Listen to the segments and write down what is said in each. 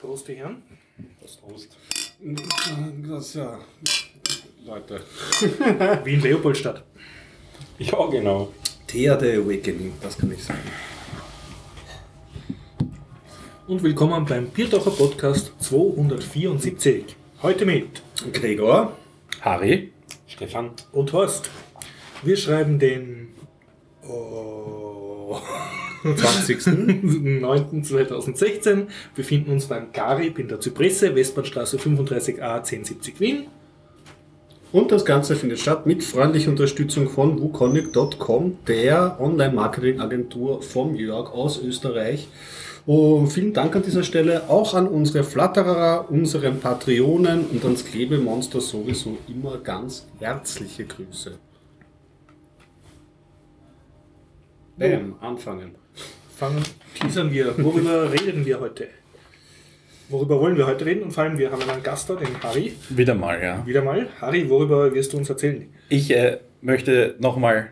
Prost, die Herren. Prost, Prost. Das ja, Leute. Wie in Leopoldstadt. Ja, genau. Thea the Awakening, das kann ich sagen. Und willkommen beim Bierdacher Podcast 274. Heute mit Gregor. Harry. Stefan. und Horst. Wir schreiben den oh, 20.09.2016. Befinden uns beim Garib in der Zypresse, Westbahnstraße 35a 1070 Wien. Und das Ganze findet statt mit freundlicher Unterstützung von wukonic.com, der Online-Marketing-Agentur vom Jörg aus Österreich. Und vielen Dank an dieser Stelle auch an unsere Flatterer, unseren Patreonen und ans Klebemonster sowieso immer ganz herzliche Grüße. Bam, anfangen. Fangen, teasern wir. Worüber reden wir heute? Worüber wollen wir heute reden? Und vor allem, wir haben einen Gast da, den Harry. Wieder mal, ja. Wieder mal. Harry, worüber wirst du uns erzählen? Ich äh, möchte nochmal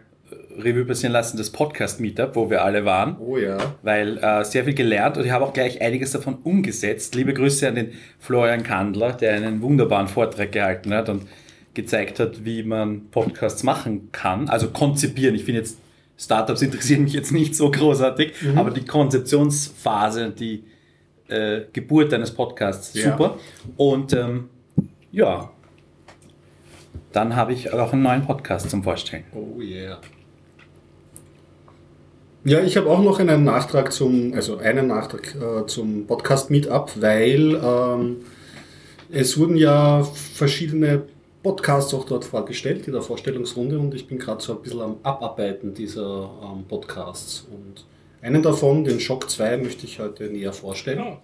Revue passieren lassen, das Podcast-Meetup, wo wir alle waren, Oh ja. weil äh, sehr viel gelernt und ich habe auch gleich einiges davon umgesetzt. Liebe Grüße an den Florian Kandler, der einen wunderbaren Vortrag gehalten hat und gezeigt hat, wie man Podcasts machen kann. Also konzipieren. Ich finde jetzt, Startups interessieren mich jetzt nicht so großartig, aber die Konzeptionsphase, die äh, Geburt eines Podcasts, Ja. super. Und ähm, ja, dann habe ich auch einen neuen Podcast zum Vorstellen. Oh yeah. Ja, ich habe auch noch einen Nachtrag zum, also einen Nachtrag äh, zum Podcast Meetup, weil ähm, es wurden ja verschiedene Podcasts auch dort vorgestellt in der Vorstellungsrunde und ich bin gerade so ein bisschen am Abarbeiten dieser ähm, Podcasts. Und einen davon, den Shock 2, möchte ich heute näher vorstellen. Ja.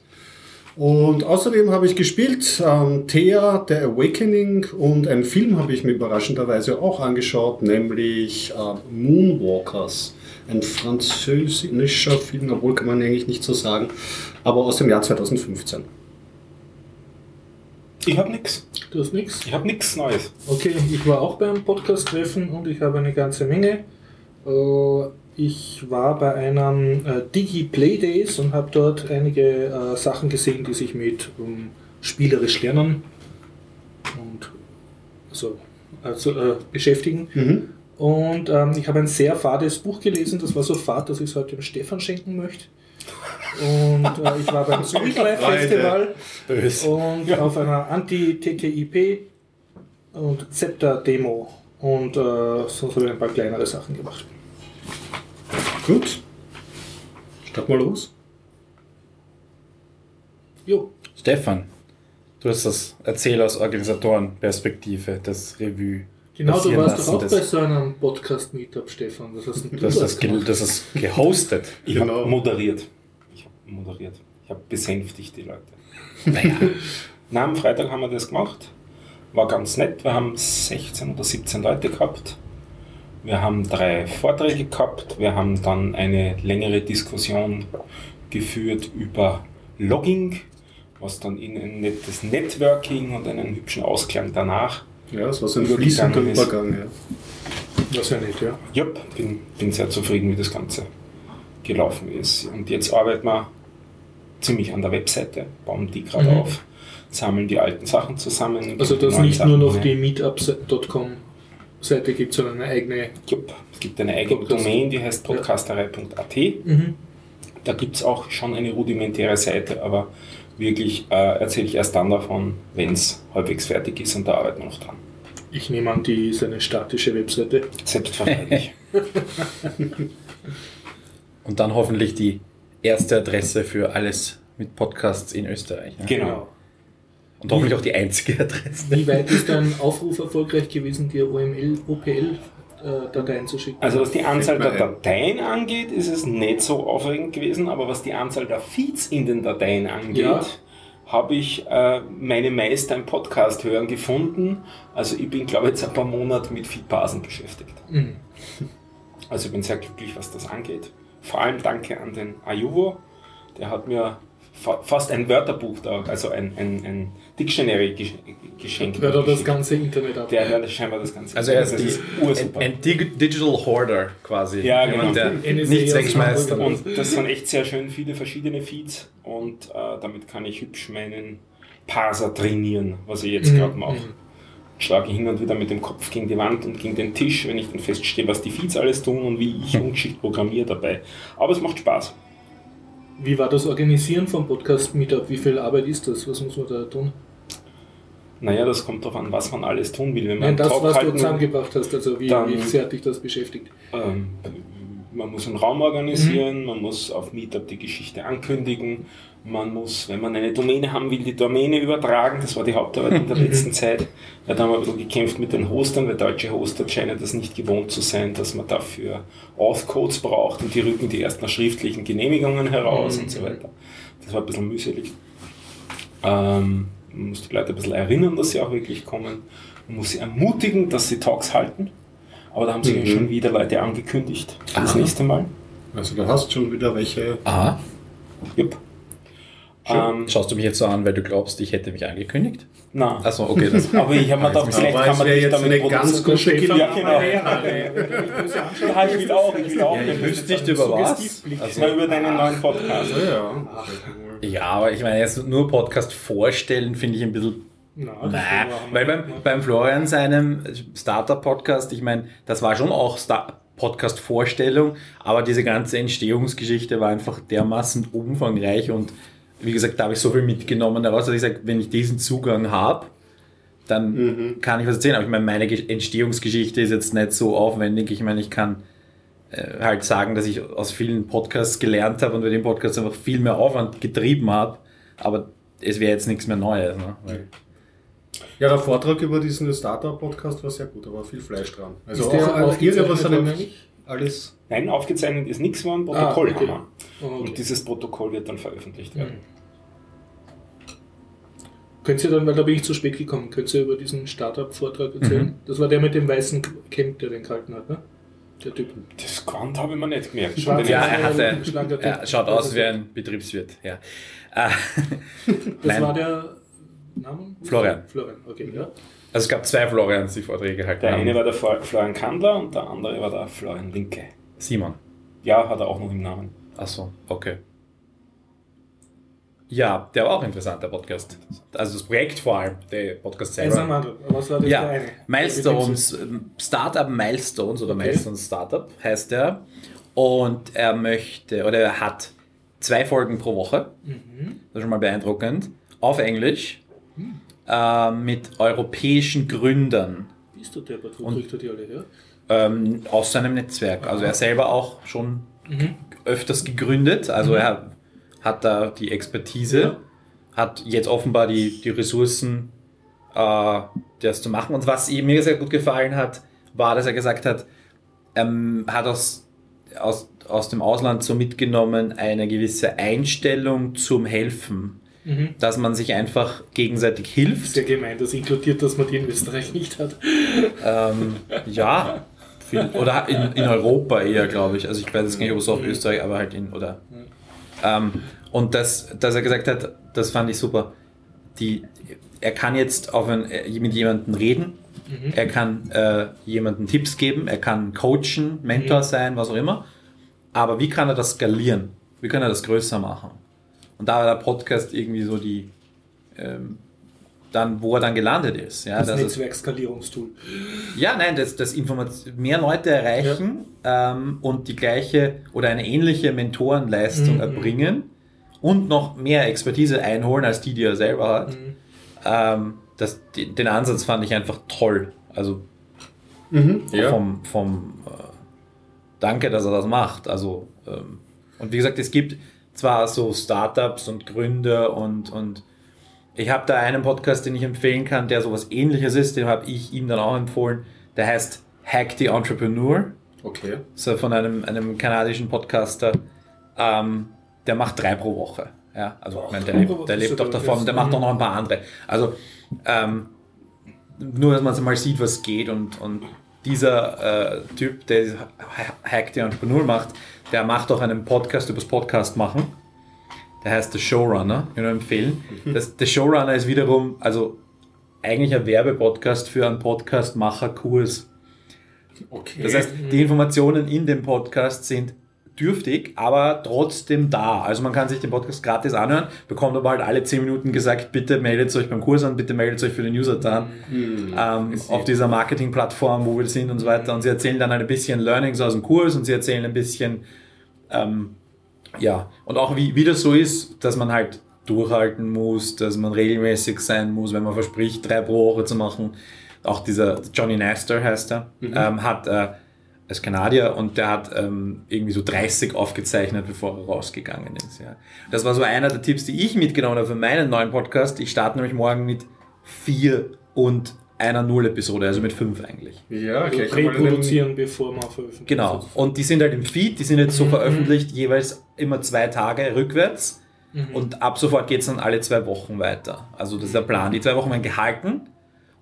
Und außerdem habe ich gespielt ähm, Thea, The Awakening und einen Film habe ich mir überraschenderweise auch angeschaut, nämlich ähm, Moonwalkers. Ein französischer Film, obwohl kann man eigentlich nicht so sagen, aber aus dem Jahr 2015. Ich habe nix. Du hast nichts? Ich habe nix Neues. Okay, ich war auch beim Podcast-Treffen und ich habe eine ganze Menge. Äh, Ich war bei einem äh, Digi Play Days und habe dort einige äh, Sachen gesehen, die sich mit um, spielerisch lernen und also, also äh, beschäftigen. Mhm. Und ähm, ich habe ein sehr fades Buch gelesen, das war so fad, dass ich es heute dem Stefan schenken möchte. Und äh, ich war beim Freude. Festival und auf einer Anti-TTIP und Zepter-Demo. Und äh, sonst habe ich ein paar kleinere Sachen gemacht. Gut. Start mal los. Jo, Stefan, du hast das Erzähl aus Organisatorenperspektive, das Revue. genau, du warst doch auch das- bei so einem Podcast-Meetup, Stefan. Was hast du das, gemacht? das ist gehostet. Ich Genau. habe moderiert. Ich habe moderiert. Ich habe besänftigt die Leute. Naja, Na, am Freitag haben wir das gemacht. War ganz nett. Wir haben 16 oder 17 Leute gehabt. Wir haben drei Vorträge gehabt. Wir haben dann eine längere Diskussion geführt über Logging, was dann in ein nettes Networking und einen hübschen Ausklang danach. Ja, das war so ein fließender. Übergang. Ja. Das ist ja nett, ja. Jupp, bin, bin sehr zufrieden, wie das Ganze gelaufen ist. Und jetzt arbeiten wir ziemlich an der Webseite, bauen die gerade Mhm. auf, sammeln die alten Sachen zusammen. Also, dass nicht Sachen nur noch rein. die Meetup.com Seite gibt, sondern eine eigene. Jupp, es gibt eine eigene Podcast. Domain, die heißt podcasterei.at. Mhm. Da gibt es auch schon eine rudimentäre Seite, aber wirklich äh, erzähle ich erst dann davon, wenn es halbwegs fertig ist und da arbeiten wir noch dran. Ich nehme an, die ist eine statische Webseite. Selbstverständlich. und dann hoffentlich die erste Adresse für alles mit Podcasts in Österreich. Ja? genau. Und hoffentlich auch die einzige Adresse. Wie weit ist dein Aufruf erfolgreich gewesen, dir OML, OPL-Dateien zu schicken? Also was die Anzahl der ein. Dateien angeht, ist es nicht so aufregend gewesen, aber was die Anzahl der Feeds in den Dateien angeht, Ja. habe ich äh, meine Meister im Podcast hören gefunden. Also ich bin, glaube ich, jetzt ein paar Monate mit Feedbasen beschäftigt. Mhm. Also ich bin sehr glücklich, was das angeht. Vor allem danke an den Ayuvo, der hat mir fa fast ein Wörterbuch da, also ein, ein, ein Dictionary gesch geschenkt. Hört er das ganze Internet ab. Der hört scheinbar das ganze Also er ist, das die, ist ein, ursuper. ein Dig Digital Hoarder quasi. Ja, Jemand, genau. der NSA nichts wegschmeißt. Und das sind echt sehr schön viele verschiedene Feeds und äh, damit kann ich hübsch meinen Parser trainieren, was ich jetzt Mhm, gerade mache. Mhm. Schlage hin und wieder mit dem Kopf gegen die Wand und gegen den Tisch, wenn ich dann feststehe, was die Feeds alles tun und wie ich ungeschickt programmiere dabei. Aber es macht Spaß. Wie war das Organisieren vom Podcast-Meetup? Wie viel Arbeit ist das? Was muss man da tun? Naja, das kommt darauf an, was man alles tun will. Wenn man Nein, das, Talk was du halten will, zusammengebracht hast, also wie, Dann- wie sehr hat dich das beschäftigt? Ähm, man muss einen Raum organisieren, man muss auf Meetup die Geschichte ankündigen, man muss, wenn man eine Domäne haben will, die Domäne übertragen. Das war die Hauptarbeit in der letzten Zeit. Ja, da haben wir ein bisschen gekämpft mit den Hostern, weil deutsche Hoster scheinen das nicht gewohnt zu sein, dass man dafür Auth-Codes braucht und die rücken die erst nach schriftlichen Genehmigungen heraus und so weiter. Das war ein bisschen mühselig. Ähm, man muss die Leute ein bisschen erinnern, dass sie auch wirklich kommen. Man muss sie ermutigen, dass sie Talks halten. Aber da haben sich Mhm. schon wieder Leute angekündigt für das Aha. nächste Mal. Also du hast schon wieder welche. Aha. Jupp. Ähm, Schaust du mich jetzt so an, weil du glaubst, ich hätte mich angekündigt? na. Achso, okay. Das, Aber ich habe mir gedacht, vielleicht kann man dich jetzt damit eine ganz gute Ja, genau. Ja, Ja, ich will auch, ich will auch. ich wüsste nicht über was. Also, Na, über deinen neuen Podcast. Ja, ja. ja, aber ich meine, jetzt nur Podcast vorstellen, finde ich ein bisschen Na, Nein, weil beim, beim Florian seinem Startup-Podcast, ich meine, das war schon auch Podcast-Vorstellung, aber diese ganze Entstehungsgeschichte war einfach dermaßen umfangreich und wie gesagt, da habe ich so viel mitgenommen daraus, dass ich sage, wenn ich diesen Zugang habe, dann kann ich was erzählen. Aber ich meine, meine Ge- Entstehungsgeschichte ist jetzt nicht so aufwendig. Ich meine, ich kann äh, halt sagen, dass ich aus vielen Podcasts gelernt habe und bei dem Podcast einfach viel mehr Aufwand getrieben habe, aber es wäre jetzt nichts mehr Neues. Ne? Weil ja, der Vortrag über diesen Startup-Podcast war sehr gut, da war viel Fleisch dran. Also Ist der auch, auch ihr, was aufgezeichnet hat worden? alles. Nein, aufgezeichnet ist nichts, war ein Protokoll. Ah, okay. haben wir. Oh, okay. Und dieses Protokoll wird dann veröffentlicht werden. Könnt ihr dann, weil da bin ich zu spät gekommen, könnt ihr über diesen Startup-Vortrag erzählen? Das war der mit dem weißen Camp, der den gehalten hat, ne? Der Typ. Das Quant habe ich mir nicht gemerkt. Schwarz- Ja, Den- er hatte, er schaut aus wie ein Betriebswirt. Ja. Äh, Das Nein. war der Name? Florian. Florian, okay, ja. Also es gab zwei Florians, die Vorträge gehalten Der eine haben. war der Flor- Florian Kandler und der andere war der Florian Linke. Simon. Ja, hat er auch noch im Namen. Achso, okay. Ja, der war auch interessant, der Podcast. Also das Projekt vor allem, der Podcast selber. anderen. Was war das der Ja, eine? Milestones, ähm, Startup Milestones oder Okay. Milestones Startup heißt er. Und er möchte, oder er hat zwei Folgen pro Woche. Mhm. Das ist schon mal beeindruckend. Auf Englisch. Äh, mit europäischen Gründern Bist du der, wo Und- kriegt er die alle her? ähm, aus seinem Netzwerk. Also er selber auch schon Mhm. öfters gegründet. Also er hat da die Expertise, Ja. hat jetzt offenbar die, die Ressourcen, äh, das zu machen. Und was ihm mir sehr gut gefallen hat, war, dass er gesagt hat, ähm, hat aus, aus, aus dem Ausland so mitgenommen eine gewisse Einstellung zum Helfen. Mhm. Dass man sich einfach gegenseitig hilft. Sehr gemein, das inkludiert, dass man die in Österreich nicht hat. Ähm, ja, viel, oder in, in Europa eher, glaube ich. Also ich weiß jetzt nicht, ob es auf Österreich, aber halt in, oder. Ähm, und das, dass er gesagt hat, das fand ich super. Die, er kann jetzt auf ein, äh, mit jemandem reden, er kann äh, jemandem Tipps geben, er kann coachen, Mentor sein, was auch immer. Aber wie kann er das skalieren? Wie kann er das größer machen? Und da war der Podcast irgendwie so die, ähm, dann, wo er dann gelandet ist. Ja, Das dass es- Netzwerkskalierungstool. ja, nein, das, das Informat mehr Leute erreichen ähm, und die gleiche oder eine ähnliche Mentorenleistung Mhm. erbringen und noch mehr Expertise einholen als die, die er selber hat. Mhm. Ähm, das, den Ansatz fand ich einfach toll. Also Mhm, ja. vom, vom äh, Danke, dass er das macht. Also, ähm, und wie gesagt, es gibt zwar so Startups und Gründer und, und ich habe da einen Podcast, den ich empfehlen kann, der sowas ähnliches ist, den habe ich ihm dann auch empfohlen. Der heißt Hack the Entrepreneur. Okay. So von einem, einem kanadischen Podcaster. Ähm, der macht drei pro Woche. Ja, also ich meine, der lebt, der lebt der davon, der macht auch noch ein paar andere. Also ähm, nur, dass man mal sieht, was geht und, und dieser äh, Typ, der Hack the Entrepreneur macht, der macht auch einen Podcast übers Podcast machen. Der heißt The Showrunner, ich nur empfehlen. Das, der Showrunner ist wiederum, also eigentlich ein Werbepodcast für einen Podcastmacher-Kurs. Okay. Das heißt, die Informationen in dem Podcast sind dürftig, aber trotzdem da. Also man kann sich den Podcast gratis anhören, bekommt aber halt alle 10 Minuten gesagt, bitte meldet euch beim Kurs an, bitte meldet euch für den Newsletter an, ähm, auf dieser Marketingplattform, wo wir sind und so weiter. Und sie erzählen dann ein bisschen Learnings aus dem Kurs und sie erzählen ein bisschen, ähm, ja, und auch wie, wie das so ist, dass man halt durchhalten muss, dass man regelmäßig sein muss, wenn man verspricht, drei pro Woche zu machen. Auch dieser Johnny Nestor heißt er, ähm, hat äh, als Kanadier und der hat ähm, irgendwie so 30 aufgezeichnet, bevor er rausgegangen ist. Ja. Das war so einer der Tipps, die ich mitgenommen habe für meinen neuen Podcast. Ich starte nämlich morgen mit vier und einer Null-Episode, also mit fünf eigentlich. Ja, Also gleich einmal einen- reproduzieren, bevor man veröffentlicht. Genau. Und die sind halt im Feed, die sind jetzt so veröffentlicht, jeweils immer zwei Tage rückwärts. Und ab sofort geht es dann alle zwei Wochen weiter. Also das ist der Plan. Die zwei Wochen werden gehalten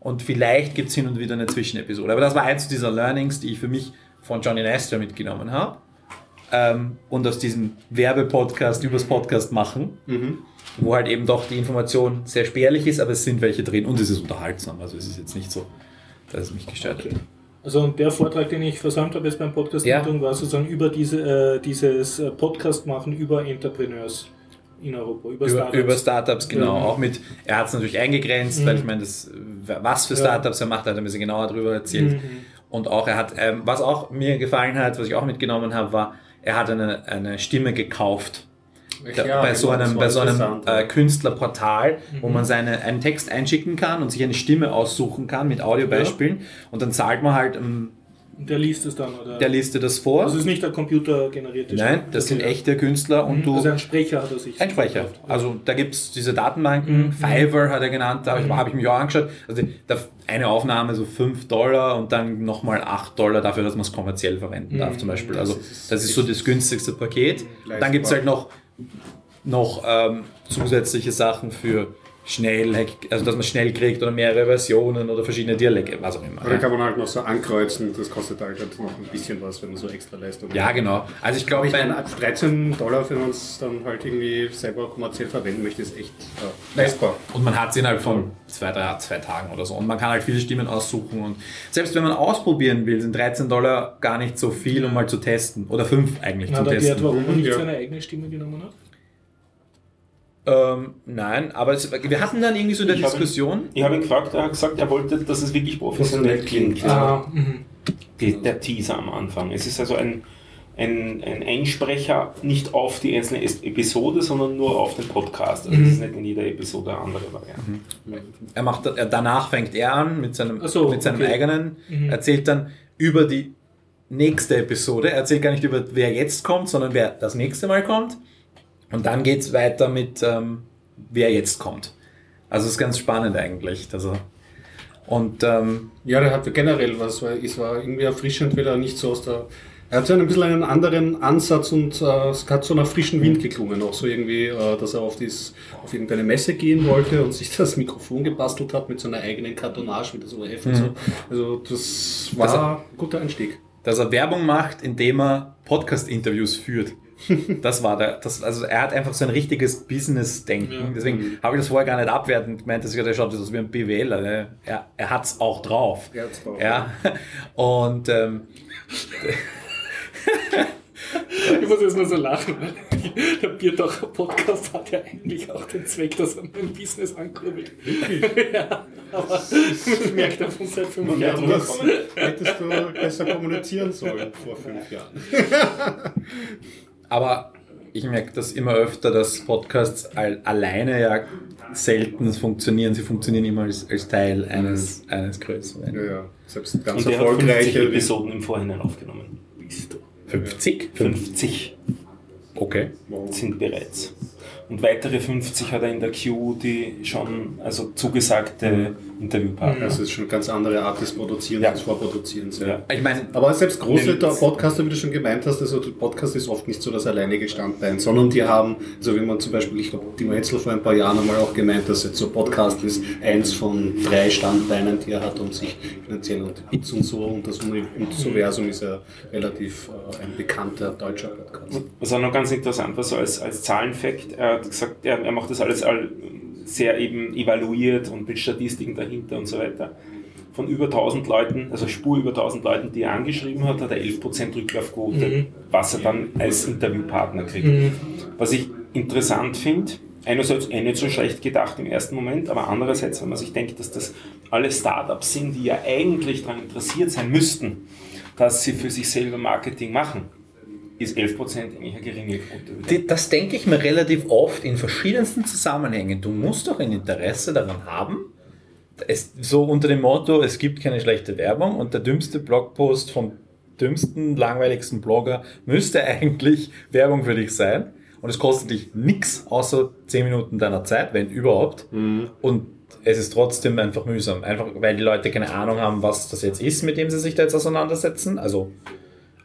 und vielleicht gibt es hin und wieder eine Zwischenepisode. Aber das war eins dieser Learnings, die ich für mich von Johnny Nestor mitgenommen habe. Ähm, und aus diesem Werbepodcast übers Podcast machen, wo halt eben doch die Information sehr spärlich ist, aber es sind welche drin und es ist unterhaltsam. Also es ist jetzt nicht so, dass es mich gestört hat. Also der Vortrag, den ich versäumt habe jetzt beim Podcast Ja. war sozusagen über diese, äh, dieses äh, Podcast machen über Entrepreneurs in Europa, über, Über, Startups. über Startups, genau. Ja. Auch mit, er hat es natürlich eingegrenzt, weil ich meine, das, was für Ja. Startups er macht, hat er ein bisschen genauer darüber erzählt. Mhm. Und auch er hat, ähm, was auch mir gefallen hat, was ich auch mitgenommen habe, war, er hat eine, eine Stimme gekauft. Da, Ja, bei so das einem, bei so einem äh, ja. Künstlerportal, wo Mhm. man seine, einen Text einschicken kann und sich eine Stimme aussuchen kann mit Audiobeispielen. Und dann zahlt man halt ähm, der liest es dann, oder? der Liste das vor. also es ist nicht der computergenerierte Nein, Stimme. das sind Okay. echte Künstler und du. Also ein Sprecher hat er sich Ein Sprecher. Also da gibt es diese Datenbanken, Mhm. Fiverr hat er genannt, da habe ich, mich auch angeschaut. Also eine Aufnahme so 5 Dollar und dann nochmal 8 Dollar dafür, dass man es kommerziell verwenden darf Mhm. zum Beispiel. Also Das ist das so das günstigste Paket. Dann gibt es halt noch, noch ähm, zusätzliche Sachen für schnell, also dass man schnell kriegt oder mehrere Versionen oder verschiedene Dialekte, was auch immer. Dann kann man halt noch so ankreuzen, das kostet halt noch ein bisschen was, wenn man so extra Leistung Ja, genau. Also ich glaube, Ich meine, ab 13 Dollar, wenn man es dann halt irgendwie selber kommerziell verwenden möchte, ist echt äh, leistbar. Und man hat sie innerhalb von zwei, drei, zwei Tagen oder so. Und man kann halt viele Stimmen aussuchen. Und selbst wenn man ausprobieren will, sind 13 Dollar gar nicht so viel, um mal zu testen. Oder 5 eigentlich Na, zum hat er erklärt, Testen. warum er nicht Ja. seine eigene Stimme genommen hat? Ähm, nein, aber es, wir hatten dann irgendwie so eine Ich Diskussion. Ich habe ihn gefragt, er hat gesagt, er wollte, dass es wirklich professionell klingt. Ah, mhm. Die, der Teaser am Anfang. Es ist also ein, ein, ein Einsprecher nicht auf die einzelne Episode, sondern nur auf den Podcast. Also es ist nicht in jeder Episode eine andere Variante. Er macht, er, danach fängt er an mit seinem, so, mit seinem okay. eigenen, Mhm. erzählt dann über die nächste Episode. Er erzählt gar nicht über wer jetzt kommt, sondern wer das nächste Mal kommt. Und dann geht es weiter mit ähm, wer jetzt kommt. Also es ist ganz spannend eigentlich. Also, und ähm, Ja, der hat generell was, weil es war irgendwie erfrischend, weil er nicht so aus der. Er hat so ein bisschen einen anderen Ansatz und äh, es hat so nach frischen Wind geklungen. Auch so irgendwie, äh, dass er auf, dies, auf irgendeine Messe gehen wollte und sich das Mikrofon gebastelt hat mit so einer eigenen Kartonage, mit das ORF und so. Also das war ein guter Einstieg. dass er Werbung macht, indem er Podcast-Interviews führt. Das war der, das, also er hat einfach so ein richtiges Business-Denken. Ja. Deswegen habe ich das vorher gar nicht abwertend gemeint, dass ich er schaut aus wie ein BWLer. ne? Er, er hat es auch drauf. Er hat's drauf, Ja. Und ähm, Ich muss jetzt nur so lachen, weil der Bierdacher Podcast hat ja eigentlich auch den Zweck, dass er mein Business ankurbelt. ja, aber ich merke davon seit fünf Ja, Jahren. das hättest du besser kommunizieren sollen vor fünf Jahren. aber ich merke das immer öfter, dass Podcasts al alleine ja selten funktionieren. Sie funktionieren immer als, als Teil eines, eines größeren. Ja, ja. Selbst ganz Und der hat 50 erfolgreiche. Episoden im Vorhinein aufgenommen. 50? 50 Okay. sind bereits. Und weitere 50 hat er in der Queue, die schon also zugesagte Interviewpartner. Das ist schon eine ganz andere Art des Produzierens, Ja. des Vorproduzierens. Ja. Ja. Ich meine, Aber selbst große Podcaster, wie du schon gemeint hast, also der Podcast ist oft nicht so das alleinige Standbein, sondern die haben, also wenn man zum Beispiel, ich glaube, Timo Etzel vor ein paar Jahren einmal auch gemeint, dass jetzt so Podcast ist eins von drei Standbeinen, die er hat, um sich finanziell unterstützen und so. Und das Uni- Universum ist ja relativ äh, ein bekannter deutscher Podcast. Was auch noch ganz interessant war, so als, als Zahlenfakt, er hat gesagt, er, er macht das alles all sehr eben evaluiert und mit Statistiken dahinter und so weiter. Von über 1000 Leuten, also Spur über 1000 Leuten, die er angeschrieben hat, hat er 11% Rücklaufquote, Mhm. was er dann als Interviewpartner kriegt. Mhm. Was ich interessant finde, einerseits eh nicht so schlecht gedacht im ersten Moment, aber andererseits, wenn man sich denkt, dass das alle Startups sind, die ja eigentlich daran interessiert sein müssten, dass sie für sich selber Marketing machen, ist 11% eigentlich eine geringe Quote. Das denke ich mir relativ oft in verschiedensten Zusammenhängen. Du musst doch ein Interesse daran haben, es, so unter dem Motto, es gibt keine schlechte Werbung und der dümmste Blogpost vom dümmsten, langweiligsten Blogger müsste eigentlich Werbung für dich sein. Und es kostet dich nichts außer 10 Minuten deiner Zeit, wenn überhaupt. Und es ist trotzdem einfach mühsam. Einfach weil die Leute keine Ahnung haben, was das jetzt ist, mit dem sie sich da jetzt auseinandersetzen. Also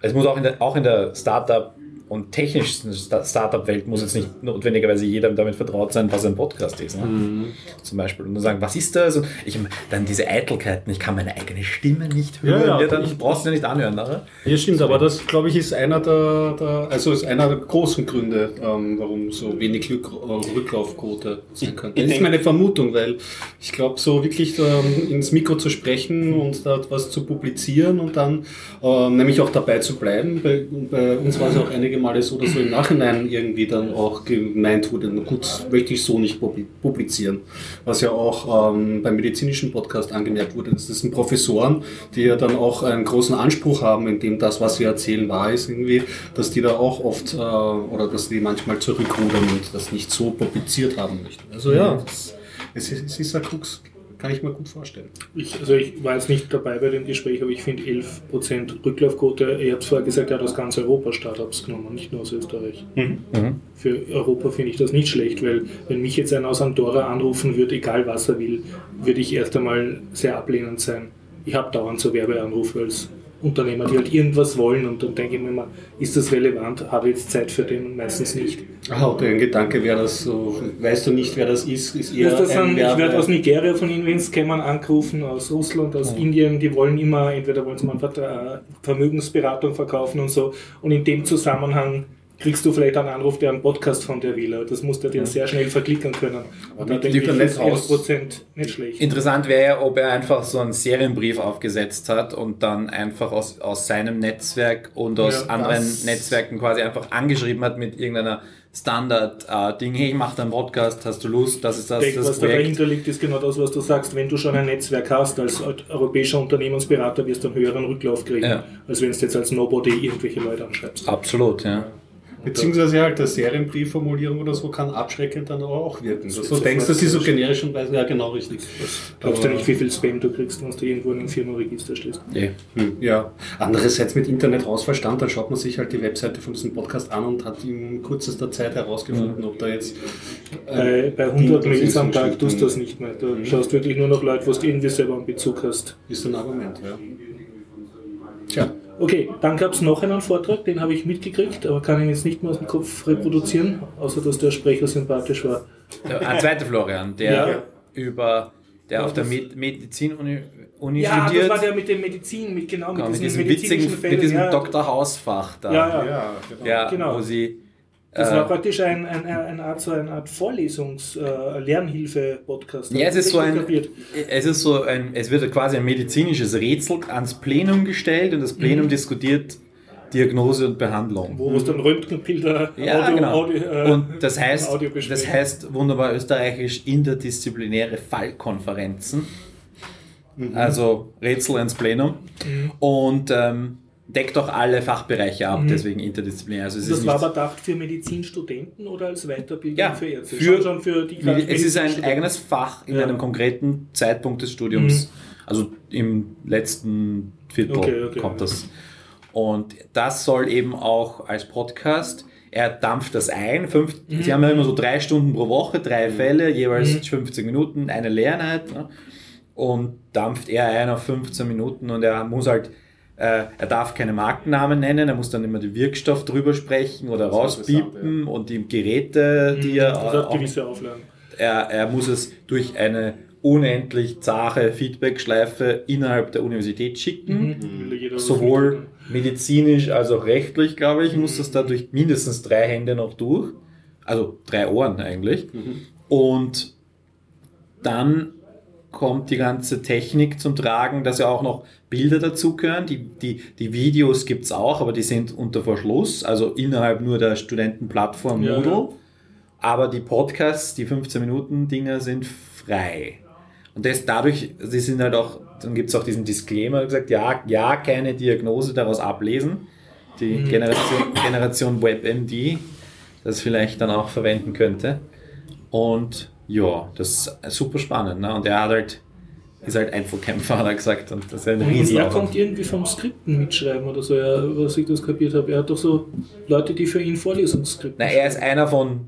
es muss auch in der, auch in der Startup- und technischsten Sta- Startup-Welt muss jetzt nicht notwendigerweise jedem damit vertraut sein, was ein Podcast ist. Ne? Zum Beispiel. Und dann sagen, was ist das? Und ich, dann diese Eitelkeiten, ich kann meine eigene Stimme nicht hören. Ja, ja, dann ich- brauchst du ja nicht anhören. Ne? Ja, stimmt, aber das, glaube ich, ist einer der, der also ist einer der großen Gründe, ähm, warum so wenig Rück, äh, Rücklaufquote sein könnte. ich Das ist meine Vermutung, weil ich glaube, so wirklich ähm, ins Mikro zu sprechen und da was zu publizieren und dann ähm, nämlich auch dabei zu bleiben. Bei, bei uns war es auch einige Male so, dass so im Nachhinein irgendwie dann auch gemeint wurde, na gut, möchte ich so nicht publi- publizieren. Was ja auch ähm, beim medizinischen Podcast angemerkt wurde. Das sind Professoren, die ja dann auch einen großen Anspruch haben, in dem das, was sie erzählen, wahr ist irgendwie, dass die da auch oft äh, oder dass die manchmal zurückrudern und das nicht so publiziert haben möchten. Also ja, das, es, ist, es ist ein Krux, kann ich mir gut vorstellen. Ich, also ich war jetzt nicht dabei bei dem Gespräch, aber ich finde 11% Rücklaufquote, ihr habt vorher gesagt, er hat aus ganz Europa Startups genommen, nicht nur aus Österreich. Mhm. Für Europa finde ich das nicht schlecht, weil wenn mich jetzt einer aus Andorra anrufen würde, egal was er will, würde ich erst einmal sehr ablehnend sein. Ich habe dauernd so Werbeanrufe als Unternehmer, die halt irgendwas wollen und dann denke ich mir immer, ist das relevant? Habe ich jetzt Zeit für den? Meistens nicht. Ah, oder ein Gedanke wäre das so, weißt du nicht, wer das ist, ist eher das ein dann, ich werde aus Nigeria von Scammern angerufen, aus Russland, aus Indien, die wollen immer, entweder wollen sie mal Vertra- Vermögensberatung verkaufen und so. Und in dem Zusammenhang kriegst du vielleicht einen Anruf, der einen Podcast von dir will. Das musst du dir sehr schnell verklickern können. Und da denke ich, ist aus- 11% nicht schlecht. Interessant wäre ja, ob er einfach so einen Serienbrief aufgesetzt hat und dann einfach aus, aus seinem Netzwerk und aus Ja, anderen Netzwerken quasi einfach angeschrieben hat mit irgendeiner Standard-Ding, hey, ich mache da einen Podcast, hast du Lust, das ist das, Ich denke, das was da Projekt. dahinter liegt, ist genau das, was du sagst. Wenn du schon ein Netzwerk hast, als europäischer Unternehmensberater, wirst du einen höheren Rücklauf kriegen, Ja. als wenn du jetzt als Nobody irgendwelche Leute anschreibst. Absolut, ja. Beziehungsweise halt eine Serienbriefformulierung oder so kann abschreckend dann auch wirken. Dass du denkst, dass sie so generisch und weiß, ja genau richtig. Glaubst du nicht, wie viel Spam du kriegst, wenn du irgendwo in einem Firmenregister stehst? Eh. Hm, Ja, andererseits mit Internet rausverstand, dann schaut man sich halt die Webseite von diesem Podcast an und hat in kürzester Zeit herausgefunden, ob da jetzt Bei, bei 100 Ding, das Mails am Tag tust du das nicht mehr. Du schaust wirklich nur noch Leute, wo du irgendwie selber einen Bezug hast. ist ein Argument, ja. Tja, Okay, dann gab es noch einen Vortrag, den habe ich mitgekriegt, aber kann ihn jetzt nicht mehr aus dem Kopf reproduzieren, außer dass der Sprecher sympathisch war. Der, ein zweiter Florian, der Ja. über, der Ja, auf der das- Med Medizinuni Uni Ja, das studiert. war der mit dem Medizin, mit genau mit Genau, mit diesen diesem medizinischen witzigen, Fällen. mit diesem ja, Dr. Hausfach da. Ja, ja. ja, genau. Ja, Genau. wo sie. Das äh, war praktisch ein, ein, eine Art, so eine Art Vorlesungs-Lernhilfe-Podcast. Ja, es ist so ein, es ist so ein, es wird quasi ein medizinisches Rätsel ans Plenum gestellt und das Plenum Mhm. diskutiert Diagnose und Behandlung. Wo es dann Röntgenbilder, Ja, Audio, genau. Audio, äh, und das heißt, das heißt wunderbar österreichisch interdisziplinäre Fallkonferenzen. Mhm. Also Rätsel ins Plenum. Und ähm, deckt auch alle Fachbereiche ab, deswegen interdisziplinär. Also Mhm. Das war aber gedacht für Medizinstudenten oder als Weiterbildung Ja, für Ärzte? für- Schon, schon für die es ist ein eigenes Fach in Ja. einem konkreten Zeitpunkt des Studiums. Also im letzten Viertel Okay, okay. kommt das. Und das soll eben auch als Podcast, er dampft das ein. Fünf, Mhm. Sie haben ja immer so drei Stunden pro Woche, drei Fälle, jeweils 50 Minuten, eine Lehreinheit. Ne? und dampft er ein auf 15 Minuten und er muss halt, er darf keine Markennamen nennen, er muss dann immer den Wirkstoff drüber sprechen oder rauspiepen und die Geräte, die er das hat gewisse Auflagen. er, er muss es durch eine unendlich zahre Feedbackschleife innerhalb der Universität schicken. Was Sowohl medizinisch als auch rechtlich, glaube ich, muss das da durch mindestens drei Hände noch durch. Also drei Ohren eigentlich. Und dann kommt die ganze Technik zum Tragen, dass ja auch noch Bilder dazugehören. Die, die, die Videos gibt's auch, aber die sind unter Verschluss, also innerhalb nur der Studentenplattform Ja, Moodle. ja. Aber die Podcasts, die 15-Minuten-Dinger sind frei. Und das dadurch, sie sind halt auch, dann gibt's auch diesen Disclaimer, gesagt, ja, ja, keine Diagnose daraus ablesen. Die Mhm. Generation, Generation WebMD das vielleicht dann auch verwenden könnte. Und ja, das ist super spannend. Ne? Und er hat halt, ist halt Einzelkämpfer, hat er gesagt. Und das ist ein Und er kommt irgendwie vom Skripten mitschreiben oder so, ja, was ich das kapiert habe. Er hat doch so Leute, die für ihn Vorlesungsskripte Na, er ist einer von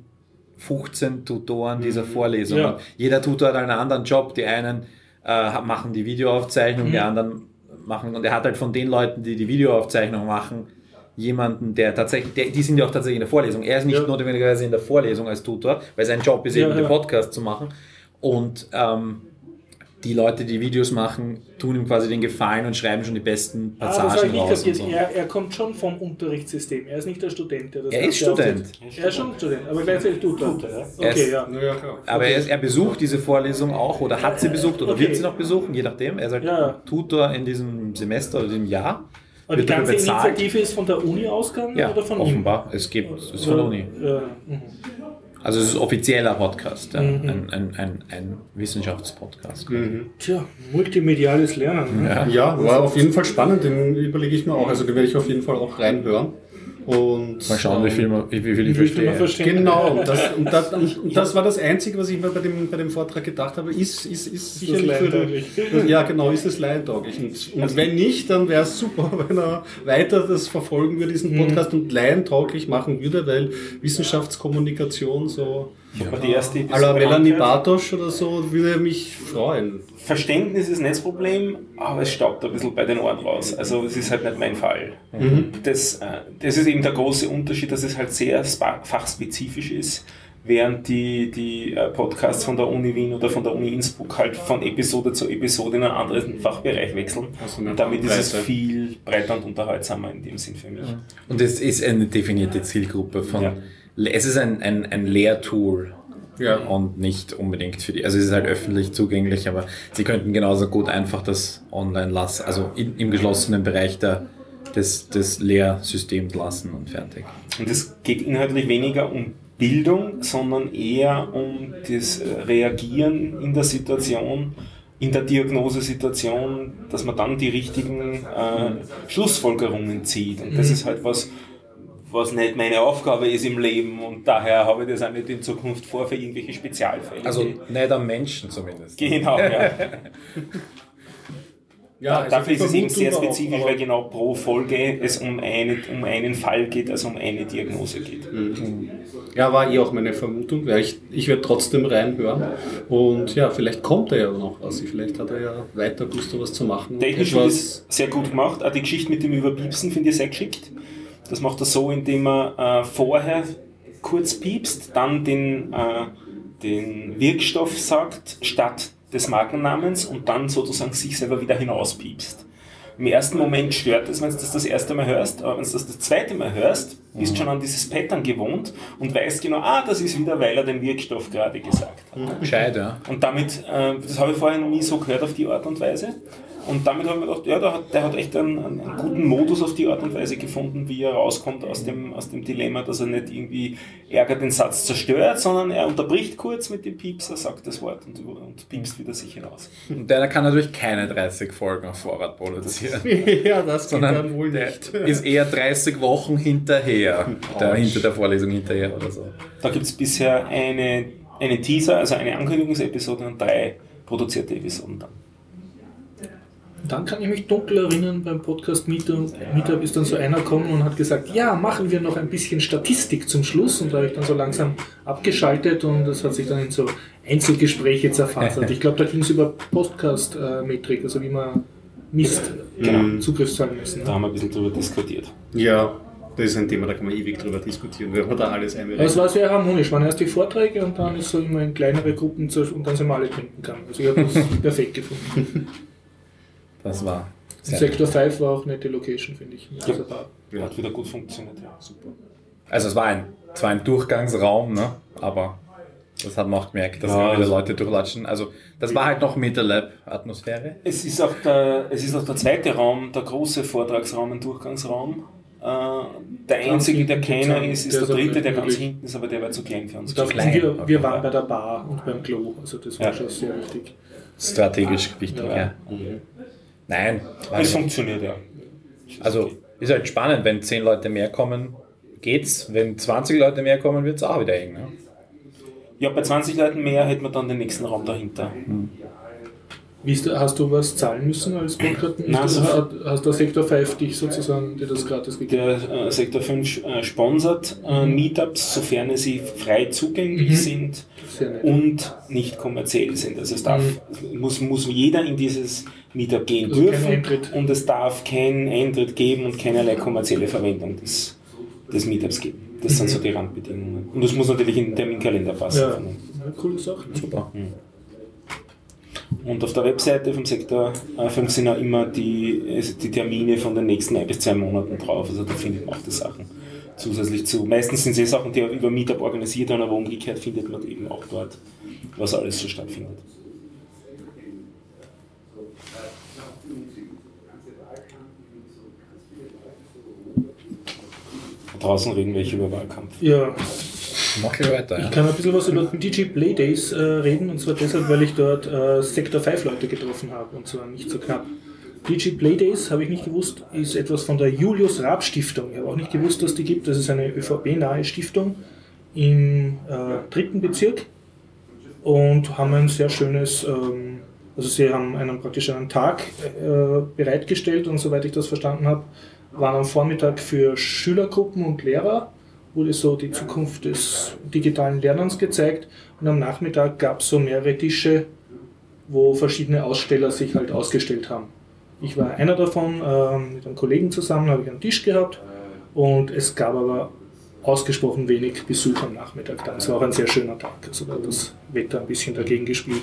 15 Tutoren dieser Vorlesung. Ja. Jeder Tutor hat einen anderen Job. Die einen äh, machen die Videoaufzeichnung, Mhm. die anderen machen. Und er hat halt von den Leuten, die die Videoaufzeichnung machen, jemanden, der tatsächlich, der, die sind ja auch tatsächlich in der Vorlesung. Er ist nicht Ja. notwendigerweise in der Vorlesung als Tutor, weil sein Job ist Ja, eben, den ja. Podcast zu machen. Und ähm, die Leute, die Videos machen, tun ihm quasi den Gefallen und schreiben schon die besten Ah, das habe ich Passagen nicht raus. Und kapiert. so. Er, er kommt schon vom Unterrichtssystem. Er ist nicht der Student, der das Er ist Student. Er ist schon Student, aber gleichzeitig Tutor. Er Okay, ist- ja. Naja, klar. Aber er, ist, er besucht diese Vorlesung auch oder hat sie besucht oder Okay. wird sie noch besuchen, je nachdem. Er ist halt Ja, ja. Tutor in diesem Semester oder diesem Jahr. Aber die ganze bezahlt. Initiative ist von der Uni ausgegangen Ja, oder von offenbar. Es gibt, es ist von der Uni. Ja, mhm. Also es ist ein offizieller Podcast, ja. Mhm. ein, ein, ein, ein Wissenschaftspodcast. Tja, multimediales Lernen. Ne? Ja. Ja, war auf jeden Fall spannend, den überlege ich mir auch. Also den werde ich auf jeden Fall auch reinhören. Und Mal schauen, wie viel, man, wie, wie viel ich verstehe. verstehen Genau, und das, und, das, und das war das Einzige, was ich mir bei dem, bei dem Vortrag gedacht habe, ist, ist, ist sicherlich für Ja, genau, ist es laientauglich. Und, und wenn nicht, dann wäre es super, wenn er weiter das verfolgen würde, diesen Podcast, und laientauglich machen würde, weil Wissenschaftskommunikation so Aber die erste à la Episode Melanie. Bartosch oder so würde mich freuen. Verständnis ist nicht das Problem, aber es staubt ein bisschen bei den Ohren raus. Also es ist halt nicht mein Fall. Das, äh, das ist eben der große Unterschied, dass es halt sehr fachspezifisch ist, während die, die äh, Podcasts von der Uni Wien oder von der Uni Innsbruck halt von Episode zu Episode in einen anderen Fachbereich wechseln. Also und damit ist es viel breiter und unterhaltsamer in dem Sinn für mich. Und es ist eine definierte Zielgruppe von. Ja. Es ist ein, ein, ein Lehrtool. Ja. Und nicht unbedingt für die. Also es ist halt öffentlich zugänglich, aber sie könnten genauso gut einfach das online lassen, also in, im geschlossenen Bereich der, des, des Lehrsystems lassen und fertig. Und es geht inhaltlich weniger um Bildung, sondern eher um das Reagieren in der Situation, in der Diagnosesituation, dass man dann die richtigen äh, Schlussfolgerungen zieht. Und das ist halt was, was nicht meine Aufgabe ist im Leben und daher habe ich das auch nicht in Zukunft vor für irgendwelche Spezialfälle. Also nicht am Menschen zumindest. genau, ja. Ja, also Dafür ist es eben sehr spezifisch, weil genau pro Folge es um, eine, um einen Fall geht, also um eine Diagnose geht. Ja, war eh auch meine Vermutung, weil ich, ich werde trotzdem reinhören. Und ja, vielleicht kommt er ja noch was. Vielleicht hat er ja weiter Lust, da was zu machen. Technisch es sehr gut gemacht. Auch die Geschichte mit dem Überpiepsen finde ich sehr geschickt. Das macht er so, indem er äh, vorher kurz piepst, dann den, äh, den Wirkstoff sagt, statt des Markennamens und dann sozusagen sich selber wieder hinauspiepst. Im ersten Moment stört es, wenn du das das erste Mal hörst, aber wenn du das das zweite Mal hörst, bist schon an dieses Pattern gewohnt und weißt genau, ah, das ist wieder, weil er den Wirkstoff gerade gesagt hat. Gescheit, ja. Und damit, äh, das habe ich vorher noch nie so gehört auf die Art und Weise. Und damit habe ich mir gedacht, ja, der hat, der hat echt einen, einen, einen guten Modus auf die Art und Weise gefunden, wie er rauskommt aus dem, aus dem Dilemma, dass er nicht irgendwie Ärger den Satz zerstört, sondern er unterbricht kurz mit dem Pieps, er sagt das Wort und, und piepst wieder sich hinaus. Und der kann natürlich keine 30 Folgen auf Vorrat produzieren. ja, das geht sondern dann wohl nicht. ist eher 30 Wochen hinterher, der hinter der Vorlesung hinterher oder so. Da gibt es bisher eine, eine Teaser, also eine Ankündigungsepisode und drei produzierte Episoden dann. Dann kann ich mich dunkel erinnern, beim Podcast Meetup, Meetup ist dann so einer gekommen und hat gesagt, ja, machen wir noch ein bisschen Statistik zum Schluss. Und da habe ich dann so langsam abgeschaltet und das hat sich dann in so Einzelgespräche zerfasert. Ich glaube, da ging es über Podcast-Metrik, also wie man misst, Genau. Zugriffszahlen messen. Da haben wir ein bisschen drüber diskutiert. Ja, das ist ein Thema, da kann man ewig drüber diskutieren, wenn man da alles Aber es war sehr harmonisch. Waren erst die Vorträge und dann ist so immer in kleinere Gruppen zu- und dann sind wir alle trinken kann. Also ich habe das perfekt gefunden. Das war Sektor 5 war auch eine nette Location, finde ich. Ja. Bar. Ja. Hat wieder gut funktioniert. Ja. Super. Also es war ein, zwar ein Durchgangsraum, ne? aber das hat man auch gemerkt, dass Ja, immer wieder also- Leute durchlatschen. Also das war halt noch MetaLab-Atmosphäre. Es ist, auch der, es ist auch der zweite Raum, der große Vortragsraum, ein Durchgangsraum. Äh, der einzige, der keiner ist, ist der der dritte, der ganz hinten ist, aber der war zu klein für uns. Klein, wir, okay. wir waren bei der Bar und beim Klo. Also das war Ja. schon sehr wichtig. Strategisch wichtig, Ja. ja. Nein, Es funktioniert, ja. also ist halt spannend, wenn 10 Leute mehr kommen, geht's. Wenn 20 Leute mehr kommen, wird's auch wieder eng. Ne? Ja, bei 20 Leuten mehr hätten wir dann den nächsten Raum dahinter. Wie ist, hast du was zahlen müssen als Podcast? Nein, Ist so- das- hat- hast der Sektor 5 dich sozusagen dir das gratis gegeben? Der äh, Sektor 5 äh, sponsert äh, Meetups, sofern sie frei zugänglich Mhm. sind und nicht kommerziell sind. Also es darf, muss, muss jeder in dieses Meetup gehen Also dürfen und es darf keinen Eintritt geben und keinerlei kommerzielle Verwendung des, des Meetups geben. Das sind so die Randbedingungen. Und das muss natürlich in den Terminkalender passen. Ja, eine coole Sache. Super. Und auf der Webseite vom Sektor äh, 5 sind auch immer die, also die Termine von den nächsten ein bis zwei Monaten drauf. Also da findet man auch die Sachen zusätzlich zu. Meistens sind eh Sachen, die über Meetup organisiert werden, aber umgekehrt findet man eben auch dort, was alles so stattfindet. Draußen reden welche über Wahlkampf. Ja, Mach gleich weiter. ich Ja. kann ein bisschen was über Digi Play Days äh, reden und zwar deshalb, weil ich dort äh, Sektor 5 Leute getroffen habe und zwar nicht so knapp. Digi Play Days, habe ich nicht gewusst, ist etwas von der Julius Raab Stiftung. Ich habe auch nicht gewusst, dass die gibt. Das ist eine ÖVP-nahe Stiftung im äh, dritten Bezirk und haben ein sehr schönes, ähm, also sie haben einen praktisch einen Tag äh, bereitgestellt und soweit ich das verstanden habe, waren am Vormittag für Schülergruppen und Lehrer wurde so die Zukunft des digitalen Lernens gezeigt und am Nachmittag gab es so mehrere Tische, wo verschiedene Aussteller sich halt ausgestellt haben. Ich war einer davon, ähm, mit einem Kollegen zusammen habe ich einen Tisch gehabt und es gab aber ausgesprochen wenig Besuch am Nachmittag. Dann. Es war auch ein sehr schöner Tag, also da hat das Wetter ein bisschen dagegen gespielt.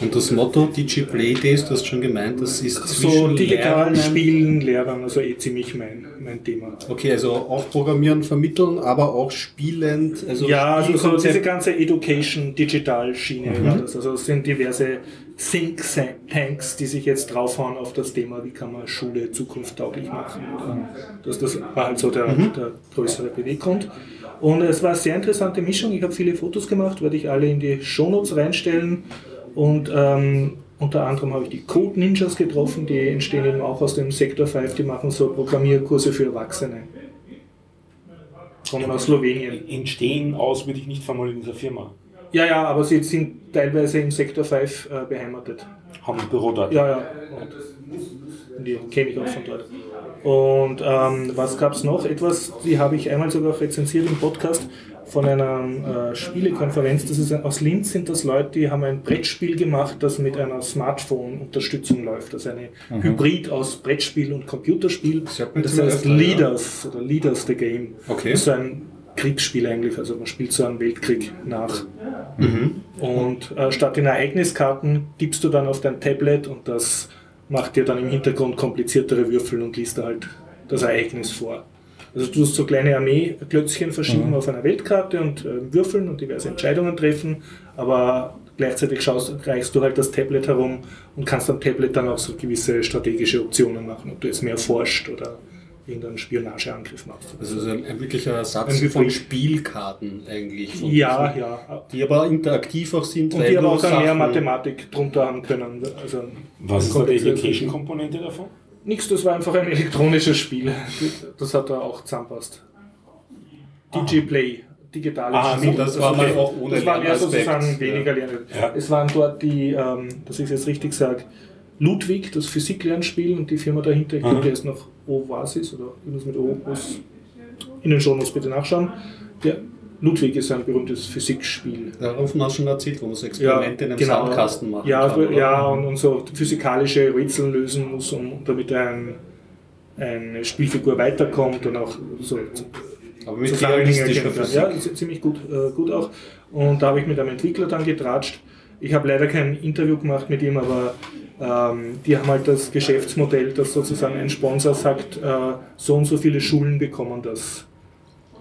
Und das Motto Digi Play Days, du hast schon gemeint, das ist So zwischen digital Lernen- Spielen, Lehrern, also eh ziemlich mein, mein Thema. Okay, also auch Programmieren, Vermitteln, aber auch spielend. Also ja, also so diese ganze Education Digital Schiene Mhm. war das. Also es sind diverse Think Tanks, die sich jetzt draufhauen auf das Thema, wie kann man Schule zukunftstauglich machen. Das, das war halt so der, Mhm. der größere Beweggrund. Und es war eine sehr interessante Mischung. Ich habe viele Fotos gemacht, werde ich alle in die Shownotes reinstellen. Und ähm, unter anderem habe ich die Code Ninjas getroffen, die entstehen eben auch aus dem Sektor 5, die machen so Programmierkurse für Erwachsene. Kommen aus Slowenien. Entstehen aus, würde ich nicht formulieren, in dieser Firma. Ja, ja, aber sie sind teilweise im Sektor 5 äh, beheimatet. Haben ein Büro dort. Ja, ja. Und die kenne ich auch von dort. Und ähm, was gab es noch? Etwas, die habe ich einmal sogar rezensiert im Podcast von einer äh, Spielekonferenz. Das ist aus Linz sind das Leute, die haben ein Brettspiel gemacht, das mit einer Smartphone-Unterstützung läuft. Das ist eine Hybrid aus Brettspiel und Computerspiel. Das mal heißt. Leaders oder Leaders the Game. Okay. Das ist ein Kriegsspiel eigentlich, also man spielt so einen Weltkrieg nach. Und äh, statt den Ereigniskarten tippst du dann auf dein Tablet und das macht dir dann im Hintergrund kompliziertere Würfel und liest da halt das Ereignis vor. Also du hast so kleine Armeeklötzchen verschieben auf einer Weltkarte und äh, würfeln und diverse Entscheidungen treffen, aber gleichzeitig schaust, reichst du halt das Tablet herum und kannst am Tablet dann auch so gewisse strategische Optionen machen, ob du jetzt mehr forscht oder irgendeinen Spionageangriff machst. Also so ein, ein wirklicher Ersatz Ein von Spielkarten eigentlich. Von Ja, diesen- ja. Die aber interaktiv auch sind. Und die aber auch dann mehr Mathematik drunter haben können. Also Was ist da die Education-Komponente davon? Nix, das war einfach ein elektronisches Spiel. Das hat da auch zusammenpasst. DJ Play, digitales Ah, Spiel. so, das war mal auch ohne Das war eher Lernaspekt, sozusagen ja. weniger Lernen. Ja. Es waren dort die, ähm, dass ich es jetzt richtig sage, Ludwig, das Physiklernspiel und die Firma dahinter, ich glaube, der ist noch Oasis oder irgendwas mit Opus. In den Shownotes bitte nachschauen. Der Ludwig ist ein berühmtes Physikspiel. Davon hast du schon erzählt, wo man so Experimente in einem genau. Sandkasten machen ja, kann. oder? ja und, und so physikalische Rätsel lösen muss, um, damit ein, eine Spielfigur weiterkommt und auch so Aber mit Zusammenhänge realistischer. Physik. Ja, ziemlich gut, äh, gut auch. Und da habe ich mit einem Entwickler dann getratscht. Ich habe leider kein Interview gemacht mit ihm, aber ähm, die haben halt das Geschäftsmodell, dass sozusagen ein Sponsor sagt, äh, so und so viele Schulen bekommen das.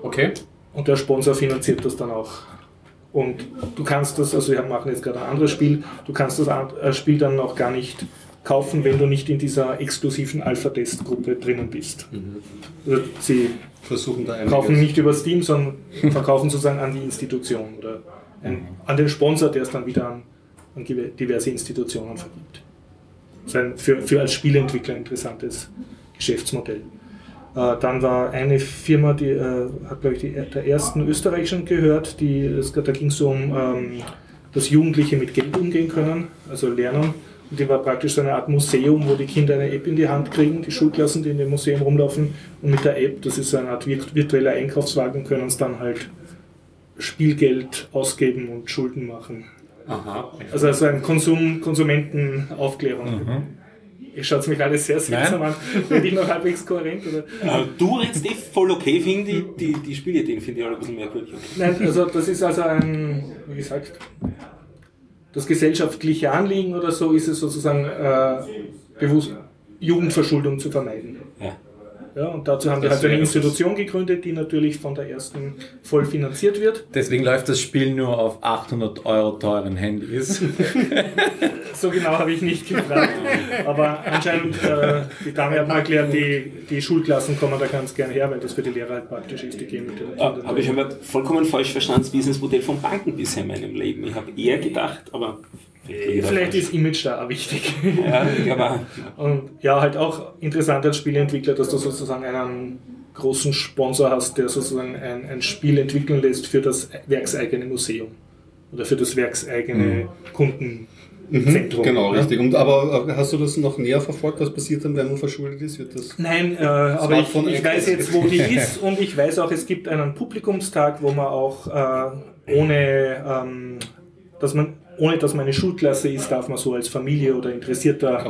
Okay. Und der Sponsor finanziert das dann auch. Und du kannst das, also wir machen jetzt gerade ein anderes Spiel, du kannst das äh, Spiel dann auch gar nicht kaufen, wenn du nicht in dieser exklusiven Alpha-Test-Gruppe drinnen bist. Also sie Versuchen da einiges. kaufen nicht über Steam, sondern verkaufen sozusagen an die Institution oder ein, an den Sponsor, der es dann wieder an, an diverse Institutionen vergibt. Das ist ein für, für als Spieleentwickler interessantes Geschäftsmodell. Äh, dann war eine Firma, die äh, hat, glaube ich, die, der ersten österreichischen gehört, die, es, da ging es um, ähm, dass Jugendliche mit Geld umgehen können, also lernen. Und die war praktisch so eine Art Museum, wo die Kinder eine App in die Hand kriegen, die Schulklassen, die in dem Museum rumlaufen. Und mit der App, das ist so eine Art virt- virtueller Einkaufswagen, können es dann halt Spielgeld ausgeben und Schulden machen. Aha. Also so ein Konsum, Konsumentenaufklärung. Ihr schaut mich alles sehr seltsam an. Werde ich noch halbwegs kohärent? Oder? Du redest eh voll okay, finde ich. Die, die Spielideen finde ich alle ein bisschen merkwürdig. Nein, also das ist also ein, wie gesagt, das gesellschaftliche Anliegen oder so ist es sozusagen äh, bewusst, Jugendverschuldung zu vermeiden. Ja. Ja, und dazu haben wir halt eine Institution gegründet, die natürlich von der ersten voll finanziert wird. Deswegen läuft das Spiel nur auf 800 Euro teuren Handys. So genau habe ich nicht gefragt. Aber anscheinend, äh, die Dame hat mir erklärt, die, die Schulklassen kommen da ganz gern her, weil das für die Lehrer halt praktisch ist, die gehen mit den Ah, Kindern. Habe ich aber vollkommen falsch verstanden, das Businessmodell von Banken bisher in meinem Leben. Ich habe eher gedacht, aber. Vielleicht ist Image da auch wichtig. Ja, aber. Und ja, halt auch interessant als Spieleentwickler, dass du sozusagen einen großen Sponsor hast, der sozusagen ein, ein Spiel entwickeln lässt für das werkseigene Museum oder für das werkseigene Kundenzentrum. Genau, ja. richtig. Und, aber äh, hast du das noch näher verfolgt, was passiert dann, wenn man verschuldet ist? Wird das Nein, äh, aber ich, ich weiß jetzt, wo die ist und ich weiß auch, es gibt einen Publikumstag, wo man auch äh, ohne, ähm, dass man, ohne dass man eine Schulklasse ist, darf man so als Familie oder interessierter?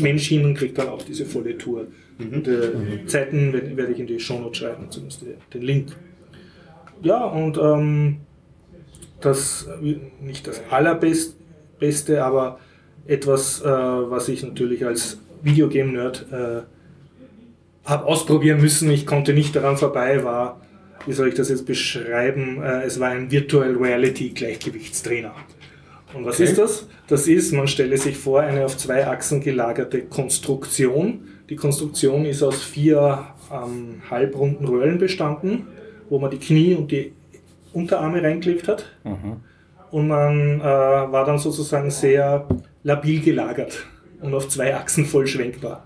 Mensch hin und kriegt dann auch diese volle Tour. Und, äh, Zeiten werde werde ich in die Shownotes schreiben, zumindest den Link. Ja, und ähm, das, äh, nicht das allerbeste, aber etwas, äh, was ich natürlich als Videogame-Nerd äh, habe ausprobieren müssen, ich konnte nicht daran vorbei, war, wie soll ich das jetzt beschreiben, äh, es war ein Virtual Reality Gleichgewichtstrainer. Und was Okay. ist das? Das ist, man stelle sich vor, eine auf zwei Achsen gelagerte Konstruktion. Die Konstruktion ist aus vier ähm, halbrunden Röhren bestanden, wo man die Knie und die Unterarme reingelegt hat. Und man äh, war dann sozusagen sehr labil gelagert und auf zwei Achsen voll schwenkbar.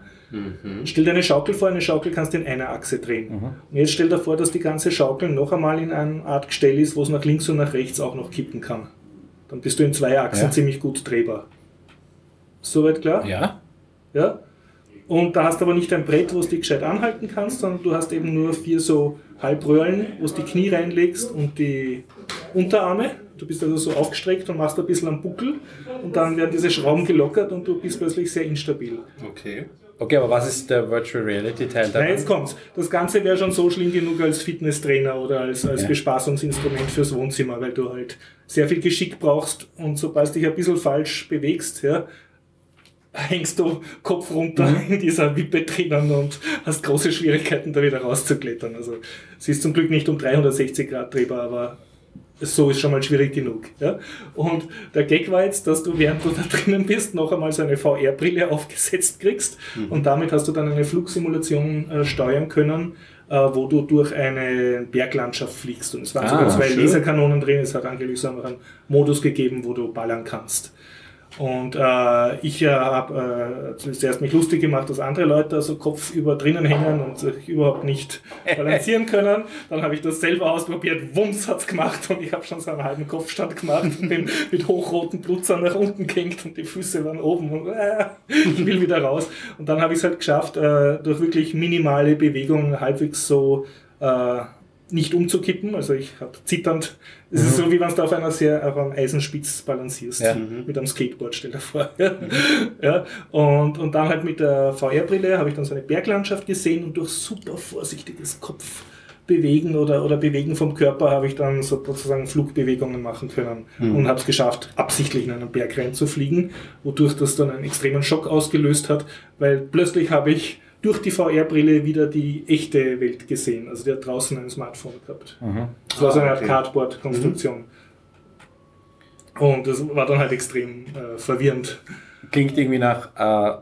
Stell dir eine Schaukel vor, eine Schaukel kannst du in einer Achse drehen. Und jetzt stell dir vor, dass die ganze Schaukel noch einmal in einer Art Gestell ist, wo es nach links und nach rechts auch noch kippen kann. Dann bist du in zwei Achsen Ja. ziemlich gut drehbar. Soweit klar? Ja? Ja. Und da hast du aber nicht ein Brett, wo du dich gescheit anhalten kannst, sondern du hast eben nur vier so Halbröhren, wo du die Knie reinlegst und die Unterarme. Du bist also so aufgestreckt und machst ein bisschen am Buckel und dann werden diese Schrauben gelockert und du bist plötzlich sehr instabil. Okay. Okay, aber was ist der Virtual Reality Teil Nein, da? jetzt kommt's. Das Ganze wäre schon so schlimm genug als Fitnesstrainer oder als, als Ja. Bespaßungsinstrument fürs Wohnzimmer, weil du halt sehr viel Geschick brauchst und sobald du dich ein bisschen falsch bewegst, ja, hängst du Kopf runter Mhm. in dieser Wippe drinnen und hast große Schwierigkeiten, da wieder rauszuklettern. Also es ist zum Glück nicht um 360 Grad drehbar, aber so ist schon mal schwierig genug. Ja? Und der Gag war jetzt, dass du, während du da drinnen bist, noch einmal so eine VR-Brille aufgesetzt kriegst und damit hast du dann eine Flugsimulation äh, steuern können, äh, wo du durch eine Berglandschaft fliegst. Und es waren Ah, sogar zwei schön. Laserkanonen drin, es hat angeblich so einen Modus gegeben, wo du ballern kannst. Und äh, ich äh, habe äh, zuerst mich lustig gemacht, dass andere Leute so kopfüber drinnen hängen und sich überhaupt nicht balancieren können. Dann habe ich das selber ausprobiert, Wumms hat's gemacht und ich habe schon so einen halben Kopfstand gemacht und bin mit hochroten Blutzern nach unten gehängt und die Füße waren oben und äh, ich will wieder raus. Und dann habe ich es halt geschafft, äh, durch wirklich minimale Bewegungen halbwegs so äh, nicht umzukippen. Also ich habe zitternd, es ist so wie wenn du auf einer sehr auf einem Eisenspitz balancierst. Ja. Mit einem Skateboard, stell dir vor. ja. und, und dann halt mit der VR-Brille habe ich dann so eine Berglandschaft gesehen und durch super vorsichtiges Kopfbewegen oder, oder Bewegen vom Körper habe ich dann sozusagen Flugbewegungen machen können und habe es geschafft, absichtlich in einen Berg reinzufliegen, wodurch das dann einen extremen Schock ausgelöst hat, weil plötzlich habe ich durch die VR-Brille wieder die echte Welt gesehen. Also der hat draußen ein Smartphone gehabt. Das war so eine Ah, Art okay. Cardboard-Konstruktion. Und das war dann halt extrem äh, verwirrend. Klingt irgendwie nach äh,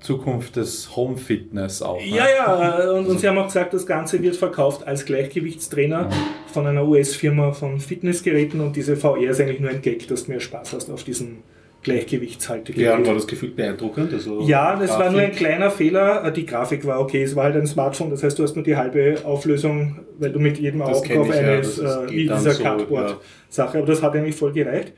Zukunft des Home Fitness auch. Ne? Ja, ja, äh, und, und sie haben auch gesagt, das Ganze wird verkauft als Gleichgewichtstrainer von einer US-Firma von Fitnessgeräten und diese VR ist eigentlich nur ein Gag, dass du mehr Spaß hast auf diesem Gleichgewichtshaltegerät. Ja, und war das Gefühl beeindruckend? Also Ja, das war nur ein Grafik? kleiner Fehler. Äh, Die Grafik war okay, es war halt ein Smartphone, das heißt, du hast nur die halbe Auflösung, weil du mit jedem Das Auge kenn auf ich, ja, eines, ist- äh, wie dieser so, Cardboard-Sache, aber das hat eigentlich voll gereicht.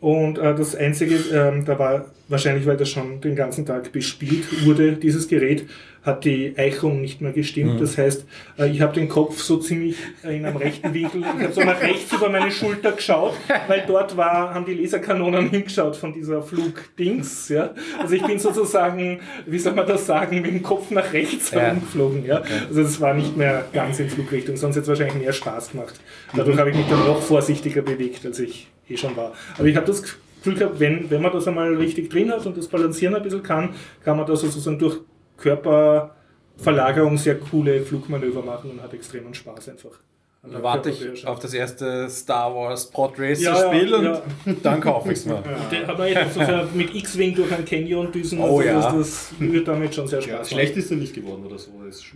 Und äh, das Einzige, ähm, da war wahrscheinlich, weil das schon den ganzen Tag bespielt wurde, dieses Gerät, hat die Eichung nicht mehr gestimmt. Das heißt, äh, ich habe den Kopf so ziemlich äh, in einem rechten Winkel, ich habe so nach rechts über meine Schulter geschaut, weil dort war, haben die Laserkanonen hingeschaut von dieser Flugdings. Ja? Also ich bin sozusagen, wie soll man das sagen, mit dem Kopf nach rechts Ja. herumgeflogen. Ja? Also das war nicht mehr ganz in Flugrichtung, sonst hätte es wahrscheinlich mehr Spaß gemacht. Dadurch habe ich mich dann noch vorsichtiger bewegt, als ich eh schon war. Aber ich habe das Gefühl gehabt, wenn, wenn man das einmal richtig drin hat und das Balancieren ein bisschen kann, kann man da sozusagen durch Körperverlagerung sehr coole Flugmanöver machen und hat extremen Spaß einfach. Dann warte ich auf das erste Star Wars Pod Racer Ja, ja, Spiel und ja. dann kaufe ich es mir. Der hat man jetzt so mit X-Wing durch einen Canyon düsen, Oh also ja. das, das wird damit schon sehr Spaß Ja, machen. schlecht ist er nicht geworden oder so.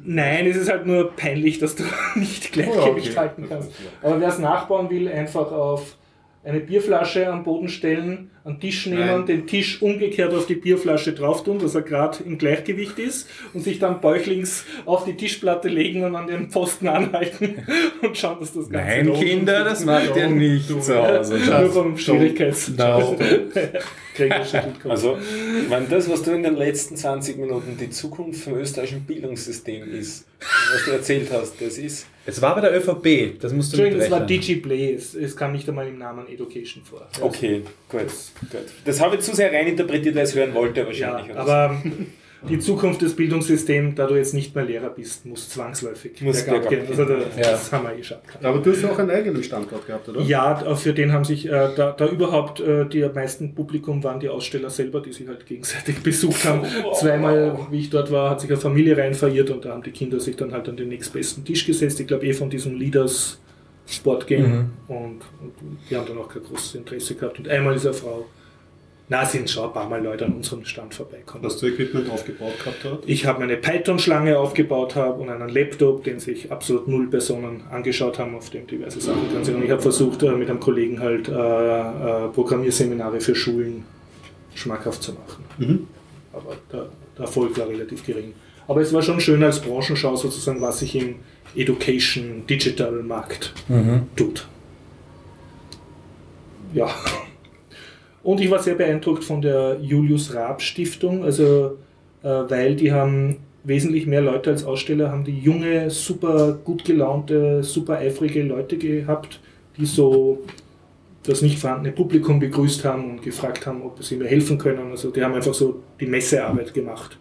Nein, es ist halt nur peinlich, dass du nicht Gleichgewicht Oh, okay. halten kannst. Aber wer es nachbauen will, einfach auf eine Bierflasche am Boden stellen, einen Tisch nehmen, Nein. den Tisch umgekehrt auf die Bierflasche drauf tun, dass er gerade im Gleichgewicht ist und sich dann bäuchlings auf die Tischplatte legen und an den Pfosten anhalten und schauen, dass das Ganze Nein, Kinder, das macht ihr nicht zu Hause. Nur vom Schwierigkeits. No. Gregor schüttelt Kopf. Also, wenn das, was du in den letzten 20 Minuten die Zukunft vom österreichischen Bildungssystem ist, was du erzählt hast, das ist. Es war bei der ÖVP, das musst du Entschuldigung, es war. DigiPlay, es, es kam nicht einmal im Namen Education vor. Okay, gut, gut. Das habe ich zu sehr reininterpretiert, weil ich es hören wollte, Ja, wahrscheinlich. oder aber die Zukunft des Bildungssystems, da du jetzt nicht mehr Lehrer bist, muss zwangsläufig Muss bergab bergab gehen. Also da. Ja. das haben wir eh schon gehabt. Aber du hast auch einen eigenen Standort gehabt, oder? Ja, für den haben sich, äh, da, da überhaupt äh, die meisten Publikum waren die Aussteller selber, die sich halt gegenseitig besucht haben. Zweimal, wie ich dort war, hat sich eine Familie rein verirrt und da haben die Kinder sich dann halt an den nächstbesten Tisch gesetzt. Ich glaube eh von diesem Leaders Sportgame Mhm. und, und die haben dann auch kein großes Interesse gehabt. Und einmal ist eine Frau, na, sind schon ein paar Mal Leute an unserem Stand vorbeikommen. Hast du Equipment aufgebaut gehabt dort? Ich habe eine Python-Schlange aufgebaut habe und einen Laptop, den sich absolut null Personen angeschaut haben, auf dem diverse Sachen drin sind. Und ich habe versucht, äh, mit einem Kollegen halt äh, äh, Programmierseminare für Schulen schmackhaft zu machen. Mhm. Aber der, der Erfolg war relativ gering. Aber es war schon schön als Branchenschau sozusagen, was sich im Education Digital Markt Mhm. tut. Ja. Und ich war sehr beeindruckt von der Julius Raab Stiftung, also äh, weil die haben wesentlich mehr Leute als Aussteller, haben die junge, super gut gelaunte, super eifrige Leute gehabt, die so das nicht vorhandene Publikum begrüßt haben und gefragt haben, ob sie mir helfen können. Also die haben einfach so die Messearbeit gemacht.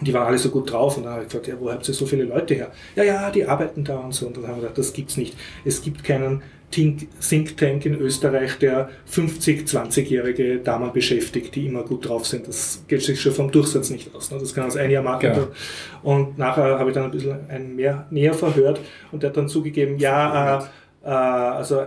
Die waren alle so gut drauf und dann habe ich gefragt, ja, wo habt ihr so viele Leute her? Ja, ja, die arbeiten da und so. Und dann haben wir gedacht, das gibt's nicht. Es gibt keinen Think, Tank in Österreich, der 50, 20-jährige Damen beschäftigt, die immer gut drauf sind. Das geht sich schon vom Durchsatz nicht aus. Ne? Das kann uns ein Jahr machen. Genau. Und nachher habe ich dann ein bisschen ein mehr näher verhört und der hat dann zugegeben, ja, äh, äh, also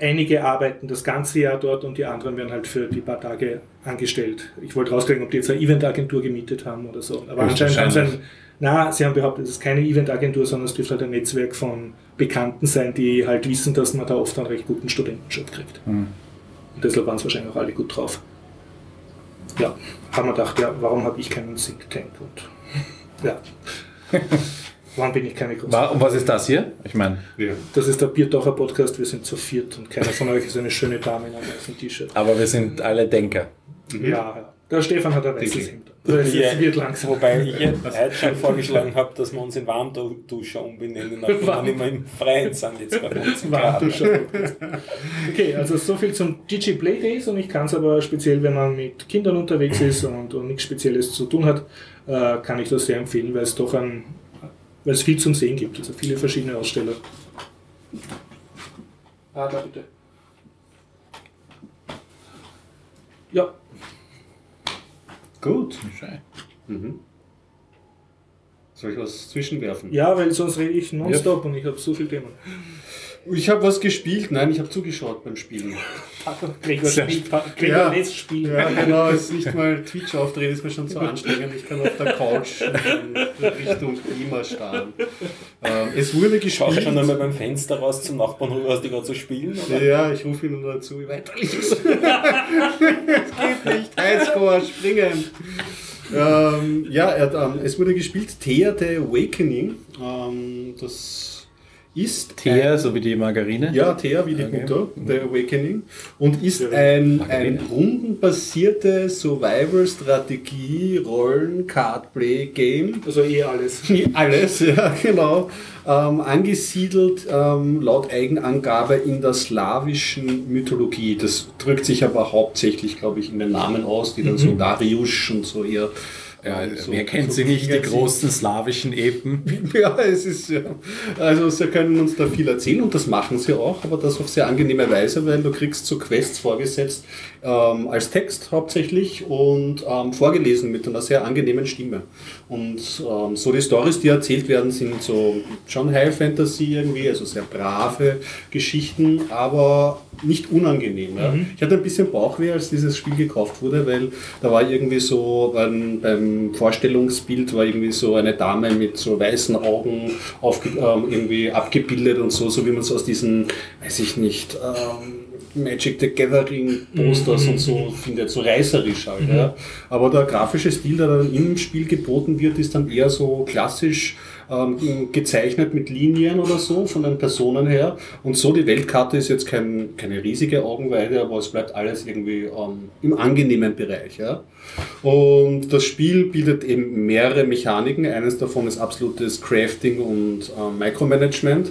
einige arbeiten das ganze Jahr dort und die anderen werden halt für die paar Tage angestellt. Ich wollte rauskriegen, ob die jetzt eine Eventagentur gemietet haben oder so. Aber anscheinend haben sie ein, na, sie haben behauptet, es ist keine Eventagentur, sondern es dürfte halt ein Netzwerk von Bekannten sein, die halt wissen, dass man da oft einen recht guten Studentenjob kriegt. Mhm. Und deshalb waren es wahrscheinlich auch alle gut drauf. ja, haben wir gedacht, ja, warum habe ich keinen Think Tank? Und ja, warum bin ich keine große? Wa- Und was ist das hier? Ich meine, Ja. Das ist der Biertaucher Podcast, wir sind zu viert und keiner von euch ist eine schöne Dame in einem weißen T-Shirt. aber wir sind alle Denker. Ja, ja. Der Stefan hat ein weißes? Hemd. Es Ja. wird langsam. Wobei ich jetzt heute schon vorgeschlagen habe, dass wir uns in Warmduscher umbenennen, nachdem wir nicht mehr im Freien sind jetzt bei uns. Warmduscher. Okay, also so viel zum Digi Play Days und ich kann es aber speziell, wenn man mit Kindern unterwegs ist und, und nichts Spezielles zu tun hat, äh, kann ich das sehr empfehlen, weil es doch ein, weil es viel zum Sehen gibt, also viele verschiedene Aussteller. Ah, da bitte. Ja, Gut. Mhm. Soll ich was zwischenwerfen? ja, weil sonst rede ich nonstop und ich habe so viele Themen. Ich habe was gespielt. Nein, ich habe zugeschaut beim Spielen. Gregor spielt, Gregor Ja. lässt spielen. Ja, genau. Es ist nicht mal Twitch aufdrehen, ist mir schon zu anstrengend. Ich kann auf der Couch in Richtung Klima starren. Ähm, es wurde Schaust du schon gespielt. einmal beim Fenster raus zum Nachbarn rüber, was die gerade so spielen? Oder? Ja, ich rufe ihn nur dazu, weiter links. es geht nicht. Highscore, springen. Ähm, ja, er, hat, ähm, es wurde gespielt Thea the Awakening. Ähm, das ist Thea, so wie die Margarine. Ja, Thea wie die Okay. Mutter, The Awakening. Und ist ein, Margarine. ein rundenbasierte Survival-Strategie, Rollen, Cardplay-Game. Also eh alles. Alles, ja, genau. Ähm, angesiedelt ähm, laut Eigenangabe in der slawischen Mythologie. Das drückt sich aber hauptsächlich, glaube ich, in den Namen aus, die dann so Dariusz und so eher. Ja, so, wer kennt so sie nicht, die großen slawischen Epen? ja, es ist ja. Also sie können uns da viel erzählen und das machen sie auch, aber das auf sehr angenehme Weise, weil du kriegst so Quests vorgesetzt ähm, als Text hauptsächlich und ähm, vorgelesen mit einer sehr angenehmen Stimme. Und ähm, so die Stories, die erzählt werden, sind so schon High Fantasy irgendwie, also sehr brave Geschichten, aber nicht unangenehm. Ja. Ich hatte ein bisschen Bauchweh, als dieses Spiel gekauft wurde, weil da war irgendwie so beim, beim Vorstellungsbild war irgendwie so eine Dame mit so weißen Augen aufge, ähm, irgendwie abgebildet und so, so wie man es aus diesen, weiß ich nicht, ähm, Magic the Gathering Posters und so findet, so reißerisch halt. Ja. Aber der grafische Stil, der dann im Spiel geboten wird, ist dann eher so klassisch ähm, gezeichnet mit Linien oder so von den Personen her. Und so die Weltkarte ist jetzt kein, keine riesige Augenweide, aber es bleibt alles irgendwie ähm, im angenehmen Bereich. Ja. Und das Spiel bietet eben mehrere Mechaniken. Eines davon ist absolutes Crafting und ähm, Micromanagement.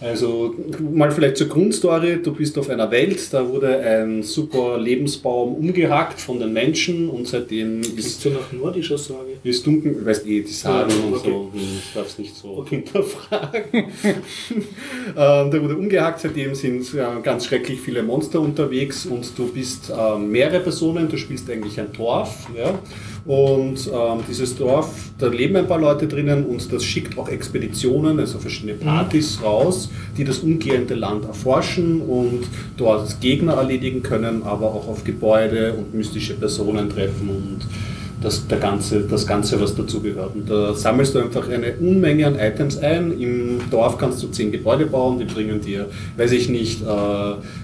Also mal vielleicht zur Grundstory. Du bist auf einer Welt, da wurde ein super Lebensbaum umgehackt von den Menschen und seitdem ist Ist so nach nordischer Sage. ist dunkel, du weißt eh, die sagen Ja, und okay. so, hm, ich darf es nicht so hinterfragen. ähm, da wurde umgehackt, seitdem sind äh, ganz schrecklich viele Monster unterwegs und du bist ähm, mehrere Personen, du spielst eigentlich ein Dorf. Ja? Und ähm, dieses Dorf, da leben ein paar Leute drinnen und das schickt auch Expeditionen, also verschiedene Partys raus, die das umgehende Land erforschen und dort Gegner erledigen können, aber auch auf Gebäude und mystische Personen treffen und das, der ganze, das Ganze, was dazugehört. Und da sammelst du einfach eine Unmenge an Items ein. Im Dorf kannst du zehn Gebäude bauen, die bringen dir, weiß ich nicht, äh,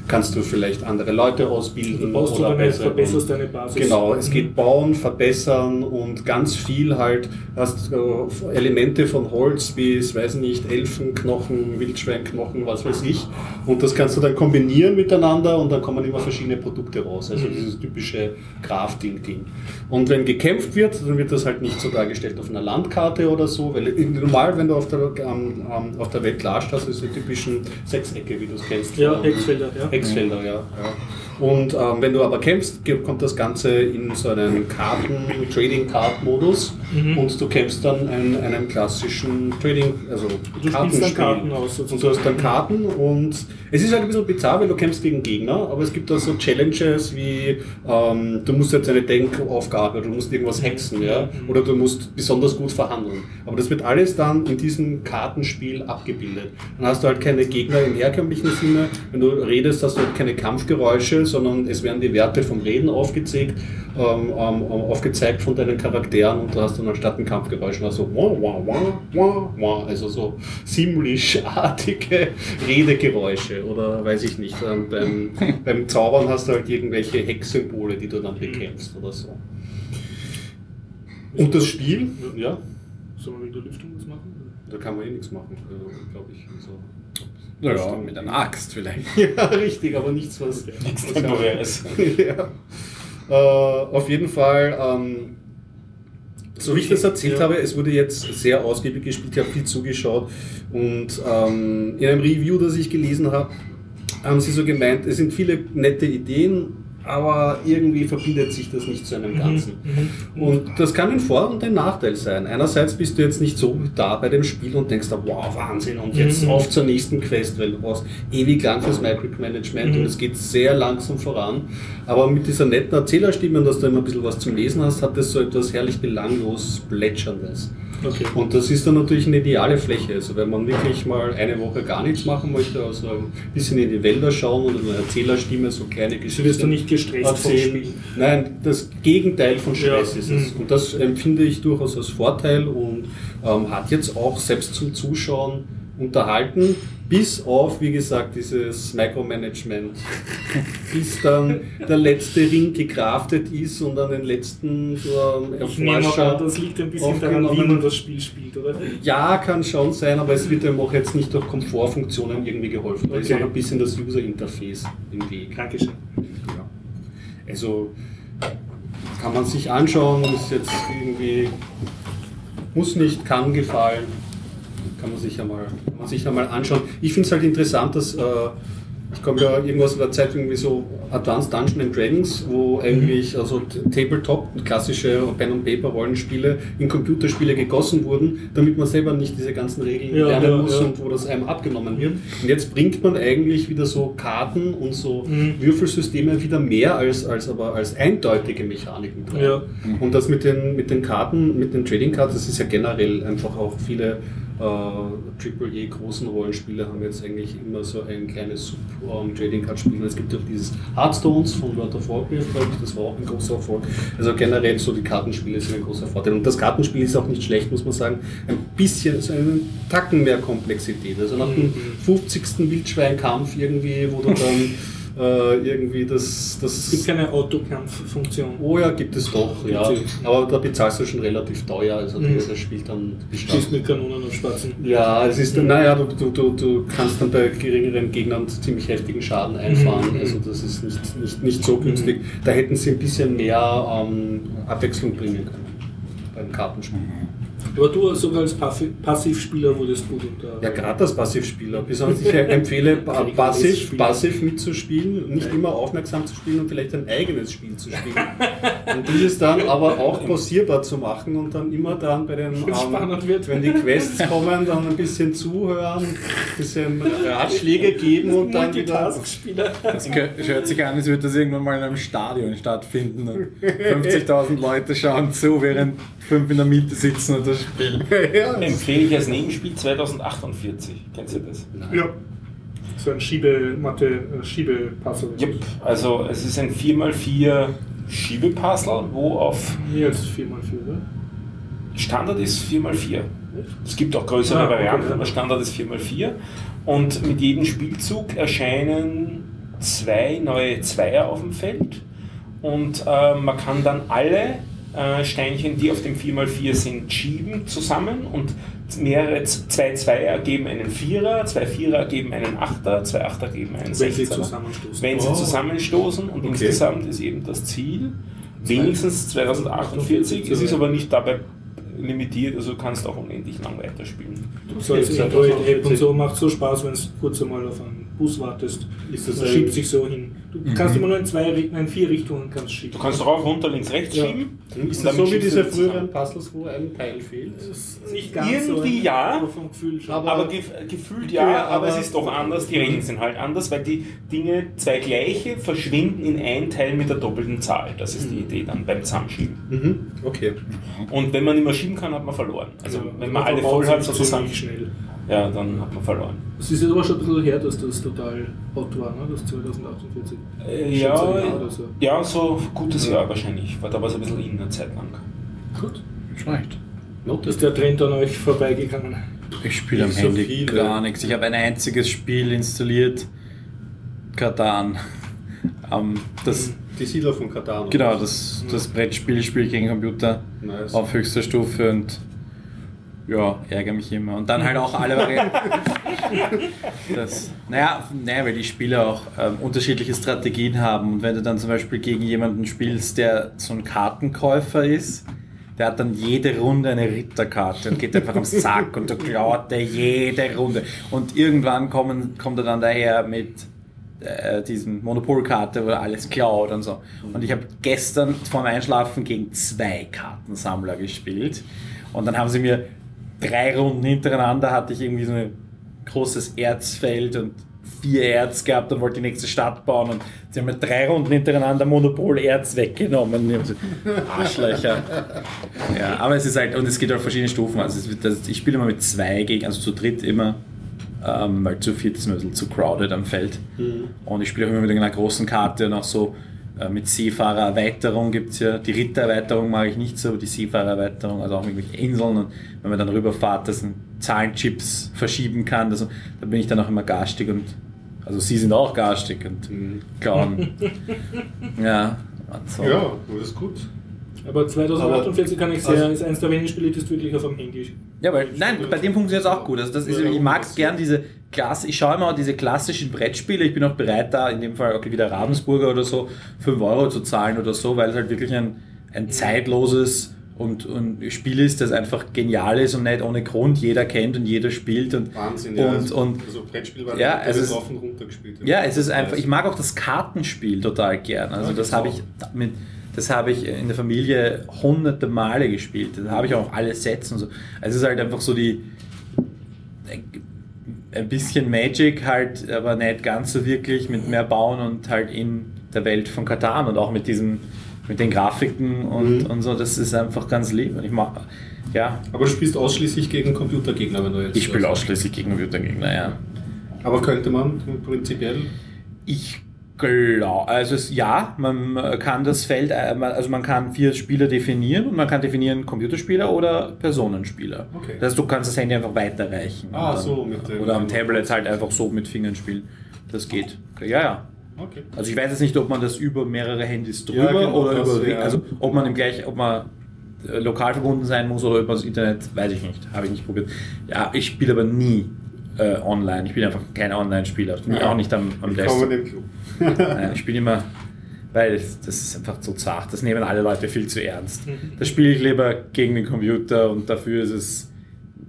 kannst du vielleicht andere Leute ausbilden Du baust du deine, verbesserst deine Basis. Genau, es geht bauen, verbessern und ganz viel halt, hast äh, Elemente von Holz wie, ich weiß nicht, Elfenknochen, Wildschweinknochen, was weiß ich. Und das kannst du dann kombinieren miteinander und dann kommen immer verschiedene Produkte raus. Also dieses typische Crafting-Ding. Und wenn gekämpft wird, dann wird das halt nicht so dargestellt auf einer Landkarte oder so, weil normal, wenn du auf der, ähm, ähm, auf der Welt klarscht hast, ist die typischen Sechsecke, wie du es kennst. Ja, Hexfelder, ja. Hexfelder, ja. ja. Und ähm, wenn du aber kämpfst, kommt das Ganze in so einen Karten, Trading-Card-Modus Mhm. und du kämpfst dann in einem klassischen Trading, also Du dann Karten aus, Und du hast dann Karten und es ist halt ein bisschen bizarr, weil du kämpfst gegen Gegner, aber es gibt da so Challenges wie, ähm, du musst jetzt eine Denkaufgabe, du musst irgendwas hexen, ja. Oder du musst besonders gut verhandeln. Aber das wird alles dann in diesem Kartenspiel abgebildet. Dann hast du halt keine Gegner im herkömmlichen Sinne. Wenn du redest, hast du halt keine Kampfgeräusche, sondern es werden die Werte vom Reden aufgezeigt, ähm, ähm, aufgezeigt von deinen Charakteren und du hast dann anstatt ein Kampfgeräusch noch so wah, wah, wah, wah, wah, also so ziemlich-artige Redegeräusche oder weiß ich nicht. Ähm, beim, beim Zaubern hast du halt irgendwelche Hexsymbole, die du dann bekämpfst oder so. Und das Spiel, ja, Sollen wir mit der Lüftung was machen? da kann man eh nichts machen, äh, glaube ich. Also, Naja, mit einer Axt vielleicht. ja, richtig, aber nichts, was. Nichts was- Temporäres. ja. Äh, auf jeden Fall, ähm, so wie ich das erzählt Ja. habe, es wurde jetzt sehr ausgiebig gespielt, ich habe viel zugeschaut und ähm, in einem Review, das ich gelesen habe, haben sie so gemeint, es sind viele nette Ideen, aber irgendwie verbindet sich das nicht zu einem Ganzen. Und das kann ein Vor- und ein Nachteil sein. Einerseits bist du jetzt nicht so da bei dem Spiel und denkst, da, wow, Wahnsinn, und jetzt Mhm. auf zur nächsten Quest, weil du brauchst ewig lang fürs Micromanagement Mhm. und es geht sehr langsam voran. Aber mit dieser netten Erzählerstimme, dass du immer ein bisschen was zum Lesen hast, hat das so etwas herrlich belanglos Plätscherndes. Okay. Und das ist dann natürlich eine ideale Fläche. Also wenn man wirklich mal eine Woche gar nichts machen möchte, also ein bisschen in die Wälder schauen und eine Erzählerstimme so kleine So Geschichten wirst du nicht gestresst vom erzählen. Spiel. Nein, das Gegenteil von Stress Ja. ist es. Mhm. Und das empfinde ich durchaus als Vorteil und ähm, hat jetzt auch selbst zum Zuschauen unterhalten, bis auf, wie gesagt, dieses Micromanagement, bis dann der letzte Ring gekraftet ist und an den letzten ähm, Ich nehme an, das liegt ein bisschen daran, wie man das Spiel spielt, oder? ja, kann schon sein, aber es wird einem auch jetzt nicht durch Komfortfunktionen irgendwie geholfen. Da ist auch ein bisschen das User-Interface im Weg. Dankeschön. Ja. Also kann man sich anschauen, ist jetzt irgendwie, muss nicht, kann gefallen. Kann man sich ja mal, kann man sich ja mal anschauen. Ich finde es halt interessant, dass äh, ich komme ja irgendwas in der Zeit irgendwie so Advanced Dungeons and Dragons, wo eigentlich also Tabletop, klassische Pen and Paper Rollenspiele in Computerspiele gegossen wurden, damit man selber nicht diese ganzen Regeln Ja, lernen ja, muss ja. und wo das einem abgenommen wird. Und jetzt bringt man eigentlich wieder so Karten und so Mhm. Würfelsysteme wieder mehr als, als aber als eindeutige Mechaniken. Ja. Und das mit den, mit den Karten, mit den Trading Cards, das ist ja generell einfach auch viele äh, AAA großen Rollenspiele haben jetzt eigentlich immer so ein kleines Sub-Trading Card Spiel. Es gibt ja auch dieses Hearthstones von World of Warcraft, glaube ich, das war auch ein großer Erfolg. Also generell so die Kartenspiele sind ein großer Vorteil. Und das Kartenspiel ist auch nicht schlecht, muss man sagen. Ein bisschen, so einen Tacken mehr Komplexität. Also nach dem Mhm. 50. Wildschweinkampf irgendwie, wo du dann äh, irgendwie das, Es gibt das keine Autokampffunktion. Oh ja, gibt es doch, ja. ja. Aber da bezahlst du schon relativ teuer, also Mhm. das spielt dann Schießt mit Kanonen auf Spatzen. Ja, es ist, naja, du, du, du, du kannst dann bei geringeren Gegnern ziemlich heftigen Schaden einfahren, Mhm. also das ist nicht, nicht, nicht so günstig. Da hätten sie ein bisschen mehr ähm, Abwechslung bringen können beim Kartenspiel. Aber du sogar als Passi- Passivspieler wurdest gut unter. Ja, gerade als Passivspieler. Besonders ich empfehle, pa- passiv, passiv mitzuspielen, nicht immer aufmerksam zu spielen und vielleicht ein eigenes Spiel zu spielen. Und dieses dann aber auch pausierbar zu machen und dann immer dann bei den, ähm, wird. wenn die Quests kommen, dann ein bisschen zuhören, ein bisschen Ratschläge geben und dann wieder. Das es hört sich an, als würde das irgendwann mal in einem Stadion stattfinden. und 50.000 Leute schauen zu, während fünf in der Mitte sitzen und das spielen. ja, Empfehle ich als Nebenspiel 2048. Kennst du das? Ja. So ein Schiebematte, äh, Schiebepuzzle. Yep. Also es ist ein 4x4 Schiebepuzzle, wo auf Mehr als 4x4, oder? Standard ist 4x4. Es gibt auch größere Ah, okay. Varianten, aber Standard ist 4x4. Und mit jedem Spielzug erscheinen zwei neue Zweier auf dem Feld. Und äh, man kann dann alle äh, Steinchen, die auf dem 4x4 sind, schieben zusammen. Und mehrere, zwei Zweier geben einen Vierer, zwei Vierer geben einen Achter, zwei Achter geben einen Wenn sie zusammenstoßen. Wenn sie Oh. zusammenstoßen und Okay. insgesamt ist eben das Ziel wenigstens 2048. Es ist aber nicht dabei limitiert, also du kannst auch unendlich lang weiterspielen. So als Jetzt Android-App und 2040. so macht so Spaß, wenn du kurz einmal auf einen Bus wartest. Ist das schiebt sich so hin. Du kannst immer nur in zwei, nein, vier Richtungen kannst schieben. Du kannst rauf, runter, links, rechts Ja. schieben. Ist das so wie diese früheren Puzzles, wo ein Teil fehlt? Nicht ganz Irgendwie so, ja. aber vom Gefühl schon. Aber- Aber gef gefühlt ja, Ja, aber, aber- es ist doch anders. Die Regeln sind halt anders, weil die Dinge, zwei gleiche, verschwinden in ein Teil mit der doppelten Zahl. Das ist die Idee dann beim Zusammenschieben. Mhm. Okay. Und wenn man nicht mehr schieben kann, hat man verloren. Also wenn man alle verbaut voll hat, sozusagen, schnell. Ja, dann hat man verloren. Es ist jetzt aber schon ein bisschen her, dass das total hot war, ne? das 2048. Äh, ja, so ein Jahr oder so. ja, so ein gutes Jahr wahrscheinlich. War da was ein bisschen in der Zeit lang. Gut. Schlecht. Ist der Trend an euch vorbeigegangen? Ich spiele am so Handy viele. gar nichts. Ich habe ein einziges Spiel installiert. Katan. Ähm, das, Die Siedler von Katan. genau, das, das Brettspiel spiele ich gegen Computer Nice. auf höchster Stufe und ja, ärgere mich immer. Und dann halt auch alle Varianten. Das, naja, naja, weil die Spiele auch ähm, unterschiedliche Strategien haben. Und wenn du dann zum Beispiel gegen jemanden spielst, der so ein Kartenkäufer ist, der hat dann jede Runde eine Ritterkarte und geht einfach am Sack und du klaut der jede Runde. Und irgendwann kommen, kommt er dann daher mit äh, diesen Monopolkarte, wo er alles klaut und so. Und ich habe gestern vorm Einschlafen gegen zwei Kartensammler gespielt. Und dann haben sie mir drei Runden hintereinander hatte ich irgendwie so ein großes Erzfeld und vier Erz gehabt und wollte die nächste Stadt bauen und sie haben mir drei Runden hintereinander Monopol Erz weggenommen. Arschlöcher. Ja, aber es ist halt, und es geht auf verschiedene Stufen. Also wird, ich spiele immer mit zwei gegen, also zu dritt immer, ähm, weil zu viert ist mir ein bisschen zu crowded am Feld. Und ich spiele auch immer mit einer großen Karte und auch so mit Seefahrererweiterung gibt es ja. Die Rittererweiterung mag ich nicht so, aber die Seefahrererweiterung, also auch mit Inseln und wenn man dann rüberfahrt, dass ein Zahlenchips verschieben kann, das, da bin ich dann auch immer garstig und also sie sind auch garstig und klauen. ja, und so. Ja, das ist gut. Aber 2048 kann ich sagen, also- ist eins der wenigen Spiele, das wirklich auf dem Handy Ja, weil, nein, bei dem funktioniert es auch gut. Also das ist, ich mag gern diese Klasse, ich schaue immer diese klassischen Brettspiele, ich bin auch bereit da, in dem Fall auch wieder Ravensburger oder so, 5 Euro zu zahlen oder so, weil es halt wirklich ein, ein zeitloses und, und Spiel ist, das einfach genial ist und nicht ohne Grund jeder kennt und jeder spielt und Wahnsinn, und, also, und also Brettspiel war Ja, ja, es ist- drauf und runter gespielt. ja, es ist einfach, ich mag auch das Kartenspiel total gern. Also Ja, das ich habe ich mit, das habe ich in der Familie hunderte Male gespielt. Da habe ich auch alle Sets und so. Also es ist halt einfach so die ein bisschen Magic halt, aber nicht ganz so wirklich mit mehr Bauen und halt in der Welt von Katan und auch mit diesem mit den Grafiken und, Mhm. und so, das ist einfach ganz lieb. Und ich mag, ja, Aber du spielst ausschließlich gegen Computergegner, wenn du jetzt. ich spiele ausschließlich gegen Computergegner, ja. Aber könnte man prinzipiell. Ich glaube, also es, ja, man äh, kann das Feld, äh, also man kann vier Spieler definieren und man kann definieren Computerspieler oder Personenspieler. Okay. Das heißt, du kannst das Handy einfach weiterreichen. Ah, dann- so, mit dem- Oder am Tablet halt einfach so mit Fingern spielen. Das geht. Ja, ja. Okay. Also ich weiß jetzt nicht, ob man das über mehrere Handys drüber Ja, genau, oder das über, wär- also ob man im gleich, ob man äh, lokal verbunden sein muss oder über das Internet, weiß ich nicht. Habe ich nicht probiert. Ja, ich spiele aber nie äh, online. Ich bin einfach kein Online-Spieler. Nie- Auch nicht am, am Ich Desktop. komme in den Club. Nein, ich spiele immer, weil das, das ist einfach zu zart. Das nehmen alle Leute viel zu ernst. Das spiele ich lieber gegen den Computer und dafür ist es,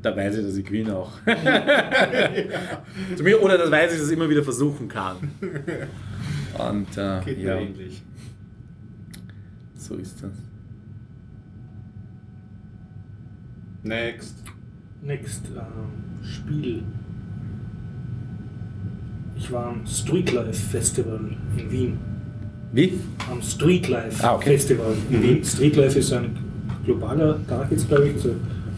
da weiß ich, dass ich gewinne auch. Zu mir, oder das weiß ich, dass ich es immer wieder versuchen kann. Und äh, Geht ja, ähnlich. so ist das. Next. Next ähm, Spiel. Ich war am Streetlife Festival in Wien. Wie? Am Streetlife Ah, okay. Festival in Wien. Streetlife ist ein globaler Tag jetzt, glaube ich. Also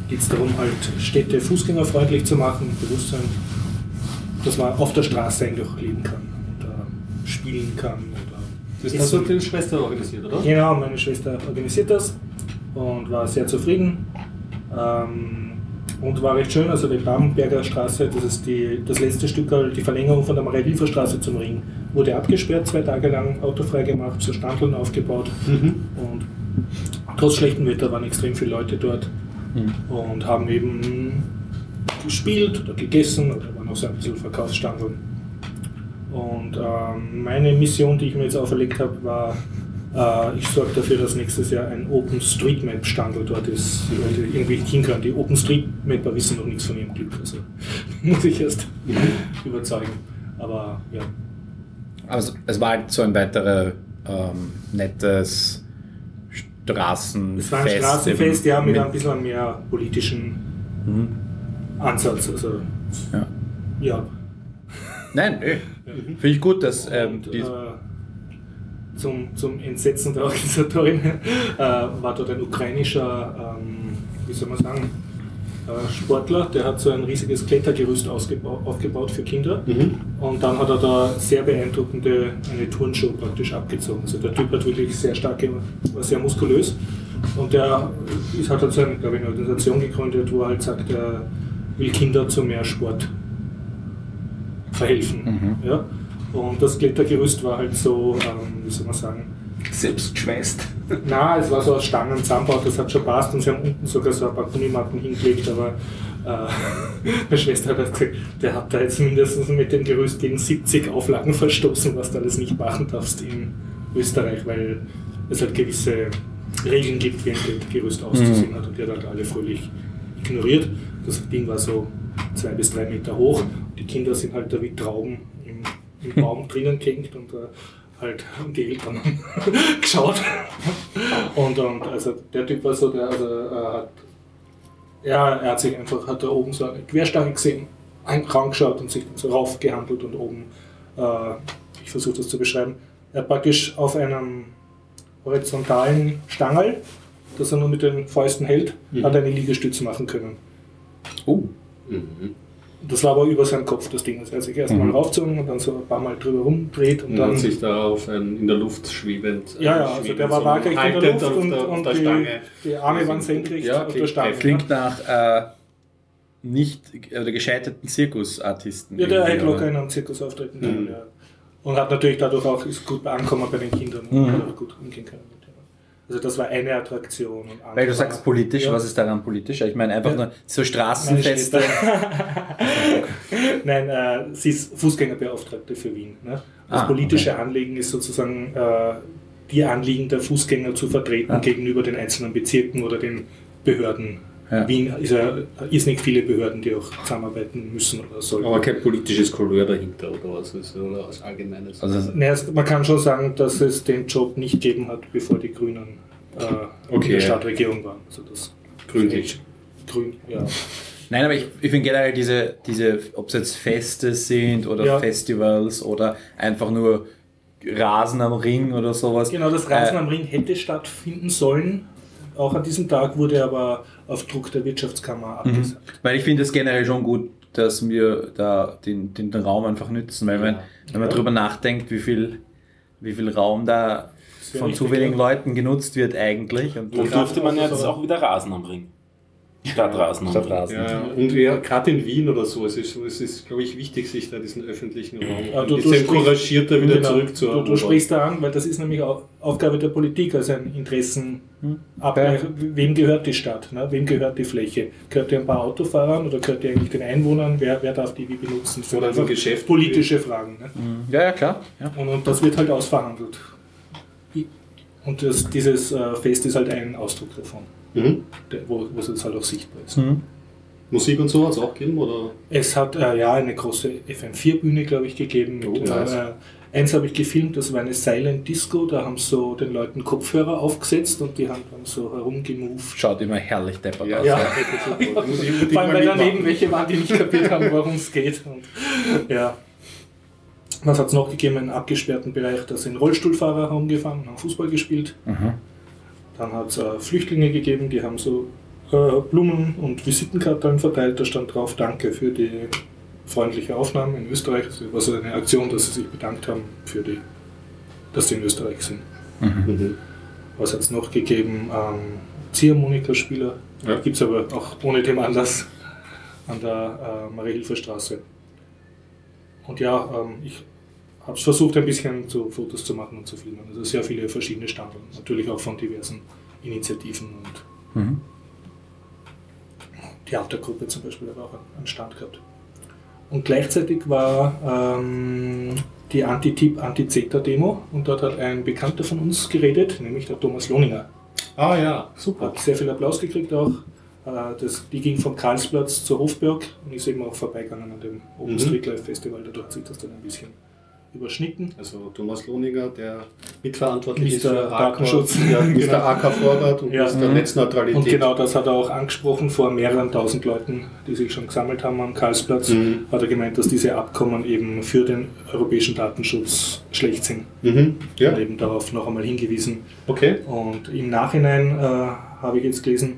geht es darum, halt Städte fußgängerfreundlich zu machen, Bewusstsein, dass man auf der Straße eigentlich auch leben kann und äh, spielen kann. Oder Das hast du deine Schwester organisiert, oder? Genau, meine Schwester organisiert das und war sehr zufrieden. Ähm, und war recht schön, also die Babenberger Straße, das ist die, das letzte Stück, also die Verlängerung von der Maria-Hilfer-Straße zum Ring, wurde abgesperrt, zwei Tage lang autofrei gemacht, so Standeln aufgebaut Mhm. und trotz schlechtem Wetter waren extrem viele Leute dort Mhm. und haben eben gespielt oder gegessen oder waren auch so ein bisschen Verkaufsstandeln. Und ähm, meine Mission, die ich mir jetzt auferlegt habe, war, ich sorge dafür, dass nächstes Jahr ein OpenStreetMap-Standel dort ist, die Leute irgendwie hinkommen. Die OpenStreetMapper wissen noch nichts von ihrem Glück, also muss ich erst überzeugen. Aber ja, Also es war halt so ein weiteres ähm, nettes Straßenfest. Es war ein Straßenfest, ja, mit mit- ein bisschen mehr politischen Mhm. Ansatz. Also, Ja. ja. Nein, nö. Finde ich gut, dass ähm, Und, die, äh, zum, zum Entsetzen der Organisatorin äh, war dort ein ukrainischer, ähm, wie soll man sagen, äh, Sportler, der hat so ein riesiges Klettergerüst aufgebaut für Kinder. Mhm. Und dann hat er da sehr beeindruckende, eine Turnshow praktisch abgezogen. Also der Typ hat wirklich sehr starke, war sehr muskulös. Und der ist, hat halt so eine, glaube ich, eine Organisation gegründet, wo er halt sagt, er will Kinder zu mehr Sport verhelfen. Ja? Und das Klettergerüst war halt so, ähm, wie soll man sagen, Selbst geschweißt. na, es war so aus Stangen zusammengebaut, das hat schon passt und sie haben unten sogar so ein paar Gummimatten hingelegt, aber äh, meine Schwester hat halt gesagt, der hat da jetzt mindestens mit dem Gerüst gegen 70 Auflagen verstoßen, was du alles nicht machen darfst in Österreich, weil es halt gewisse Regeln gibt, wie ein Gerüst auszusehen hat und die hat halt alle fröhlich ignoriert. Das Ding war so zwei bis drei Meter hoch. Die Kinder sind halt da wie Trauben im, Baum drinnen gehängt und äh, halt die Eltern geschaut. Und, und also der Typ war so, der also, äh, hat, ja, er hat sich einfach, hat da oben so eine Querstange gesehen, ein- rangeschaut und sich so raufgehandelt und oben, äh, ich versuche das zu beschreiben, er praktisch auf einem horizontalen Stangerl, das er nur mit den Fäusten hält, hat eine Liegestütze machen können. oh, Mhm. Das war aber über seinem Kopf, das Ding. Also er hat sich erstmal Mhm. raufgezogen und dann so ein paar Mal drüber rumdreht und Und dann. dann sich da auf ein, in der Luft schwebend. äh, ja, ja, also der war waagrecht in der Luft auf und, der, auf und der die, Stange. die Arme waren senkrecht Ja, auf der klingt- Stange. klingt nach äh, nicht oder gescheiterten Zirkusartisten. Ja, der hätte locker in einem Zirkus auftreten können, Mhm. ja. Und hat natürlich dadurch auch, ist gut angekommen bei den Kindern und Mhm. hat auch gut umgehen können. Also das war eine Attraktion. Und Weil du sagst politisch, Ja. was ist daran politisch? Ich meine einfach Ja. nur so Straßenfeste. Nein, äh, sie ist Fußgängerbeauftragte für Wien. Ne? Das Ah, politische Anliegen ist sozusagen äh, die Anliegen der Fußgänger zu vertreten Ah. gegenüber den einzelnen Bezirken oder den Behörden. Ja. Wien ist ja ist nicht viele Behörden, die auch zusammenarbeiten müssen oder sollen. Aber kein politisches Couleur dahinter oder was ist oder was Allgemeines. Also, Naja, man kann schon sagen, dass es den Job nicht gegeben hat, bevor die Grünen äh, in Okay. der Stadtregierung waren. Also das Grünlich. Grün, ja. Nein, aber ich, ich finde generell diese, diese, ob es jetzt Feste sind oder Ja. Festivals oder einfach nur Rasen am Ring oder sowas. Genau, das Rasen Äh, am Ring hätte stattfinden sollen. Auch an diesem Tag wurde aber auf Druck der Wirtschaftskammer Mhm. abgesagt. Weil ich finde es generell schon gut, dass wir da den, den, den Raum einfach nützen, weil wenn, wenn man Ja. drüber nachdenkt, wie viel, wie viel Raum da von zu wenigen ja. Leuten genutzt wird eigentlich. Und Dann Ja. dürfte man ja jetzt auch wieder Rasen am Ring. Stadtrasen. Stadtrasen. Ja, und ja, gerade in Wien oder so, es ist, es ist glaube ich, wichtig, sich da diesen öffentlichen Raum Ja, ein du- du bisschen couragierter wieder Genau. zurück zu du, du sprichst da an, weil das ist nämlich auch Aufgabe der Politik, also ein Interessenabgleich. Wem gehört die Stadt? Ne? Wem gehört die Fläche? Gehört die ein paar Autofahrern oder gehört die eigentlich den Einwohnern? Wer, wer darf die wie benutzen? Oder ein Geschäft. politische Fragen. Ne? Ja, ja, klar. Ja. Und, und das wird halt ausverhandelt. Und das, dieses äh, Fest ist halt ein Ausdruck davon, Mhm. der, wo, wo es jetzt halt auch sichtbar ist. Mhm. Musik und so hat es auch gegeben, oder? Es hat äh, ja eine große FM4-Bühne, glaube ich, gegeben. Mit, Oh, nice. äh, eins habe ich gefilmt, das war eine Silent Disco, da haben so den Leuten Kopfhörer aufgesetzt und die haben dann so herumgemoved. Schaut immer herrlich deppert Ja, aus. Ja. Vor allem, weil daneben welche waren, die nicht kapiert haben, worum es geht. Und, ja. Was hat es noch gegeben? Einen abgesperrten Bereich, da sind Rollstuhlfahrer herumgefahren, haben Fußball gespielt. Mhm. Dann hat es äh, Flüchtlinge gegeben, die haben so äh, Blumen und Visitenkarten verteilt. Da stand drauf, danke für die freundliche Aufnahme in Österreich. Das war so eine Aktion, dass sie sich bedankt haben, für die, dass sie in Österreich sind. Mhm. Was hat es noch gegeben? Ähm, Ziehharmonikaspieler. Ja. Gibt es aber auch ohne dem Anlass an der äh, Marie-Hilfer-Straße. Und ja, ähm, ich habe es versucht, ein bisschen zu Fotos zu machen und zu filmen. Also sehr viele verschiedene Standorte. Natürlich auch von diversen Initiativen und Mhm. Theatergruppe zum Beispiel hat auch einen Stand gehabt. Und gleichzeitig war ähm, die Anti-Tip, Anti-Zeta-Demo und dort hat ein Bekannter von uns geredet, nämlich der Thomas Lohninger. Ah ja, super. Hat sehr viel Applaus gekriegt auch. Äh, Das, die ging vom Karlsplatz zur Hofberg und ist eben auch vorbeigegangen an dem Open Mhm. Street Life Festival. Dadurch sich das dann ein bisschen überschnitten. Also Thomas Lohninger, der mitverantwortlich ist Mr. für Datenschutz. Ja, Mr. Genau. AK Vorrat und Ja. Mr. Mhm. Netzneutralität. Und genau das hat er auch angesprochen vor mehreren tausend Leuten, die sich schon gesammelt haben am Karlsplatz. Mhm. Hat er gemeint, dass diese Abkommen eben für den europäischen Datenschutz schlecht sind. Mhm. Ja, Und eben darauf noch einmal hingewiesen. okay. Und im Nachhinein äh, habe ich jetzt gelesen,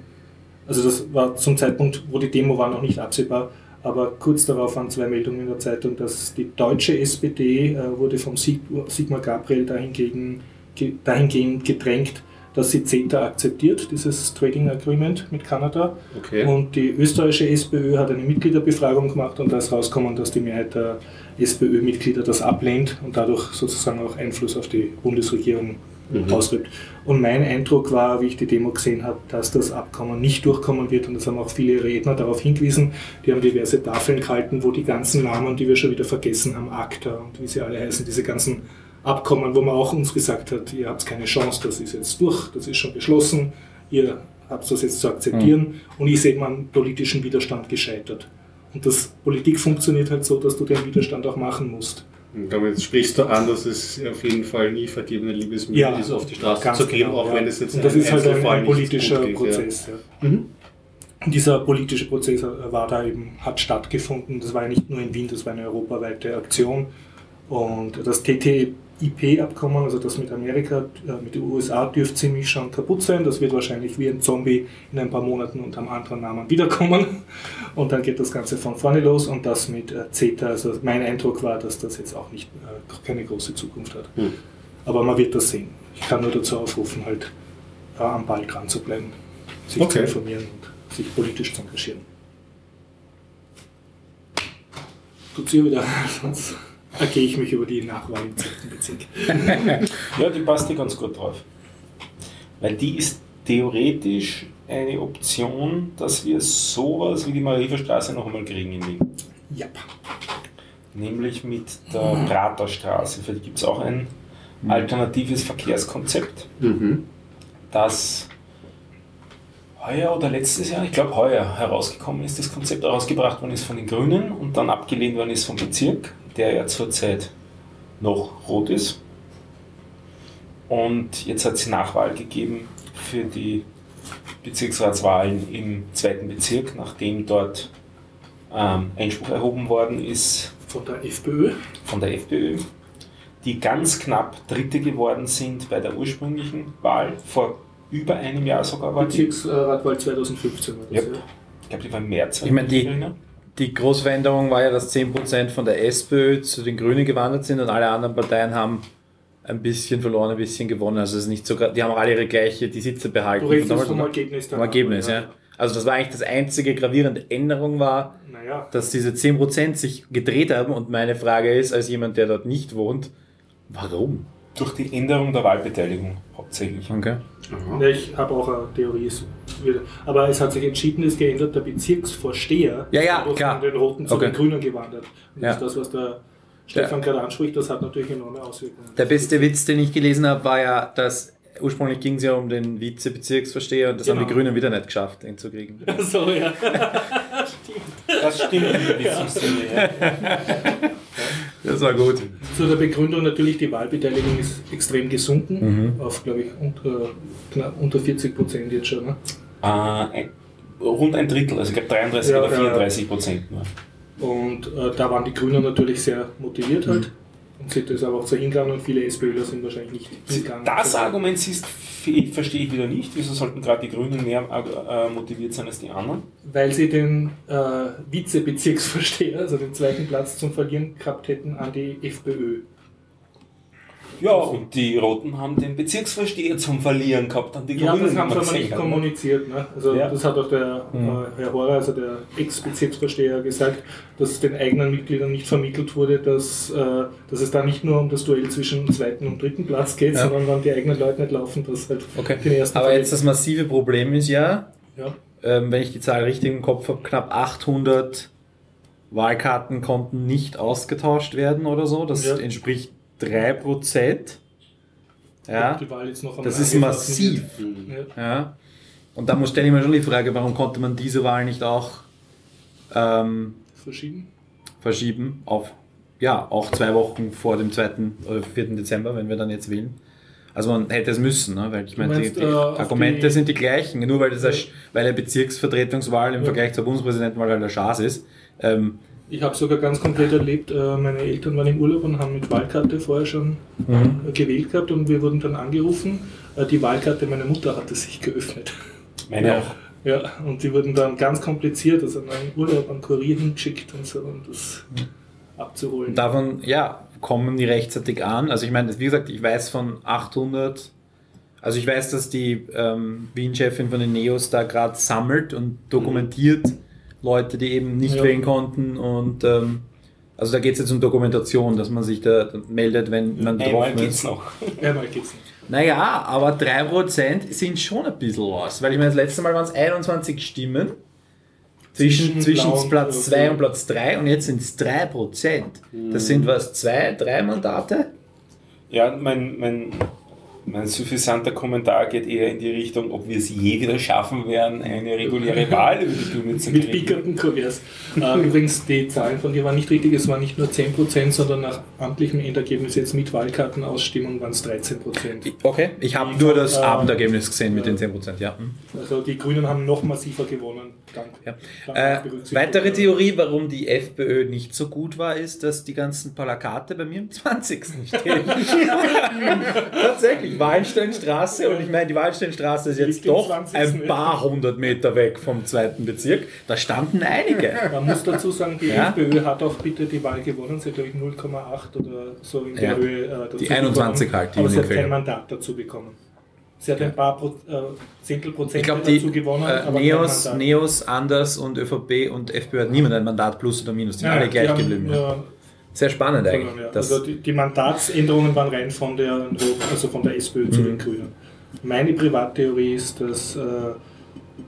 also das war zum Zeitpunkt, wo die Demo war, noch nicht absehbar, aber kurz darauf waren zwei Meldungen in der Zeitung, dass die deutsche SPD äh, wurde vom Sig Sigmar Gabriel dahingegen, ge dahingehend gedrängt, dass sie CETA akzeptiert, dieses Trading Agreement mit Kanada. Okay. Und die österreichische SPÖ hat eine Mitgliederbefragung gemacht und da ist rausgekommen, dass die Mehrheit der SPÖ-Mitglieder das ablehnt und dadurch sozusagen auch Einfluss auf die Bundesregierung Mhm. ausübt. Und mein Eindruck war, wie ich die Demo gesehen habe, dass das Abkommen nicht durchkommen wird und das haben auch viele Redner darauf hingewiesen. Die haben diverse Tafeln gehalten, wo die ganzen Namen, die wir schon wieder vergessen haben, ACTA und wie sie alle heißen, diese ganzen Abkommen, wo man auch uns gesagt hat, ihr habt keine Chance, das ist jetzt durch, das ist schon beschlossen, ihr habt das jetzt zu akzeptieren und ich sehe meinen politischen Widerstand gescheitert. Und das Politik funktioniert halt so, dass du den Widerstand auch machen musst. Damit sprichst du an, dass es auf jeden Fall nie vergebene Liebesmühe Ja, ist, auf die Straße zu gehen, genau, auch ja. wenn es jetzt Und das ist halt ein, ein politischer geht, Prozess. Ja. Mhm. Dieser politische Prozess äh, war da eben, hat stattgefunden. Das war ja nicht nur in Wien, das war eine europaweite Aktion. Und das TTIP-Abkommen, also das mit Amerika, äh, mit den USA, dürfte ziemlich schon kaputt sein. Das wird wahrscheinlich wie ein Zombie in ein paar Monaten unter einem anderen Namen wiederkommen. Und dann geht das Ganze von vorne los. Und das mit äh, CETA, also mein Eindruck war, dass das jetzt auch nicht, äh, keine große Zukunft hat. Hm. Aber man wird das sehen. Ich kann nur dazu aufrufen, halt äh, am Ball dran zu bleiben, sich zu Okay. informieren und sich politisch zu engagieren. Tut's ihr wieder, sonst ergehe ich mich über die Nachwahl im 10. Bezirk. Ja, die passt hier ganz gut drauf. Weil die ist theoretisch eine Option, dass wir sowas wie die Marieferstraße noch einmal kriegen in Wien. Ja. Nämlich mit der Praterstraße. Für die gibt es auch ein alternatives Verkehrskonzept, Mhm. das heuer oder letztes Jahr, ich glaube heuer, herausgekommen ist, das Konzept herausgebracht worden ist von den Grünen und dann abgelehnt worden ist vom Bezirk, der ja zurzeit noch rot ist. Und jetzt hat es Nachwahl gegeben für die Bezirksratswahlen im zweiten Bezirk, nachdem dort ähm, Einspruch erhoben worden ist Von der FPÖ. von der FPÖ, die ganz knapp Dritte geworden sind bei der ursprünglichen Wahl, vor über einem Jahr sogar war die. Bezirksratwahl 2015 war das, Yep. ja. Ich glaube, die war im März. Ich meine, die-. Die große Veränderung war ja, dass 10% von der SPÖ zu den Grünen gewandert sind und alle anderen Parteien haben ein bisschen verloren, ein bisschen gewonnen. Also es ist nicht so, gra- die haben alle ihre gleiche, die Sitze behalten. Du redest vom? Ergebnis. Vom Ergebnis, ja. Also das war eigentlich das einzige gravierende Änderung war, Naja, dass diese 10% sich gedreht haben und meine Frage ist, als jemand, der dort nicht wohnt, warum? Durch die Änderung der Wahlbeteiligung hauptsächlich. Okay. Ja, ich habe auch eine Theorie. Aber es hat sich entschieden, es geändert. Der Bezirksvorsteher Ja, ja, ist dadurch klar. von den Roten zu Okay. den Grünen gewandert. Und Ja. das ist das, was der Stefan gerade anspricht, das hat natürlich enorme Auswirkungen. Der beste Witz, den ich gelesen habe, war ja, dass ursprünglich ging es ja um den Vizebezirksvorsteher und das haben die Genau. Grünen wieder nicht geschafft, ihn zu kriegen. so, ja. Das stimmt in gewissem Sinne. Ja. Das war gut. Zu der Begründung natürlich, die Wahlbeteiligung ist extrem gesunken, Mhm. auf, glaube ich, unter, knapp unter 40 Prozent jetzt schon. Ne? Äh, rund ein Drittel, also ich glaube 33 Ja, oder ja. 34 Prozent nur. Und äh, da waren die Grünen natürlich sehr motiviert Mhm. Und sind das aber auch so hingegangen und viele SPÖler sind wahrscheinlich nicht hingegangen. Das Argument siehst, f- verstehe ich wieder nicht. Wieso sollten gerade die Grünen mehr äh, motiviert sein als die anderen? Weil sie den äh, Vizebezirksvorsteher, also den zweiten Platz zum Verlieren gehabt hätten an die FPÖ. Ja, und die Roten haben den Bezirksvorsteher zum Verlieren gehabt an die Ja, Grünen. das haben sie aber nicht gesehen hat. kommuniziert. Ne? Also Ja. das hat auch der äh, Herr Horer, also der Ex-Bezirksvorsteher, gesagt, dass den eigenen Mitgliedern nicht vermittelt wurde, dass, äh, dass es da nicht nur um das Duell zwischen dem zweiten und dritten Platz geht, Ja. sondern wenn die eigenen Leute nicht laufen, dass halt Okay. den ersten Aber jetzt das massive Problem ist ja, ja. ähm, wenn ich die Zahl richtig im Kopf habe, knapp 800 Wahlkarten konnten nicht ausgetauscht werden oder so. Das Ja. entspricht 3%. Ja, Ob die Wahl jetzt noch am das ist massiv. Ja. Ja. Und da muss- stelle ich mir schon die Frage, warum konnte man diese Wahl nicht auch ähm, Verschieden. verschieben auf ja, auch zwei Wochen vor dem 2. oder 4. Dezember, wenn wir dann jetzt wählen. Also man hätte es müssen, ne? weil ich meine, die, die äh, Argumente die- sind die gleichen, nur weil das eine, Ja. weil eine Bezirksvertretungswahl im Ja. Vergleich zur Bundespräsidentenwahl halt der Schaß ist. Ähm, Ich habe sogar ganz konkret erlebt, äh, meine Eltern waren im Urlaub und haben mit Wahlkarte vorher schon Mhm. äh, gewählt gehabt und wir wurden dann angerufen. Äh, Die Wahlkarte meiner Mutter hatte sich geöffnet. Meine auch. Ja, und die wurden dann ganz kompliziert, also an einen Urlaub an Kurier hingeschickt und so, um das abzuholen. Und davon, ja, kommen die rechtzeitig an. Also ich meine, wie gesagt, ich weiß von 800, also ich weiß, dass die ähm, Wien-Chefin von den Neos da gerade sammelt und dokumentiert Leute, die eben nicht Ja. wählen konnten und ähm, also da geht es jetzt um Dokumentation, dass man sich da meldet, wenn man Einmal betroffen geht's ist. noch. Einmal geht's nicht. Naja, aber 3% sind schon ein bisschen was, weil ich meine, das letzte Mal waren es 21 Stimmen zwischen, Zwischen Platz Rot. 2 und Platz 3 und jetzt sind es 3%. Das sind was, zwei, drei Mandate? Ja, mein, mein, mein suffisanter Kommentar geht eher in die Richtung, ob wir es je wieder schaffen werden, eine reguläre Wahl über die Bühne zu Mit kriegen. pickernden Kuverts. Äh, übrigens, die Zahlen von dir waren nicht richtig, es waren nicht nur 10%, sondern nach amtlichem Endergebnis jetzt mit Wahlkartenausstimmung waren es 13%. Okay, ich habe nur das äh, Abendergebnis gesehen mit den 10%, ja. Hm. Also die Grünen haben noch massiver gewonnen. Dank, Ja. dank Äh, weitere Theorie, warum die FPÖ nicht so gut war, ist, dass die ganzen Plakate bei mir im 20. stehen. Tatsächlich, Wallensteinstraße und ich meine, die Wallensteinstraße ist jetzt doch 20., ein ja. paar hundert Meter weg vom zweiten Bezirk. Da standen einige. Man muss dazu sagen, die Ja. FPÖ hat auch bitte die Wahl gewonnen. Sie hat, glaube ich, 0,8 oder so in der Ja. Höhe. Äh, dazu Die 21 bekommen. halt, die Aber sie hat kein Mandat dazu bekommen. Sie hat ein paar Pro, äh, Zehntel Prozent Ich glaube, die dazu gewonnen, äh, Neos. Neos, Anders und ÖVP und FPÖ hat niemand ein Mandat plus oder minus. Die sind alle die gleich haben, geblieben. Ja. Ja, Sehr spannend eigentlich. ja. Das, also die, die Mandatsänderungen waren rein von der, also von der SPÖ Mhm. zu den Grünen. Meine Privattheorie ist, dass äh,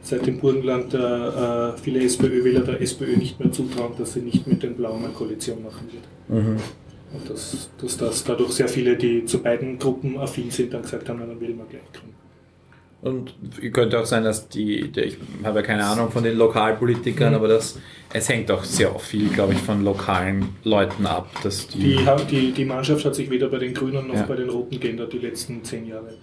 seit dem Burgenland äh, äh, viele SPÖ-Wähler der SPÖ nicht mehr zutrauen, dass sie nicht mit den Blauen eine Koalition machen wird. mhm. Und dass, dass das dadurch sehr viele, die zu beiden Gruppen affin sind, dann gesagt haben, dann wählen wir gleich grün. Und könnte auch sein, dass die, der, ich habe ja keine Ahnung von den Lokalpolitikern, Mhm. aber das, es hängt auch sehr viel, glaube ich, von lokalen Leuten ab, dass die, Die, die, die Mannschaft hat sich weder bei den Grünen noch Ja. bei den Roten geändert die letzten zehn Jahre.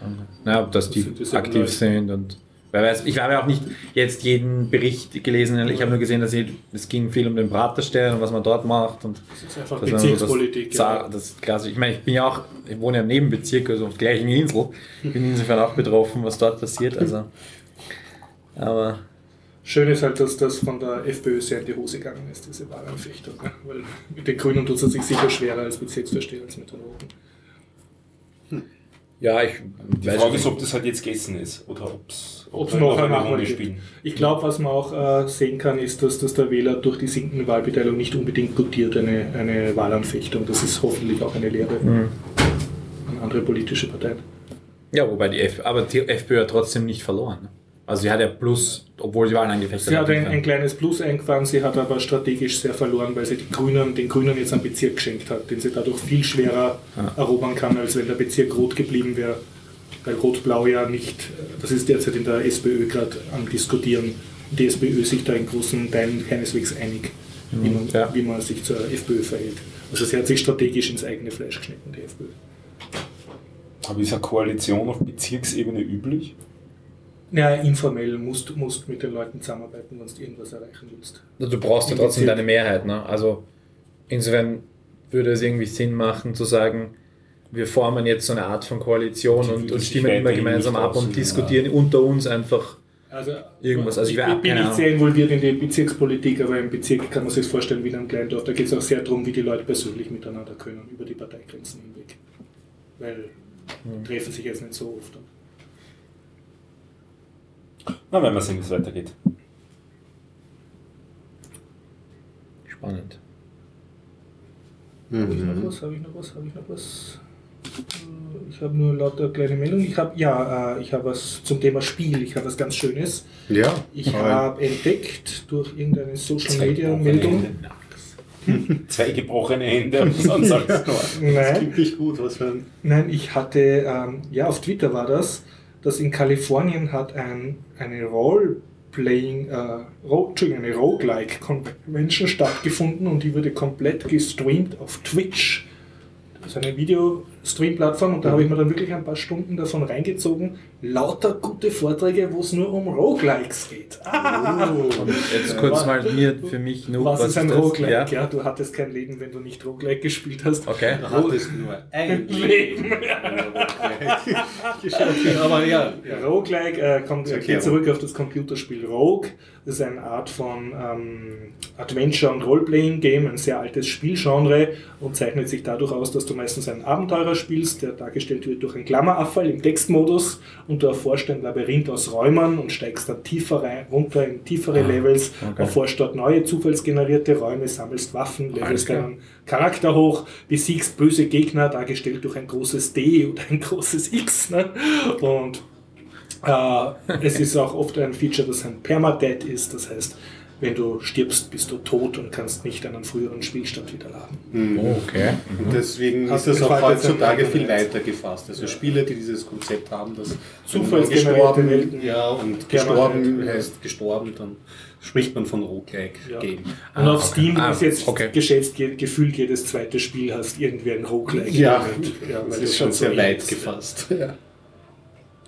ja, dass die Das dieselben aktiv sind und weiß, ich habe ja auch nicht jetzt jeden Bericht gelesen, ich habe nur gesehen, dass ich, es ging viel um den Praterstern und was man dort macht und Das ist einfach war so Bezirkspolitik. Das, ja. das klassisch. Ich meine, ich bin ja auch, ich wohne ja im Nebenbezirk, also auf der gleichen Insel. Ich bin insofern auch betroffen, was dort passiert. Also, aber Schön ist halt, dass das von der FPÖ sehr in die Hose gegangen ist, diese Wahlanfechtung. Ne? Weil mit den Grünen tut es sich sicher schwerer als Bezirksversteher als mit den Roten. ja, ich Die weiß Frage nicht. ist, ob das halt jetzt gegessen ist oder Ob es wir noch Runde gibt. spielen. Ich glaube, was man auch äh, sehen kann, ist, dass, dass der Wähler durch die sinkende Wahlbeteiligung nicht unbedingt gutiert eine, eine Wahlanfechtung. Das ist hoffentlich auch eine Lehre Mhm. an andere politische Parteien. Ja, wobei die F aber die FPÖ hat trotzdem nicht verloren. ne? Also sie hat ja Plus, obwohl sie Wahlen angefechtet Sie hat ein, ein kleines Plus eingefahren, sie hat aber strategisch sehr verloren, weil sie die Grünen, den Grünen jetzt einen Bezirk geschenkt hat, den sie dadurch viel schwerer Ja. erobern kann, als wenn der Bezirk rot geblieben wäre. Weil Rot-Blau ja nicht, das ist derzeit in der SPÖ gerade am Diskutieren, die SPÖ sich da in großen Teilen keineswegs einig, wie, man, ja. wie man sich zur FPÖ verhält. Also sie hat sich strategisch ins eigene Fleisch geschnitten, die FPÖ. Aber ist eine Koalition auf Bezirksebene üblich? Ja, informell musst musst mit den Leuten zusammenarbeiten, wenn du irgendwas erreichen willst. Du brauchst ja trotzdem deine Mehrheit. Ne? Also insofern würde es irgendwie Sinn machen zu sagen, wir formen jetzt so eine Art von Koalition Die und, und stimmen immer gemeinsam ab und diskutieren unter uns einfach. Also, Irgendwas, also ich wär- bin nicht sehr involviert in die Bezirkspolitik, aber im Bezirk kann man sich das vorstellen wie in einem Kleindorf. Da geht es auch sehr darum, wie die Leute persönlich miteinander können, über die Parteigrenzen hinweg. Weil Hm. die treffen sich jetzt nicht so oft. Na, werden wir sehen, wie es weitergeht. Spannend. Habe ich Mhm. noch was? Habe ich noch was? Habe ich noch was? Ich habe nur lauter kleine Meldungen. Ich habe ja, äh, ich habe was zum Thema Spiel. Ich habe was ganz Schönes. Ja, Ich habe entdeckt durch irgendeine Social Zwei Media gebrochene Meldung. Hände. Zwei gebrochene Hände und sonst alles das Nein. klingt nicht gut, was für ein. Nein, ich hatte, ähm, ja, auf Twitter war das, dass in Kalifornien hat ein, eine Role-Playing, äh, Ro eine Roguelike-Convention stattgefunden und die wurde komplett gestreamt auf Twitch. Das ist eine Video-Stream-Plattform und da habe ich mir dann wirklich ein paar Stunden davon reingezogen. Lauter gute Vorträge, wo es nur um Roguelikes geht. Ah! Und jetzt kurz mal mir für mich nur. Was, ist ein? Roguelike? Ja? Ja? du hattest kein Leben, wenn du nicht Roguelike gespielt hast. Okay. Du hattest nur ein Leben. Aber ja, ja. Roguelike äh, kommt geht zurück auf das Computerspiel Rogue. Ist eine Art von ähm, Adventure- und Roleplaying-Game, ein sehr altes Spielgenre und zeichnet sich dadurch aus, dass du meistens einen Abenteurer spielst, der dargestellt wird durch einen Klammerabfall im Textmodus und du erforscht ein Labyrinth aus Räumern und steigst dann tiefer rein, runter in tiefere Levels, okay. erforscht dort neue zufallsgenerierte Räume, sammelst Waffen, levelst deinen Charakter hoch, besiegst böse Gegner, dargestellt durch ein großes D oder ein großes X. Ne? Und es ist auch oft ein Feature, das ein Permadeath ist. Das heißt, wenn du stirbst, bist du tot und kannst nicht einen früheren Spielstand wieder laden. Oh, okay. Und deswegen Hast ist das auch heutzutage viel weiter gefasst. Also Spiele, die dieses Konzept haben, dass gestorben, Welten. ja, und gestorben ja. heißt gestorben, dann spricht man von Roguelike-Game. Und Ah, auf okay. Steam Ah, ist jetzt okay. geschätzt, gefühlt jedes zweite Spiel hast irgendwie ein Roguelike. Ja, Element. ja das weil ist schon so sehr weit gefasst. Ja.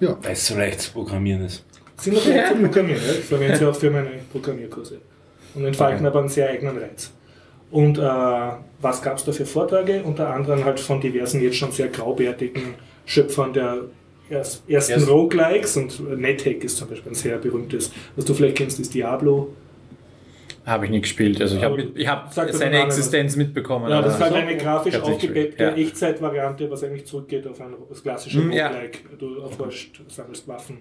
Ja. Weil es so leicht zu programmieren ist. Sind noch leicht zu programmieren, ja? Ich verwende sie auch für meine Programmierkurse. Und entfalten Okay. aber einen sehr eigenen Reiz. Und äh, was gab es da für Vorträge? Unter anderem halt von diversen jetzt schon sehr graubärtigen Schöpfern der erst, ersten Erst- Roguelikes und NetHack ist zum Beispiel ein sehr berühmtes, was du vielleicht kennst, ist Diablo. Habe ich nicht gespielt. Also ich habe ich hab seine Existenz mitbekommen. Ja, das ist halt eine grafisch gespielt, ja. Echtzeitvariante, was eigentlich zurückgeht auf ein, das klassische Hm, ja. Du erforscht, sammelst Waffen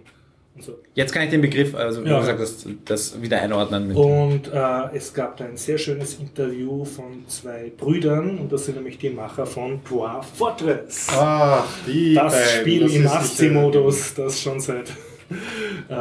und so. Jetzt kann ich den Begriff, also wie Ja. du gesagt hast, das wieder einordnen. Mit Und äh, es gab da ein sehr schönes Interview von zwei Brüdern, und das sind nämlich die Macher von Dwarf Fortress. Ach, die das beiden, Spiel das im ASCII-Modus, das schon seit äh,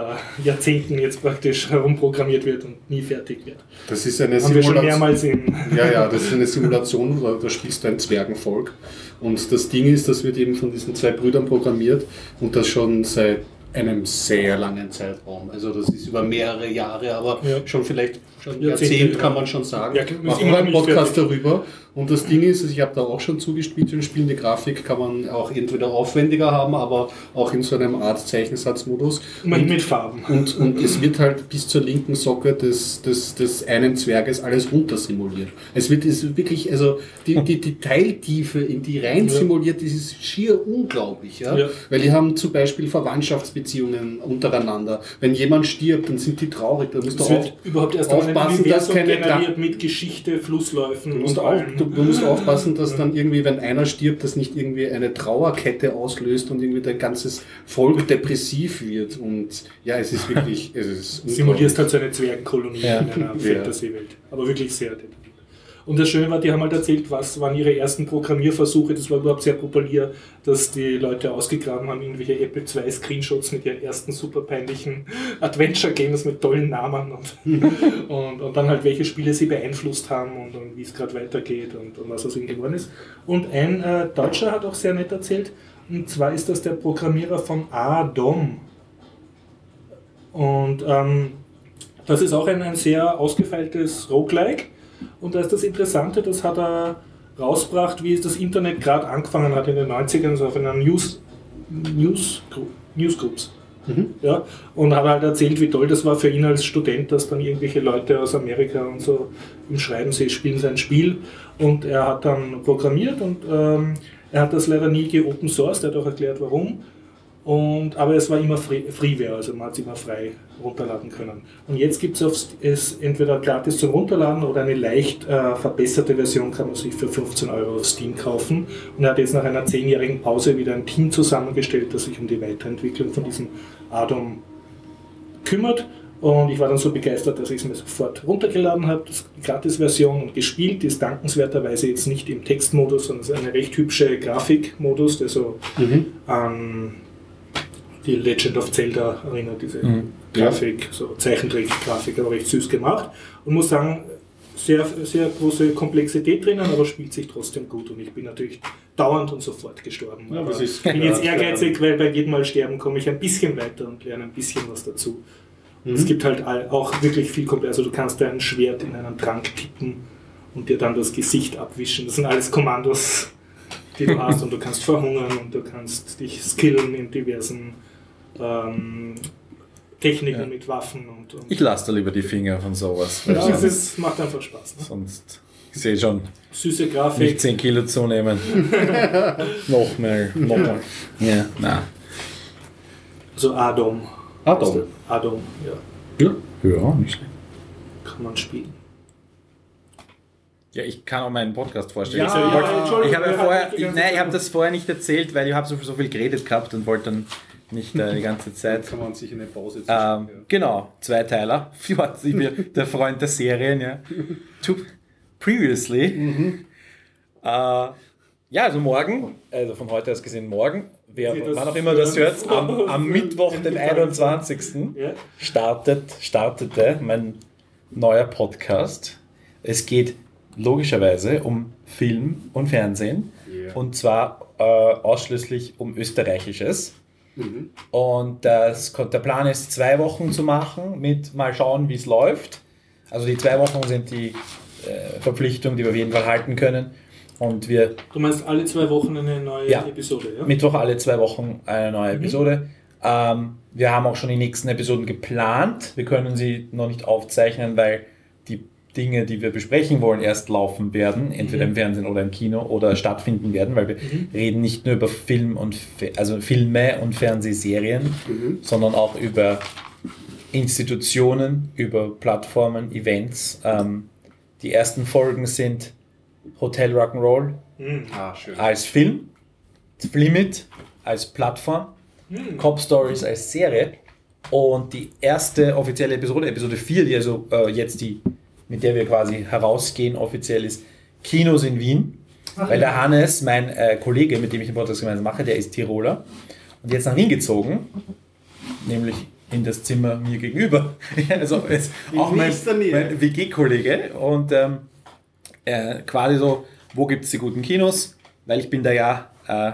Jahrzehnten jetzt praktisch herumprogrammiert wird und nie fertig wird. Das ist eine Haben wir schon Simulation. mehrmals in. Ja, ja, das ist eine Simulation, da, da spielst du ein Zwergenvolk. Und das Ding ist, das wird eben von diesen zwei Brüdern programmiert und das schon seit einem sehr langen Zeitraum. Also das ist über mehrere Jahre, aber Ja. schon vielleicht schon Jahrzehnt ja. kann man schon sagen. Ja, Machen wir einen Podcast fertig. darüber. Und das Ding ist, ich habe da auch schon zugespielt in Spielen. Die Grafik kann man auch entweder aufwendiger haben, aber auch in so einem Art Zeichensatzmodus. Mit, mit Farben. Und, und es wird halt bis zur linken Socke des, des, des einen Zwerges alles runter simuliert. Es wird es wirklich, also die, die Detailtiefe, in die rein simuliert, ist, ist schier unglaublich. Ja? Ja. Weil die haben zum Beispiel Verwandtschaftsbeziehungen untereinander. Wenn jemand stirbt, dann sind die traurig. Da musst du Es auch wird überhaupt erst ein aufpassen, dass keine generiert mit Geschichte, Flussläufen Du musst, und auch, du, du musst aufpassen, dass dann irgendwie, wenn einer stirbt, das nicht irgendwie eine Trauerkette auslöst und irgendwie dein ganzes Volk depressiv wird. Und ja, es ist wirklich, es ist simulierst halt so eine Zwergenkolonie Ja. in einer. Fantasy-Welt. Aber wirklich sehr detailliert. Und das Schöne war, die haben halt erzählt, was waren ihre ersten Programmierversuche. Das war überhaupt sehr populär, dass die Leute ausgegraben haben, irgendwelche Apple II Screenshots mit ihren ersten super peinlichen Adventure-Games mit tollen Namen und, und, und dann halt welche Spiele sie beeinflusst haben und, und wie es gerade weitergeht und, und was aus ihnen geworden ist. Und ein äh, Deutscher hat auch sehr nett erzählt, und zwar ist das der Programmierer von ADOM. Und ähm, das ist auch ein, ein sehr ausgefeiltes Roguelike. Und da ist das Interessante, das hat er rausgebracht, wie es das Internet gerade angefangen hat in den 90ern, so auf einer News, News, Newsgroups. Mhm. Ja, und hat halt erzählt, wie toll das war für ihn als Student, dass dann irgendwelche Leute aus Amerika und so ihm schreiben, sie spielen sein Spiel. Und er hat dann programmiert und ähm, er hat das leider nie geopen sourced, er hat auch erklärt, warum. Und, aber es war immer free, Freeware, also man hat es immer frei runterladen können. Und jetzt gibt es entweder gratis zum Runterladen oder eine leicht äh, verbesserte Version kann man sich für 15 Euro auf Steam kaufen. Und er hat jetzt nach einer zehnjährigen Pause wieder ein Team zusammengestellt, das sich um die Weiterentwicklung von diesem Atom kümmert. Und ich war dann so begeistert, dass ich es mir sofort runtergeladen habe, die Gratis-Version und gespielt. Die ist dankenswerterweise jetzt nicht im Textmodus, sondern es ist eine recht hübsche Grafikmodus, der so Mhm. an die Legend of Zelda erinnert, diese Mhm. Grafik, so Zeichentrick-Grafik, aber recht süß gemacht. Und muss sagen, sehr, sehr große Komplexität drinnen, aber spielt sich trotzdem gut. Und ich bin natürlich dauernd und sofort gestorben. Ja, aber ich bin jetzt ehrgeizig, weil bei jedem Mal sterben komme ich ein bisschen weiter und lerne ein bisschen was dazu. Es gibt halt auch wirklich viel komplett. Also du kannst dein Schwert in einen Trank tippen und dir dann das Gesicht abwischen. Das sind alles Kommandos, die du hast und du kannst verhungern und du kannst dich skillen in diversen ähm, Techniken Ja. mit Waffen und, und Ich lasse da lieber die Finger von sowas. ja, es ist, macht einfach Spaß. Ne? sonst ich sehe schon, Süße nicht Grafik. 10 Kilo zunehmen. noch mehr, noch mehr. Ja, na. Also Adam. Adam. Adam, ja, Ja. Ja, nicht schlecht. kann man spielen. Ja, ich kann auch meinen Podcast vorstellen. Ja, ich, ja, ich habe ja vorher, ich, nein, ich habe das vorher nicht erzählt, weil ich habe so, so viel geredet gehabt und wollte dann nicht äh, die ganze Zeit. Kann man sich eine Pause Ähm, Genau, Zweiteiler. Ja, ich bin der Freund der Serien, ja. To, previously. Äh, ja, also morgen, also von heute aus gesehen morgen, wer, Sie wann auch immer das hört, am, am Mittwoch, den die Tage. 21. Ja. startet, startete mein neuer Podcast. Es geht logischerweise um Film und Fernsehen Ja. und zwar äh, ausschließlich um österreichisches. Mhm. Und das, der Plan ist, zwei Wochen zu machen, mit mal schauen, wie es läuft. Also die zwei Wochen sind die äh, Verpflichtung, die wir auf jeden Fall halten können. Und wir Du meinst alle zwei Wochen eine neue Ja. Episode, ja? Mittwoch alle zwei Wochen eine neue Episode. Ähm, wir haben auch schon die nächsten Episoden geplant. Wir können sie noch nicht aufzeichnen, weil Dinge, die wir besprechen wollen, erst laufen werden, entweder im Fernsehen oder im Kino oder stattfinden werden, weil wir reden nicht nur über Film und Fe- also Filme und Fernsehserien, sondern auch über Institutionen, über Plattformen, Events. Ähm, die ersten Folgen sind Hotel Rock'n'Roll, Hm. Ah, als Film, Limit als Plattform, Cop Stories als Serie und die erste offizielle Episode, Episode 4, die also äh, jetzt die, mit der wir quasi herausgehen, offiziell ist Kinos in Wien. weil der Hannes, mein äh, Kollege, mit dem ich den Podcast gemeinsam mache, der ist Tiroler und jetzt nach Wien gezogen, nämlich in das Zimmer mir gegenüber. also ist auch mein, mein WG-Kollege und ähm, äh, quasi so, wo gibt es die guten Kinos? Weil ich bin da ja äh,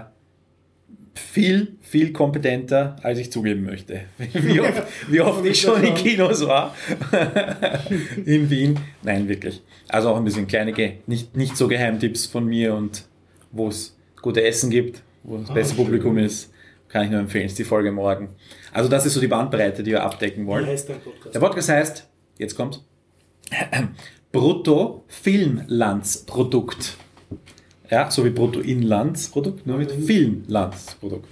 viel, viel kompetenter, als ich zugeben möchte. Wie oft, wie oft ich schon in Kinos war. in Wien. Nein, wirklich. Also auch ein bisschen kleine, nicht, nicht so Geheimtipps von mir und wo es gute Essen gibt, wo das beste schön. Publikum ist. Kann ich nur empfehlen, ist die Folge morgen. Also das ist so die Bandbreite, die wir abdecken Wie wollen. heißt dein Podcast? Der Podcast heißt, jetzt kommt, Brutto Filmlandsprodukt. Ja, so wie Bruttoinlandsprodukt, nur mit Filmlandsprodukt.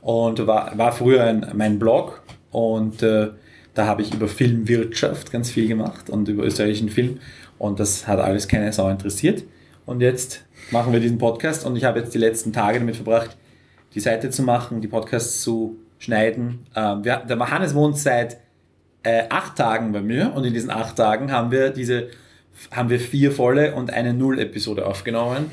Und war, war früher ein, mein Blog und äh, da habe ich über Filmwirtschaft ganz viel gemacht und über österreichischen Film und das hat alles keine Sau interessiert. Und jetzt machen wir diesen Podcast und ich habe jetzt die letzten Tage damit verbracht, die Seite zu machen, die Podcasts zu schneiden. Ähm, wir, der Hannes wohnt seit äh, acht Tagen bei mir und in diesen acht Tagen haben wir diese haben wir vier volle und eine Null-Episode aufgenommen,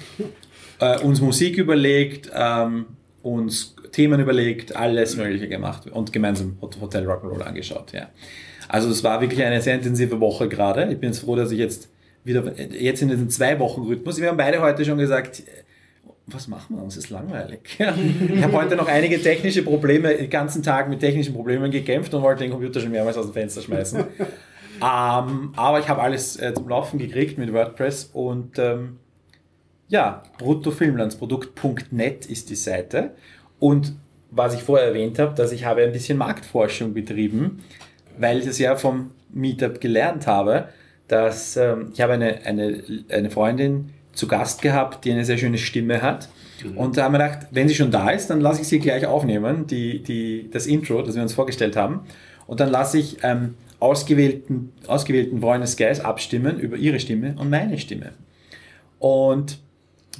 äh, uns Musik überlegt, ähm, uns Themen überlegt, alles Mögliche gemacht und gemeinsam Hot- Hotel Rock'n'Roll angeschaut. Ja. Also es war wirklich eine sehr intensive Woche gerade. Ich bin jetzt froh, dass ich jetzt wieder jetzt in diesen zwei Wochen Rhythmus. Wir haben beide heute schon gesagt, was machen wir? Uns ist langweilig. Ja. Ich habe heute noch einige technische Probleme, den ganzen Tag mit technischen Problemen gekämpft und wollte den Computer schon mehrmals aus dem Fenster schmeißen. Ähm, aber ich habe alles äh, zum Laufen gekriegt mit WordPress und ähm, ja, bruttofilmlandsprodukt.net ist die Seite. Und was ich vorher erwähnt habe, dass ich habe ein bisschen Marktforschung betrieben, weil ich es ja vom Meetup gelernt habe, dass ähm, ich habe eine, eine, eine Freundin zu Gast gehabt, die eine sehr schöne Stimme hat. Und da haben wir gedacht, wenn sie schon da ist, dann lasse ich sie gleich aufnehmen, die, die, das Intro, das wir uns vorgestellt haben. Und dann lasse ich ähm, ausgewählten, ausgewählten Freundes Guys abstimmen über ihre Stimme und meine Stimme. Und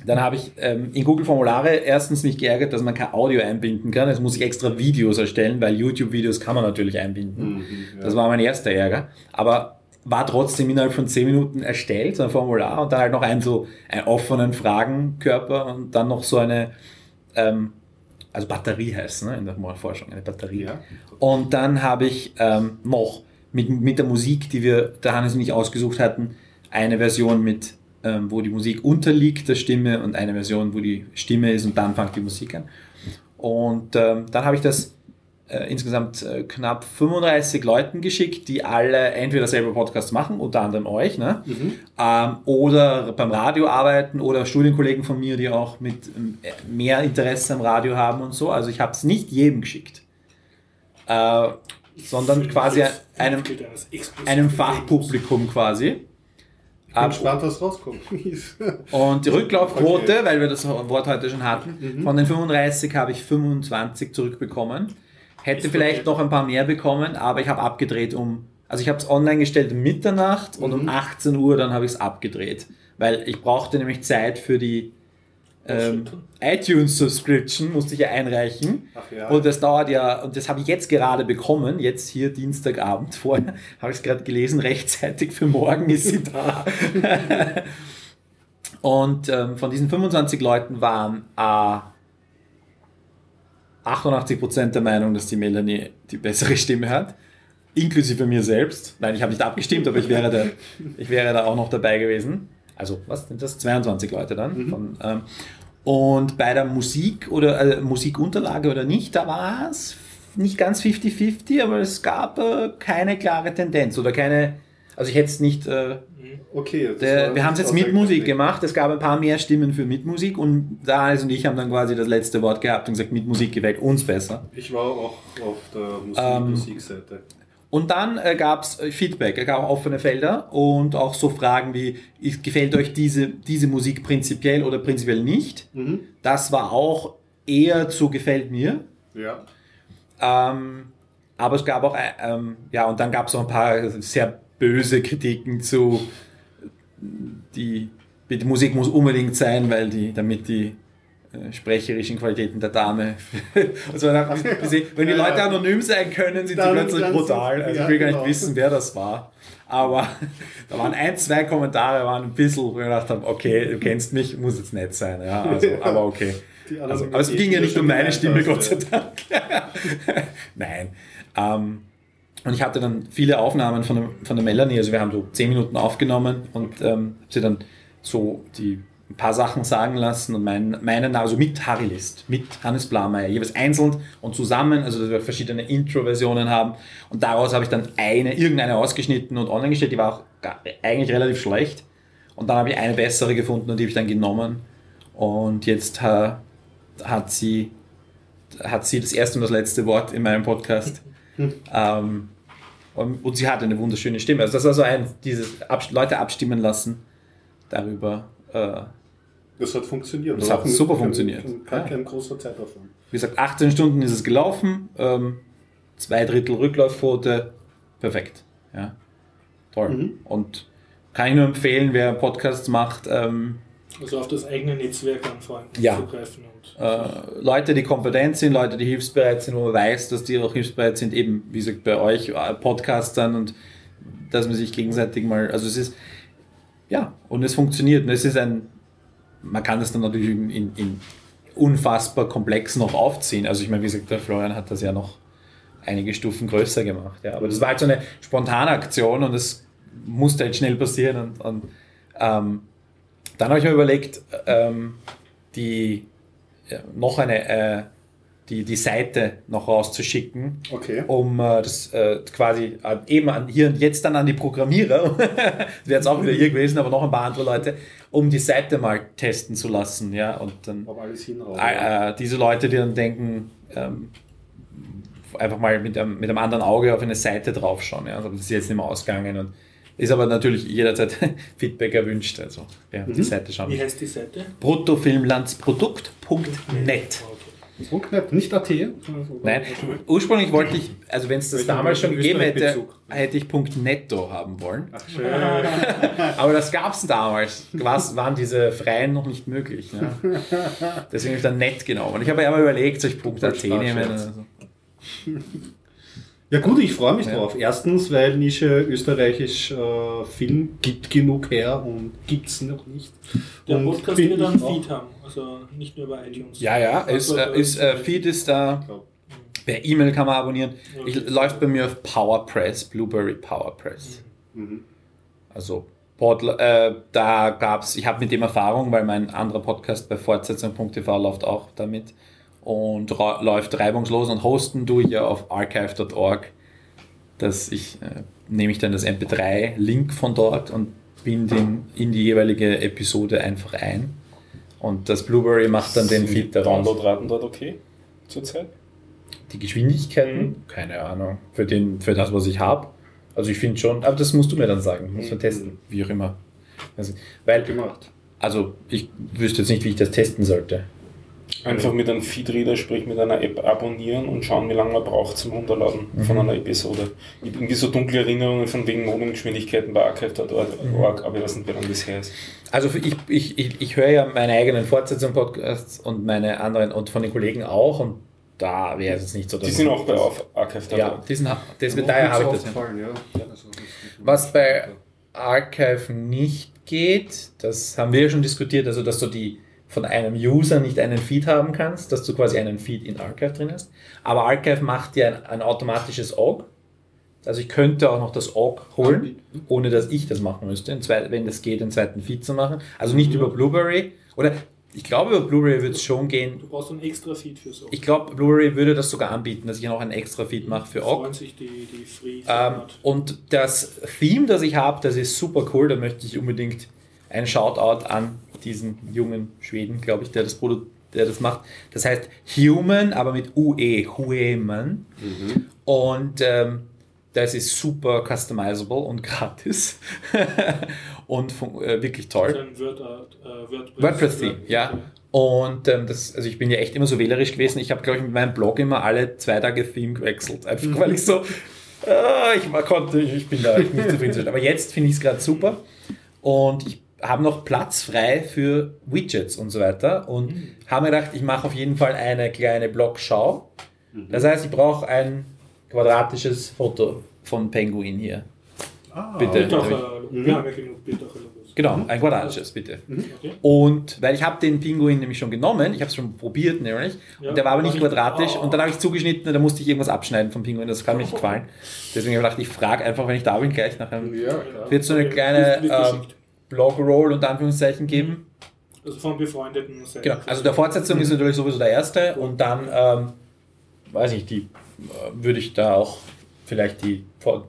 dann habe ich ähm, in Google Formulare erstens mich geärgert, dass man kein Audio einbinden kann. Jetzt muss ich extra Videos erstellen, weil YouTube-Videos kann man natürlich einbinden. Das war mein erster Ärger. Aber war trotzdem innerhalb von 10 Minuten erstellt, so ein Formular und dann halt noch einen so einen offenen Fragenkörper und dann noch so eine, ähm, also Batterie heißt ne, in der Forschung, eine Batterie. Ja. Und dann habe ich ähm, noch mit, mit der Musik, die wir, der Hannes und ich ausgesucht hatten, eine Version mit, ähm, wo die Musik unterliegt der Stimme und eine Version, wo die Stimme ist und dann fängt die Musik an. Und ähm, dann habe ich das äh, insgesamt äh, knapp 35 Leuten geschickt, die alle entweder selber Podcasts machen, unter anderem euch, ne? ähm, oder beim Radio arbeiten oder Studienkollegen von mir, die auch mit ähm, mehr Interesse am Radio haben und so. Also ich habe es nicht jedem geschickt, äh, sondern quasi einem, einem Fachpublikum quasi. Ich bin gespannt, was rauskommt. Und die Rücklaufquote, Okay. weil wir das Wort heute schon hatten, von den 35 habe ich 25 zurückbekommen. Hätte Ist vielleicht okay. noch ein paar mehr bekommen, aber ich habe abgedreht um, also ich habe es online gestellt um Mitternacht und um 18 Uhr dann habe ich es abgedreht. Weil ich brauchte nämlich Zeit für die ähm, iTunes-Subscription, musste ich ja einreichen. Ach ja. Und das dauert ja, und das habe ich jetzt gerade bekommen, jetzt hier Dienstagabend vorher, habe ich es gerade gelesen, rechtzeitig für morgen ist sie da. und ähm, von diesen 25 Leuten waren äh, 88% der Meinung, dass die Melanie die bessere Stimme hat. Inklusive mir selbst. Nein, ich habe nicht abgestimmt, aber ich wäre, da, ich wäre da auch noch dabei gewesen. Also, was sind das? 22 Leute dann. Von, ähm, und bei der Musik oder äh, Musikunterlage oder nicht, da war es nicht ganz 50-50, aber es gab äh, keine klare Tendenz oder keine. Also, ich hätte es nicht. Äh, Okay. das der, wir haben es jetzt mit Musik gemacht. Es gab ein paar mehr Stimmen für mit Musik und Daniel und ich haben dann quasi das letzte Wort gehabt und gesagt, mit Musik gefällt uns besser. Ich war auch auf der Musik Ähm, Musikseite. Und dann äh, gab es Feedback, es gab auch offene Felder und auch so Fragen wie, gefällt euch diese, diese Musik prinzipiell oder prinzipiell nicht? Mhm. Das war auch eher zu gefällt mir. Ja. Ähm, aber es gab auch, äh, ähm, ja, und dann gab es auch ein paar sehr böse Kritiken zu, die, die Musik muss unbedingt sein, weil die, damit die äh, sprecherischen Qualitäten der Dame. also, wenn die. Leute anonym sein können, sind Dann- sie plötzlich brutal. Also ich will gar nicht genau. wissen, wer das war. Aber da waren ein, zwei Kommentare, waren ein bisschen, wo ich gedacht habe, okay, du kennst mich, muss jetzt nett sein. Ja, also, aber okay. Also, aber es ging ja nicht um meine Stimme, gemeint Gott sei Dank. Nein. Ähm, und ich hatte dann viele Aufnahmen von der, von der Melanie, also wir haben so zehn Minuten aufgenommen und ähm, sie dann so die ein paar Sachen sagen lassen und mein, meinen, also mit Harry List, mit Hannes Blameyer, jeweils einzeln und zusammen, also dass wir verschiedene Intro-Versionen haben und daraus habe ich dann eine, irgendeine ausgeschnitten und online gestellt, die war auch gar, eigentlich relativ schlecht und dann habe ich eine bessere gefunden und die habe ich dann genommen und jetzt äh, hat sie hat sie das erste und das letzte Wort in meinem Podcast. ähm, und, und sie hat eine wunderschöne Stimme. Also das war so ein, dieses Abs Leute abstimmen lassen darüber. Äh, Das hat funktioniert. Das hat auch super funktioniert. Kein, Ja. kein großer Zeitaufwand. wie gesagt, 18 Stunden ist es gelaufen, ähm, zwei Drittel Rücklaufquote, perfekt. Ja. Toll. Mhm. Und kann ich nur empfehlen, wer Podcasts macht, ähm, Also auf das eigene Netzwerk an Freunden Ja. zugreifen. Und äh, Leute, die kompetent sind, Leute, die hilfsbereit sind, wo man weiß, dass die auch hilfsbereit sind, eben, wie gesagt, bei euch, äh, Podcastern und dass man sich gegenseitig mal, also es ist, ja, und es funktioniert. Und es ist ein, man kann das dann natürlich in, in, in unfassbar komplex noch aufziehen. Also ich meine, wie gesagt, der Florian hat das ja noch einige Stufen größer gemacht. Ja. Aber das war halt so eine spontane Aktion und das musste halt schnell passieren. Und, und ähm, dann habe ich mir überlegt, ähm, die ja, noch eine äh, die, die Seite noch rauszuschicken, Okay. um äh, das äh, quasi äh, eben an, hier und jetzt dann an die Programmierer, das wäre jetzt auch wieder ihr gewesen, aber noch ein paar andere Leute, um die Seite mal testen zu lassen, ja, und dann äh, äh, diese Leute, die dann denken, ähm, einfach mal mit einem, mit einem anderen Auge auf eine Seite draufschauen, ja, also das ist jetzt nicht mehr ausgegangen und ist aber natürlich jederzeit Feedback erwünscht, also ja, die Seite schauen. wie heißt die Seite? bruttofilmlandsprodukt.net Knapp, nicht AT. Nein, ursprünglich wollte ich, also wenn es das damals schon gegeben hätte, hätte ich Punkt .netto haben wollen. Ach, schön. Aber das gab es damals. Was waren diese freien noch nicht möglich. Ja. Deswegen habe ich dann net genommen. Und ich habe ja immer überlegt, soll ich Punkt .at nehmen. Ja gut, ich freue mich Ja. drauf. Erstens, weil Nische österreichisch äh, Film gibt genug her und gibt es noch nicht. Der Und Podcast wird auch- Feed haben, also nicht nur über iTunes. Ja, ja, ist, Also, äh, ist, äh, Feed ist da. Per E-Mail kann man abonnieren. Ich, läuft bei mir auf PowerPress, Blueberry PowerPress. Mhm. Also Portl äh, da gab's, ich habe mit dem Erfahrung, weil mein anderer Podcast bei Fortsetzung.tv läuft auch damit. Und läuft reibungslos und hosten tue ich ja auf archive.org. dass ich äh, nehme ich dann das MP3-Link von dort und binde ihn in die jeweilige Episode einfach ein. Und das Blueberry macht dann den Sind Feed die daraus. Downloadraten dort okay zurzeit? Die Geschwindigkeiten, keine Ahnung, für, den, für das, was ich habe. Also ich finde schon, aber das musst du mir dann sagen, muss man testen, wie auch immer. Also, weil, gemacht. also ich wüsste jetzt nicht, wie ich das testen sollte. Einfach mit einem Feedreader, sprich mit einer App abonnieren und schauen, wie lange man braucht zum Runterladen von einer Episode. Ich habe irgendwie so dunkle Erinnerungen von wegen Modemgeschwindigkeiten bei archive.org, aber ich weiß nicht, wie lange das her ist. Also ich, ich, ich, ich höre ja meine eigenen Fortsetzungen-Podcasts und meine anderen und von den Kollegen auch und da wäre es jetzt nicht so, dass Die sind auch bei auf archive.org. Ja, diesen, ha- das, daher habe ich das. Ja. Aufgefallen, ja. Also, Was bei Archive nicht geht, das haben wir ja schon diskutiert, also dass du die von einem User nicht einen Feed haben kannst, dass du quasi einen Feed in Archive drin hast. Aber Archive macht dir ein, ein automatisches Org. Also ich könnte auch noch das Org holen, ohne dass ich das machen müsste, wenn das geht, einen zweiten Feed zu machen. Also nicht über Blueberry. Oder ich glaube, über Blueberry wird es schon gehen. Du brauchst einen extra Feed für so. Ich glaube, Blueberry würde das sogar anbieten, dass ich noch einen extra Feed mache für Org. sich die, die Free Ähm, und das Theme, das ich habe, das ist super cool. Da möchte ich unbedingt einen Shoutout an diesen jungen Schweden, glaube ich, der das, Produ der das macht. Das heißt Human, aber mit UE, Human. Und ähm, das ist super customizable und gratis. und äh, wirklich toll. ein Word, äh, WordPress, WordPress-Theme, ja. Und ähm, das, also ich bin ja echt immer so wählerisch gewesen. Ich habe, glaube ich, mit meinem Blog immer alle zwei Tage Theme gewechselt. Einfach weil ich so, ah, ich mal konnte, ich, ich bin da nicht zufrieden. Aber jetzt finde ich es gerade super. Und ich habe noch Platz frei für Widgets und so weiter. Und habe mir gedacht, ich mache auf jeden Fall eine kleine Blogschau. Das heißt, ich brauche ein quadratisches Foto von Penguin hier. Ah, Bitte. Bildacher, wir haben ja genug. Genau, ein quadratisches, bitte. Okay. Und weil ich habe den Pinguin nämlich schon genommen, ich habe es schon probiert nämlich, Ja, und der war aber nicht quadratisch Oh. und dann habe ich zugeschnitten und da musste ich irgendwas abschneiden vom Pinguin, das kann mir nicht gefallen. Deswegen habe ich gedacht, ich frage einfach, wenn ich da bin, gleich nach einem... Ja. Wird so eine Okay, kleine ähm. Blog-Roll unter Anführungszeichen geben. Also von befreundeten Seiten. Genau, also der Fortsetzung ist natürlich sowieso der erste und dann, ähm, weiß ich, die äh, würde ich da auch vielleicht die,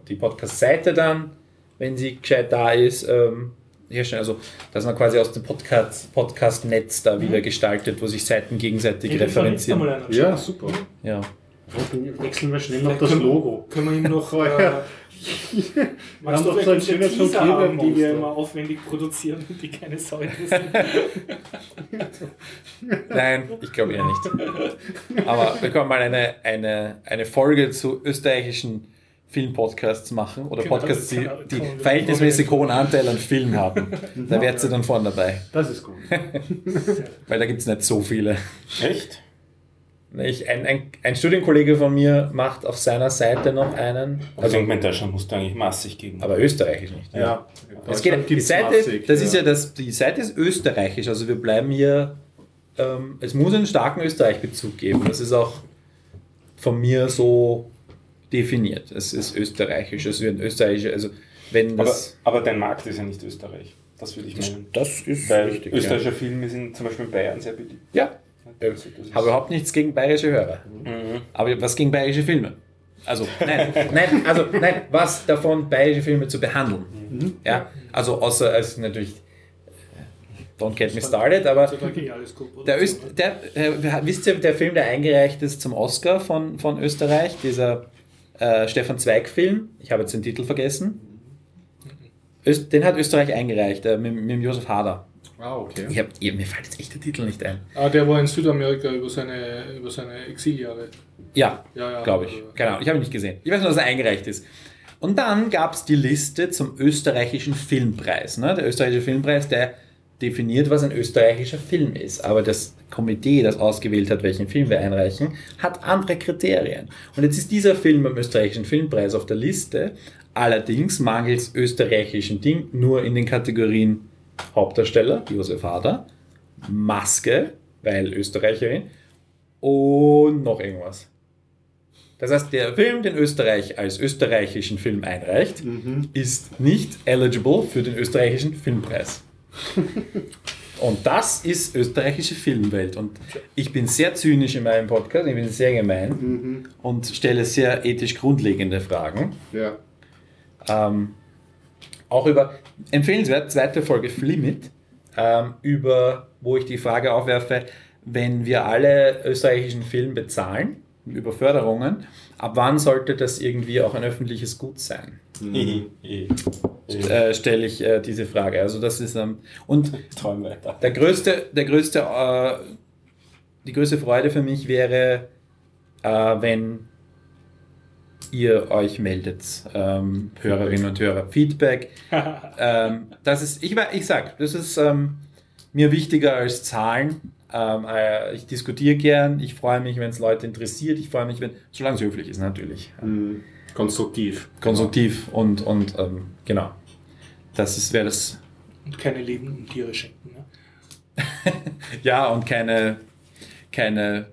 die Podcast-Seite dann, wenn sie gescheit da ist, ähm, herstellen. Also, dass man quasi aus dem Podcast- Podcast-Netz da wieder gestaltet, wo sich Seiten gegenseitig Ich referenzieren. mal einen. Ja, super. Ja. Dann wechseln wir schnell noch das können- Logo. Können wir ihm noch. Äh, Magst haben doch so ein schönes Teaser haben, die wir immer aufwendig produzieren und die keine Sau interessieren? Nein, ich glaube eher nicht. Aber wir können mal eine, eine, eine Folge zu österreichischen Filmpodcasts machen oder Genau, Podcasts, die, die verhältnismäßig hohen Anteil an Film haben. Da wärt ihr dann vorne dabei. Das ist gut. Weil da gibt es nicht so viele. Echt? Ich, ein, ein, ein Studienkollege von mir macht auf seiner Seite noch einen, Also also, in Deutschland musst du eigentlich massig geben. aber österreichisch nicht. Ja. Es geht, die Seite, das ist ja das, die Seite ist österreichisch, also wir bleiben hier, ähm, es muss einen starken Österreich-Bezug geben. Das ist auch von mir so definiert. Es ist österreichisch, es wird ein österreichischer, also wenn aber, das... aber dein Markt ist ja nicht Österreich. Das würde ich meinen. das ist Weil richtig. österreichische Filme sind zum Beispiel in Bayern sehr beliebt. Ja, ist- habe überhaupt nichts gegen bayerische Hörer. Mhm. Aber was gegen bayerische Filme? Also, nein, nein, also, nein, was davon, bayerische Filme zu behandeln. Ja, also, außer als natürlich, äh, don't get me started, aber der, Öst, der äh, wisst ihr, der Film, der eingereicht ist zum Oscar von, von Österreich, dieser äh, Stefan Zweig-Film, ich habe jetzt den Titel vergessen, Öst, den hat Österreich eingereicht, äh, mit, mit dem Josef Hader. Ah, okay. Ich hab, mir fällt jetzt echt der Titel nicht ein. Ah, der war in Südamerika über seine, über seine Exiljahre. Ja, Ja, ja. glaube ich. Keine Ahnung, ich habe ihn nicht gesehen. Ich weiß nur, dass er eingereicht ist. Und dann gab es die Liste zum österreichischen Filmpreis. Ne? Der österreichische Filmpreis, der definiert, was ein österreichischer Film ist. Aber das Komitee, das ausgewählt hat, welchen Film wir einreichen, hat andere Kriterien. Und jetzt ist dieser Film beim österreichischen Filmpreis auf der Liste. Allerdings mangels österreichischen Ding nur in den Kategorien Hauptdarsteller, Josef Hader, Maske, weil Österreicherin, und noch irgendwas. Das heißt, der Film, den Österreich als österreichischen Film einreicht, ist nicht eligible für den österreichischen Filmpreis. Und das ist österreichische Filmwelt. Und ich bin sehr zynisch in meinem Podcast, ich bin sehr gemein und stelle sehr ethisch grundlegende Fragen. Ja. Ähm, auch über, empfehlenswert, zweite Folge Flimit, ähm, über, wo ich die Frage aufwerfe, wenn wir alle österreichischen Film bezahlen, über Förderungen, ab wann sollte das irgendwie auch ein öffentliches Gut sein? Äh, stelle ich äh, diese Frage. Also das ist ähm, und Träum weiter. der größte, der größte, äh, die größte Freude für mich wäre, äh, wenn ihr euch meldet, ähm, Hörerinnen und Hörer. Feedback. ähm, das ist, ich, ich sag, das ist ähm, mir wichtiger als Zahlen. Ähm, äh, ich diskutiere gern, ich freue mich, wenn es Leute interessiert, ich freue mich, wenn, solange es höflich ist natürlich. Mhm. Konstruktiv. Konstruktiv und, und ähm, genau. Das ist, wäre das Und keine lebenden Tiere schenken. Ne? Ja, und keine, keine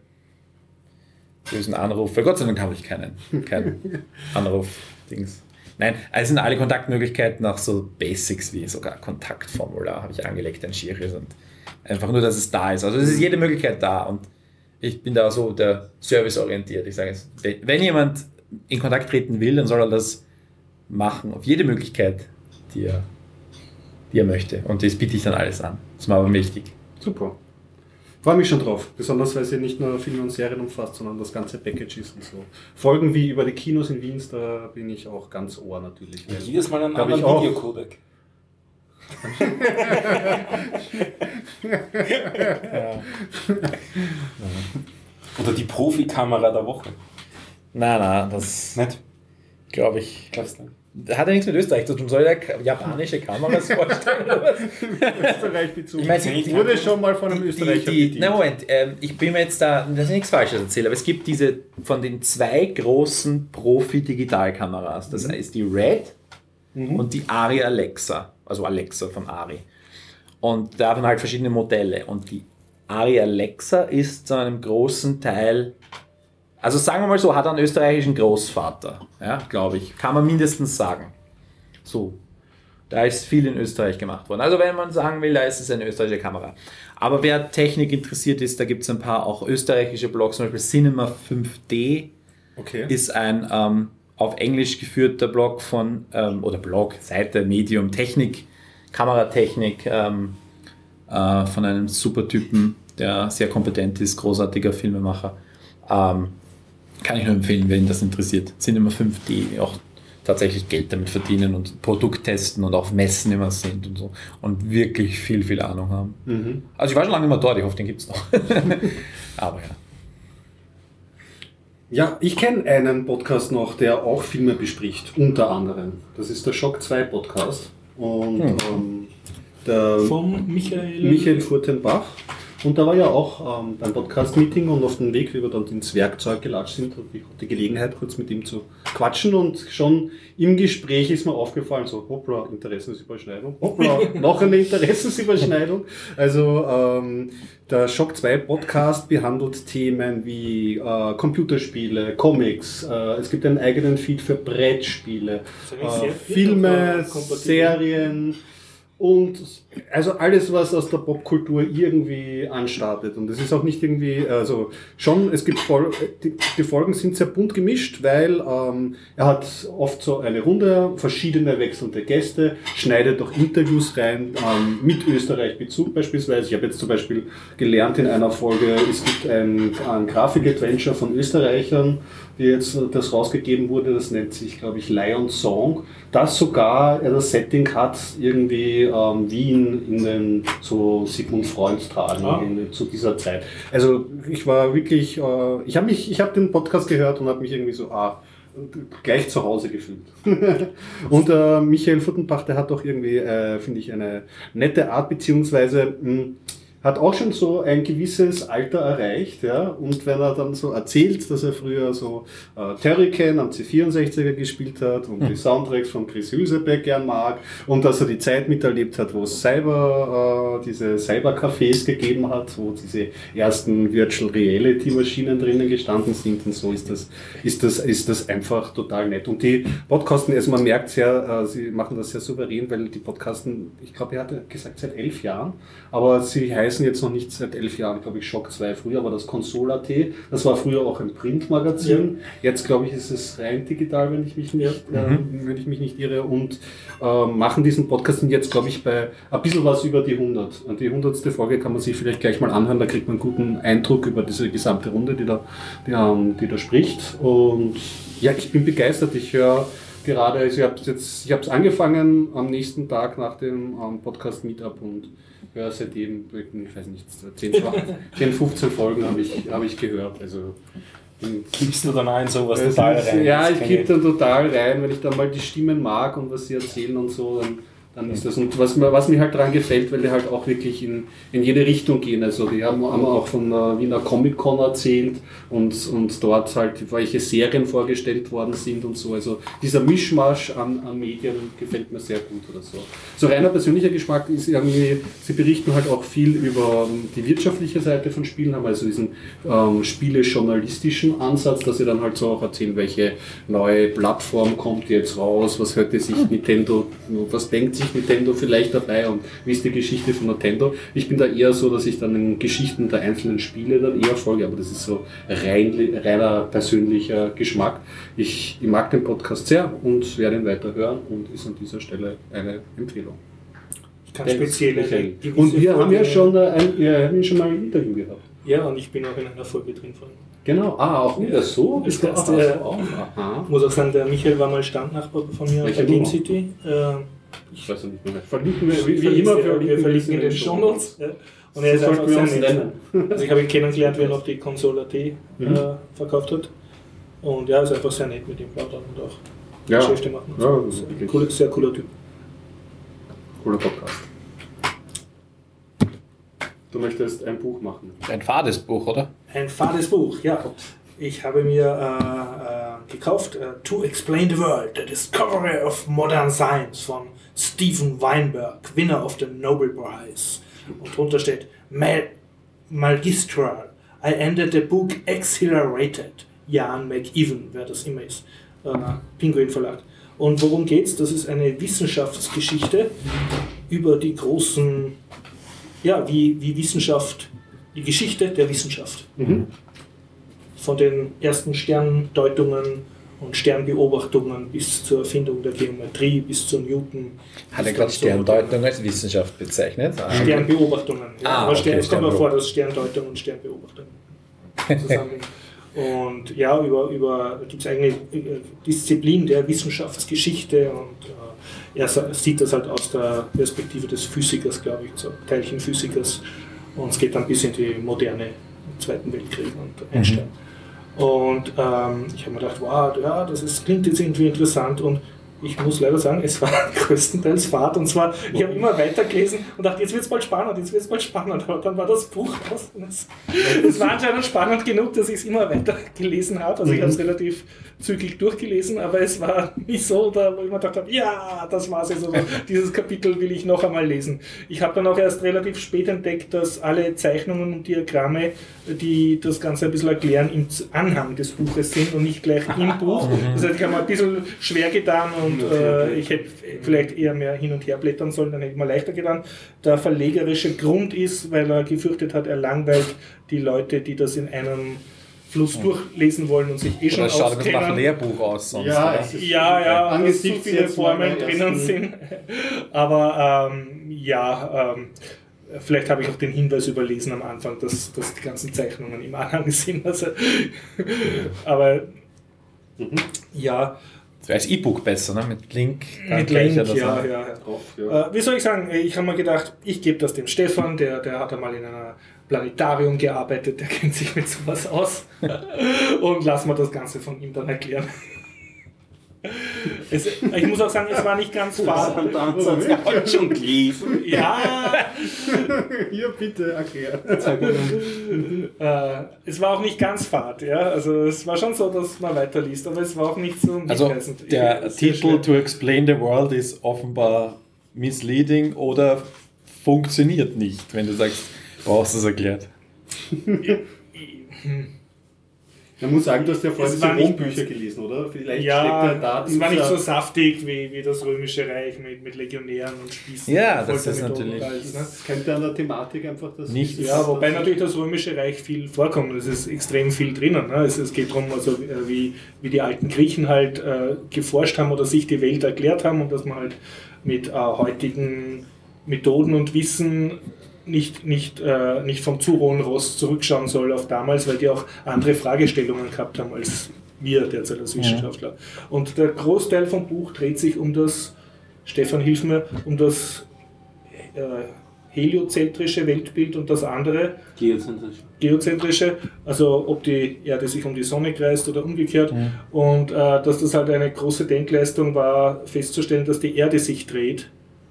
bösen Anrufe. Gott sei Dank habe ich keinen, keinen Anruf-Dings. Nein, es sind alle Kontaktmöglichkeiten auch so Basics wie sogar Kontaktformular habe ich angelegt, ein schieres und einfach nur, dass es da ist. Also es ist jede Möglichkeit da und ich bin da so der serviceorientiert. Ich sage es, wenn wenn jemand in Kontakt treten will, dann soll er das machen, auf jede Möglichkeit, die er, die er möchte. Und das biete ich dann alles an. Das ist mir aber wichtig. Super. Freue mich schon drauf. Besonders, weil sie nicht nur Filme und Serien umfasst, sondern das ganze Package ist und so. Folgen wie über die Kinos in Wien, da bin ich auch ganz ohr natürlich. Und jedes Mal einen anderen auch. Videocodec. Oder die Profikamera der Woche. Nein, nein, das Nicht? glaube ich. Glaubst du? Hat ja nichts mit Österreich zu tun. Soll er k- japanische Kameras vorstellen? Österreich Bezug. Ich meine, die- wurde schon mal von einem Die, Österreicher die, bedient. na Moment, ähm, ich bin mir jetzt da, dass ich nichts Falsches erzähle, aber es gibt diese von den zwei großen Profi-Digitalkameras. Das ist die Red und die Ari Alexa, also Alexa von Ari. Und da haben halt verschiedene Modelle. Und die Ari Alexa ist zu einem großen Teil, also sagen wir mal so, hat einen österreichischen Großvater, ja, glaube ich. Kann man mindestens sagen. So. Da ist viel in Österreich gemacht worden. Also wenn man sagen will, da ist es eine österreichische Kamera. Aber wer Technik interessiert ist, da gibt es ein paar auch österreichische Blogs, zum Beispiel Cinema 5D Okay. ist ein ähm, auf Englisch geführter Blog von, ähm, oder Blog, Seite, Medium, Technik, Kameratechnik ähm, äh, von einem super Typen, der sehr kompetent ist, großartiger Filmemacher. Ähm, kann ich nur empfehlen, wenn das interessiert. Cinema 5D auch tatsächlich Geld damit verdienen und Produkt testen und auf Messen immer sind und so und wirklich viel, viel Ahnung haben. Mhm. Also ich war schon lange nicht mehr dort, ich hoffe, den gibt es noch. Aber ja. Ja, ich kenne einen Podcast noch, der auch Filme bespricht, unter anderem. Das ist der Schock 2 Podcast. Und Hm. ähm, der Vom Michael. Michael Furtenbach. Und da war ja auch ähm, beim Podcast-Meeting und auf dem Weg, wie wir dann ins Werkzeug gelatscht sind, hatte ich die Gelegenheit, kurz mit ihm zu quatschen und schon im Gespräch ist mir aufgefallen, so hoppla, Interessensüberschneidung, hoppla, noch eine Interessensüberschneidung. Also ähm, der Shock 2 Podcast behandelt Themen wie äh, Computerspiele, Comics, äh, es gibt einen eigenen Feed für Brettspiele, äh, Filme. Serien, und also alles, was aus der Popkultur irgendwie anstartet. Und es ist auch nicht irgendwie, also schon, es gibt Fol die, die Folgen sind sehr bunt gemischt, weil ähm, er hat oft so eine Runde, verschiedene wechselnde Gäste, schneidet auch Interviews rein, ähm, mit Österreich-Bezug beispielsweise. Ich habe jetzt zum Beispiel gelernt in einer Folge, es gibt ein, ein Grafik-Adventure von Österreichern, die jetzt das rausgegeben wurde, das nennt sich, glaube ich, Lion Song, das sogar äh, das Setting hat, irgendwie ähm, Wien in den so Sigmund Freud-Tagen Ah. in- zu dieser Zeit. Also ich war wirklich, äh, ich habe mich, ich habe den Podcast gehört und habe mich irgendwie so, ah, gleich zu Hause gefühlt. und äh, Michael Futtenbach, der hat doch irgendwie, äh, finde ich, eine nette Art, beziehungsweise mh, hat auch schon so ein gewisses Alter erreicht, ja. Und wenn er dann so erzählt, dass er früher so äh, Turrican am C64er gespielt hat und die Soundtracks von Chris Hülsebeck gern mag und dass er die Zeit miterlebt hat, wo es Cyber, äh, diese Cybercafés gegeben hat, wo diese ersten Virtual Reality Maschinen drinnen gestanden sind und so ist das, ist das, ist das einfach total nett. Und die Podcasten, also man merkt sehr, äh, sie machen das sehr souverän, weil die Podcasten, ich glaube, er hat gesagt seit elf Jahren, aber sie heißen jetzt noch nicht seit elf Jahren, glaube ich, Shock 2. Früher war das Console.at, das war früher auch ein Printmagazin. Ja. Jetzt, glaube ich, ist es rein digital, wenn ich mich nicht, ja. äh, wenn ich mich nicht irre und äh, machen diesen Podcast und jetzt, glaube ich, bei ein bisschen was über die 100. Und die 100. Folge kann man sich vielleicht gleich mal anhören, da kriegt man einen guten Eindruck über diese gesamte Runde, die da, die, ähm, die da spricht. Und ja, ich bin begeistert. Ich höre gerade, also ich habe es jetzt, angefangen am nächsten Tag nach dem ähm, Podcast Meetup und höre seitdem, ich weiß nicht, 10, 10 15 Folgen habe ich, hab ich gehört. Also, Gibst du dann ein sowas total rein? Ja, ich gebe dann total rein, wenn ich dann mal die Stimmen mag und was sie erzählen und so, dann dann ist das. Und was mir, was mir halt daran gefällt, weil die halt auch wirklich in, in jede Richtung gehen. Also die haben, haben auch von der Wiener Comic Con erzählt und, und dort halt welche Serien vorgestellt worden sind und so. Also dieser Mischmasch an, an Medien gefällt mir sehr gut oder so. So reiner persönlicher Geschmack ist irgendwie, sie berichten halt auch viel über die wirtschaftliche Seite von Spielen, haben also diesen ähm, spiele-journalistischen Ansatz, dass sie dann halt so auch erzählen, welche neue Plattform kommt jetzt raus, was hört sich Nintendo, was denkt sich sich Nintendo vielleicht dabei und wie ist die Geschichte von Nintendo. Ich bin da eher so, dass ich dann in Geschichten der einzelnen Spiele dann eher folge, aber das ist so rein, reiner persönlicher Geschmack. Ich, ich mag den Podcast sehr und werde ihn weiter hören und ist an dieser Stelle eine Empfehlung. Ich kann speziell Und wir haben ja schon, ein, wir haben schon mal ein Interview gehabt. Ja, und ich bin auch in einer Folge drin von Genau, ah, auch wieder so? Ist das der, auch, Ich muss auch sagen, der Michael war mal Standnachbar von mir Welche bei Game City. Äh, ich weiß nicht mehr. Verlinken wir, wie, wie immer, wir, wir verlinken in den Shownotes. Ja. Und er ist einfach sehr nett. Also ich habe ihn kennengelernt, wie er noch die Console AT äh, mhm. verkauft hat. Und ja, ist einfach sehr nett mit ihm plaudern und auch ja. Geschäfte machen. Ja, so. ein cooler, sehr cooler Typ. Cooler Podcast. Du möchtest ein Buch machen. Ein fades Buch, oder? Ein fades Buch, ja. Ich habe mir äh, äh, gekauft uh, To Explain the World, The Discovery of Modern Science von Stephen Weinberg, Winner of the Nobel Prize. Und drunter steht Mal Magistral. I ended the book exhilarated. Jan McEwen, wer das immer ist. Äh, Pinguin Verlag. Und worum geht's? Das ist eine Wissenschaftsgeschichte über die großen, ja, wie, wie Wissenschaft, die Geschichte der Wissenschaft. Mhm. Von den ersten Sterndeutungen und Sternbeobachtungen bis zur Erfindung der Geometrie, bis zu Newton. Hat er gerade Sterndeutung als Wissenschaft bezeichnet? Sternbeobachtungen. Ja. Ah, Aber okay, Stern, es kommt mir vor, dass Sterndeutung und Sternbeobachtung zusammen. und ja, über, über gibt es eine äh, Disziplin der Wissenschaftsgeschichte und äh, er sieht das halt aus der Perspektive des Physikers, glaube ich, so Teilchenphysikers. Und es geht dann bis in die moderne Zweiten Weltkrieg und Einstein. Mhm. Und ähm, ich habe mir gedacht, wow, ja, das ist, klingt jetzt irgendwie interessant und ich muss leider sagen, es war größtenteils Fahrt und zwar, ich habe immer weiter gelesen und dachte, jetzt wird es bald spannend, jetzt wird es bald spannend, aber dann war das Buch aus. Es war anscheinend spannend genug, dass ich es immer weiter gelesen habe. Also ich habe es mhm. relativ zügig durchgelesen, aber es war nicht so, da, wo ich mir gedacht habe, ja, das war es jetzt. Also dieses Kapitel will ich noch einmal lesen. Ich habe dann auch erst relativ spät entdeckt, dass alle Zeichnungen und Diagramme, die das Ganze ein bisschen erklären, im Anhang des Buches sind und nicht gleich im Buch. Das heißt, ich habe mir ein bisschen schwer getan und äh, ich hätte vielleicht eher mehr hin und her blättern sollen, dann hätte ich mir leichter getan. Der verlegerische Grund ist, weil er gefürchtet hat, er langweilt die Leute, die das in einem Fluss durchlesen wollen und sich eh schon Das schaut ein bisschen nach Lehrbuch aus sonst. Ja, ja, ja, angesichts so viele Formeln drinnen sind. Aber ähm, ja, ähm, vielleicht habe ich auch den Hinweis überlesen am Anfang, dass, dass die ganzen Zeichnungen im Anhang sind. Also, aber mhm. ja, als E-Book besser, ne? mit Link. Mit Link, ja, ja, ja. ja. Äh, wie soll ich sagen, ich habe mir gedacht, ich gebe das dem Stefan, der, der hat einmal in einer Planetarium gearbeitet, der kennt sich mit sowas aus. Und lassen wir das Ganze von ihm dann erklären. Es, ich muss auch sagen, es war nicht ganz fad. Und schon gelesen. Ja, Hier bitte erklären. äh, es war auch nicht ganz fad. Ja? Also es war schon so, dass man weiterliest, aber es war auch nicht so Also der Titel. To Explain the World ist offenbar misleading oder funktioniert nicht, wenn du sagst, brauchst du es erklärt. Man muss sagen, du hast ja vorhin Es diese Rombücher gelesen, oder? Vielleicht Ja, steckt da es war nicht so saftig wie, wie das Römische Reich mit, mit Legionären und Spießen. Ja, und das ist natürlich- und alles, ne? Das könnte an der Thematik einfach das. Nicht- das- Ja, wobei natürlich das Römische Reich viel vorkommt. Es ist extrem viel drinnen. Ne? Es, es geht darum, also, äh, wie, wie die alten Griechen halt äh, geforscht haben oder sich die Welt erklärt haben und dass man halt mit äh, heutigen Methoden und Wissen nicht, nicht, äh, nicht vom zu hohen Ross zurückschauen soll auf damals, weil die auch andere Fragestellungen gehabt haben als wir derzeit als Wissenschaftler. Und der Großteil vom Buch dreht sich um das, Stefan hilf mir, um das äh, heliozentrische Weltbild und das andere, Geozentrisch. geozentrische, also ob die Erde sich um die Sonne kreist oder umgekehrt. Und äh, dass das halt eine große Denkleistung war, festzustellen, dass die Erde sich dreht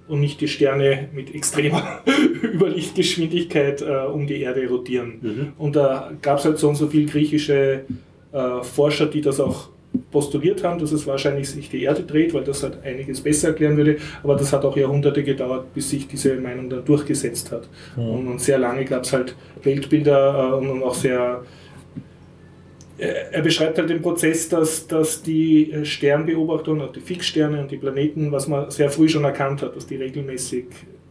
und nicht die Sterne mit extremer Überlichtgeschwindigkeit äh, um die Erde rotieren. Und da gab es halt so und so viel griechische äh, Forscher, die das auch postuliert haben, dass es wahrscheinlich sich die Erde dreht, weil das halt einiges besser erklären würde. Aber das hat auch Jahrhunderte gedauert, bis sich diese Meinung dann durchgesetzt hat. Und, und sehr lange gab es halt Weltbilder äh, und auch sehr er beschreibt halt den Prozess, dass, dass die äh, Sternbeobachtung, auch die Fixsterne und die Planeten, was man sehr früh schon erkannt hat, dass die regelmäßig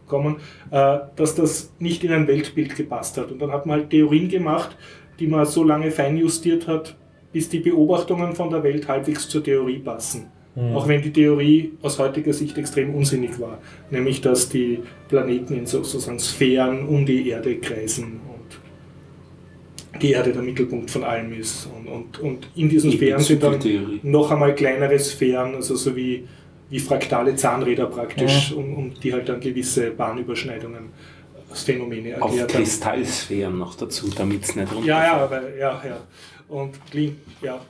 kommen, äh, dass das nicht in ein Weltbild gepasst hat. Und dann hat man halt Theorien gemacht, die man so lange feinjustiert hat, bis die Beobachtungen von der Welt halbwegs zur Theorie passen. Auch wenn die Theorie aus heutiger Sicht extrem unsinnig war. Nämlich, dass die Planeten in sozusagen Sphären um die Erde kreisen die Erde der Mittelpunkt von allem ist. Und, und, und in diesen Die Sphären sind dann noch einmal kleinere Sphären, also so wie, wie fraktale Zahnräder praktisch, um, um die halt dann gewisse Bahnüberschneidungen als Phänomene Auf erklärt haben. Kristallsphären noch dazu, damit es nicht runterfällt. Ja, ja, aber, ja, ja. Und klingt, ja.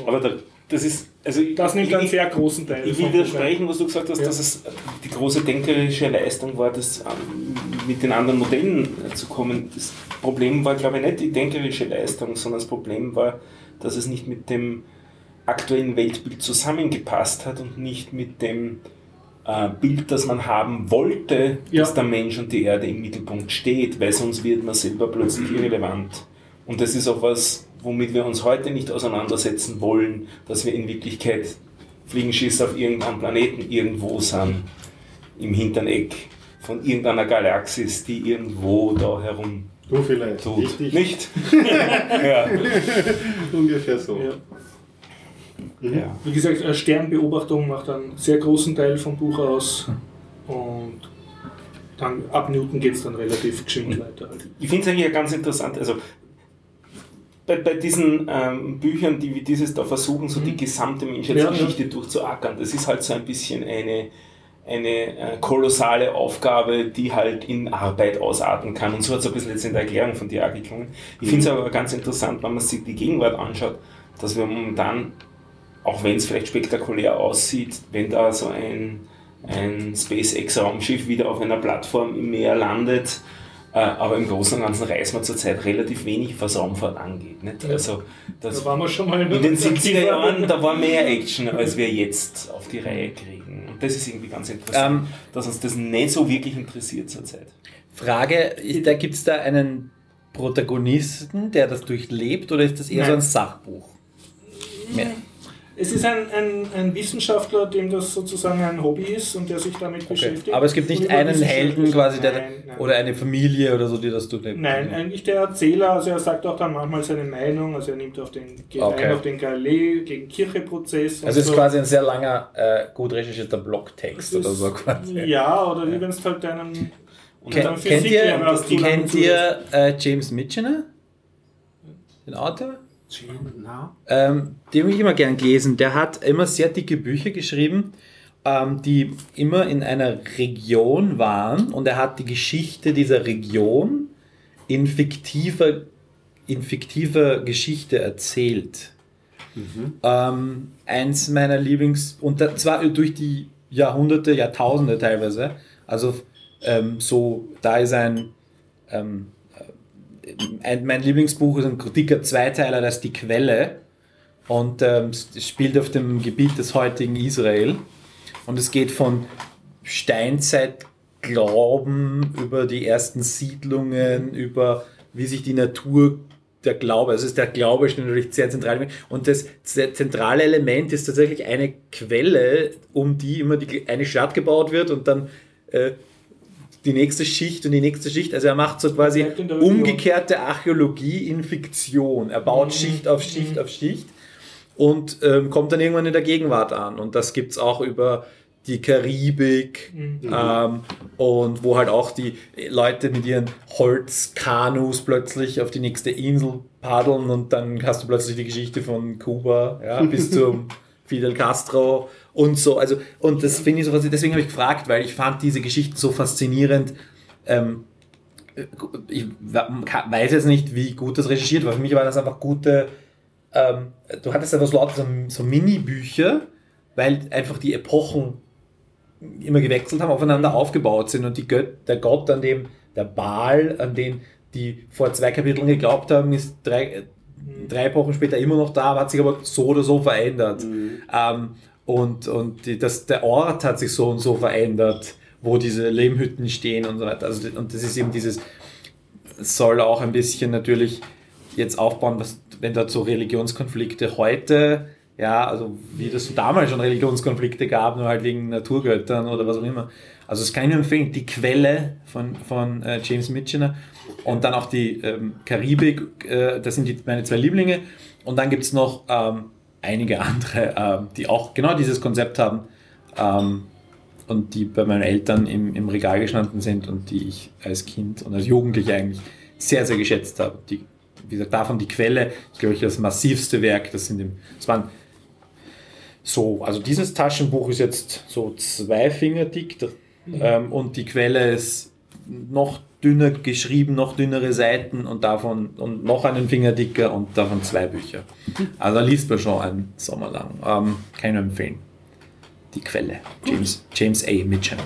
Und Aber da, das ist, also das nimmt einen ich, sehr großen Teil. ich will widersprechen, was du gesagt hast, Ja. dass es die große denkerische Leistung war, das ähm, mit den anderen Modellen äh, zu kommen. Das Problem war, glaube ich, nicht die denkerische Leistung, sondern das Problem war, dass es nicht mit dem aktuellen Weltbild zusammengepasst hat und nicht mit dem äh, Bild, das man haben wollte, Ja. dass der Mensch und die Erde im Mittelpunkt steht, weil sonst wird man selber plötzlich irrelevant. Und das ist auch was, womit wir uns heute nicht auseinandersetzen wollen, dass wir in Wirklichkeit Fliegenschiss auf irgendeinem Planeten irgendwo sind, im hinteren Eck von irgendeiner Galaxis, die irgendwo da herum Du vielleicht. tut. Richtig. Nicht? ja. Ungefähr so. Ja. ja. Wie gesagt, Sternbeobachtung macht einen sehr großen Teil vom Buch aus. Und dann ab Newton geht es dann relativ geschwind weiter. Halt. Ich finde es eigentlich ja ganz interessant. Also bei, bei diesen ähm, Büchern, die wie dieses da versuchen, so die gesamte Menschheitsgeschichte durchzuackern, das ist halt so ein bisschen eine, eine äh, kolossale Aufgabe, die halt in Arbeit ausarten kann. Und so hat es ein bisschen jetzt in der Erklärung von dir auch geklungen. Ich finde es aber ganz interessant, wenn man sich die Gegenwart anschaut, dass wir momentan, auch wenn es vielleicht spektakulär aussieht, wenn da so ein, ein SpaceX-Raumschiff wieder auf einer Plattform im Meer landet, äh, aber im Großen und Ganzen reißen wir zurzeit relativ wenig, was Raumfahrt angeht. Nicht? Also das, Da waren wir schon mal in den 70er Jahren, da war mehr Action, als wir jetzt auf die Reihe kriegen. Und das ist irgendwie ganz interessant, Ähm, dass uns das nicht so wirklich interessiert zurzeit. Frage, da gibt es da einen Protagonisten, der das durchlebt, oder ist das eher so Nein. ein Sachbuch? Mehr. Es ist ein, ein, ein Wissenschaftler, dem das sozusagen ein Hobby ist und der sich damit beschäftigt. Aber es gibt nicht einen Helden quasi, der, Nein, nein. oder eine Familie oder so, die das durchlebt. Nein, eigentlich der Erzähler, also er sagt auch dann manchmal seine Meinung, also er nimmt auf den, Okay. auf den Galilei gegen Kirche-Prozess. Also es ist so. quasi ein sehr langer, äh, gut recherchierter Blogtext oder so quasi. Ja, oder wie wenn es halt deinen. Und Ken, dann kennt ihr, kennt ihr äh, James Michener? Den Autor? Ähm, den habe ich immer gern gelesen. Der hat immer sehr dicke Bücher geschrieben, ähm, die immer in einer Region waren und er hat die Geschichte dieser Region in fiktiver, in fiktiver Geschichte erzählt. Ähm, eins meiner Lieblings, und zwar durch die Jahrhunderte, Jahrtausende teilweise. Also ähm, so, da ist ein, ähm, äh, ein mein Lieblingsbuch ist ein dicker Zweiteiler, das ist Die Quelle. Und ähm, spielt auf dem Gebiet des heutigen Israel. Und es geht von Steinzeitglauben über die ersten Siedlungen, über wie sich die Natur der Glaube, also ist der Glaube ist natürlich sehr zentral. Und das zentrale Element ist tatsächlich eine Quelle, um die immer die, eine Stadt gebaut wird und dann äh, die nächste Schicht und die nächste Schicht. Also er macht so quasi umgekehrte Archäologie in Fiktion. Er baut Schicht auf Schicht auf Schicht und ähm, kommt dann irgendwann in der Gegenwart an. Und das gibt es auch über die Karibik ähm, und wo halt auch die Leute mit ihren Holzkanus plötzlich auf die nächste Insel paddeln und dann hast du plötzlich die Geschichte von Kuba ja, bis zum Fidel Castro und so. Also, und das finde ich so, deswegen habe ich gefragt, weil ich fand diese Geschichten so faszinierend. Ähm, ich weiß jetzt nicht, wie gut das recherchiert war. Für mich war das einfach gute. Ähm, du hattest einfach so lauter so, so Mini-Bücher, weil einfach die Epochen immer gewechselt haben, aufeinander aufgebaut sind und die Gött, der Gott, an dem der Baal, an den die vor zwei Kapiteln geglaubt haben, ist drei, drei Epochen später immer noch da, hat sich aber so oder so verändert. Ähm, und und die, das, der Ort hat sich so und so verändert, wo diese Lehmhütten stehen und so weiter. Also, und das ist eben dieses, soll auch ein bisschen natürlich jetzt aufbauen, was, wenn da so Religionskonflikte heute, ja, also wie das so damals schon Religionskonflikte gab, nur halt wegen Naturgöttern oder was auch immer. Also das kann ich nur empfehlen, die Quelle von, von äh, James Michener und dann auch die ähm, Karibik, äh, das sind die, meine zwei Lieblinge. Und dann gibt es noch ähm, einige andere, ähm, die auch genau dieses Konzept haben ähm, und die bei meinen Eltern im, im Regal gestanden sind und die ich als Kind und als Jugendlicher eigentlich sehr, sehr geschätzt habe. Die, wie gesagt, davon die Quelle ist, glaube ich, das massivste Werk. Das sind im, das waren so, also dieses Taschenbuch ist jetzt so zwei Finger dick ähm, und die Quelle ist noch dünner geschrieben, noch dünnere Seiten und davon und noch einen Finger dicker und davon zwei Bücher. Also da liest man schon einen Sommer lang. Ähm, kann ich nur empfehlen. Die Quelle. James, James A. Mitchell.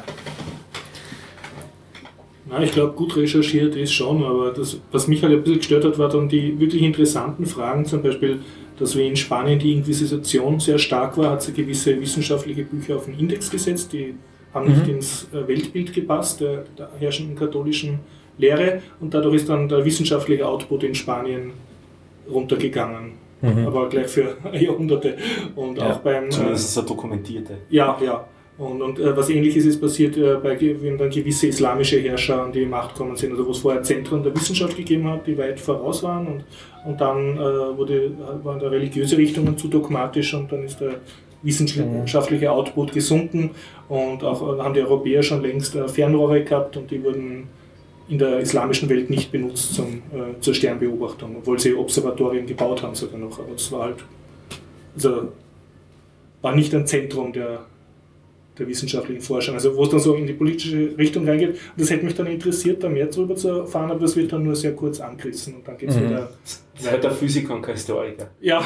Na, ich glaube, gut recherchiert ist schon, aber das, was mich halt ein bisschen gestört hat, war dann die wirklich interessanten Fragen, zum Beispiel, dass wie in Spanien die Inquisition sehr stark war, hat sie gewisse wissenschaftliche Bücher auf den Index gesetzt, die haben nicht ins äh, Weltbild gepasst, der, der herrschenden katholischen Lehre, und dadurch ist dann der wissenschaftliche Output in Spanien runtergegangen. Aber gleich für Jahrhunderte. Und Ja, auch beim. äh, Zumindest ist er dokumentierte. ja, ja. Und, und äh, was ähnliches ist passiert, äh, bei, wenn dann gewisse islamische Herrscher an die Macht gekommen sind, also wo es vorher Zentren der Wissenschaft gegeben hat, die weit voraus waren und, und dann äh, wurde, waren da religiöse Richtungen zu dogmatisch und dann ist der wissenschaftliche Output gesunken und auch äh, haben die Europäer schon längst äh, Fernrohre gehabt und die wurden in der islamischen Welt nicht benutzt zum, äh, zur Sternbeobachtung, obwohl sie Observatorien gebaut haben sogar noch, aber das war halt, also war nicht ein Zentrum der, der wissenschaftlichen Forschung. Also wo es dann so in die politische Richtung reingeht. Und das hätte mich dann interessiert, da mehr darüber zu erfahren, aber das wird dann nur sehr kurz angerissen und dann geht es Mhm. wieder. Das ist halt der Physiker und kein Historiker. Ja,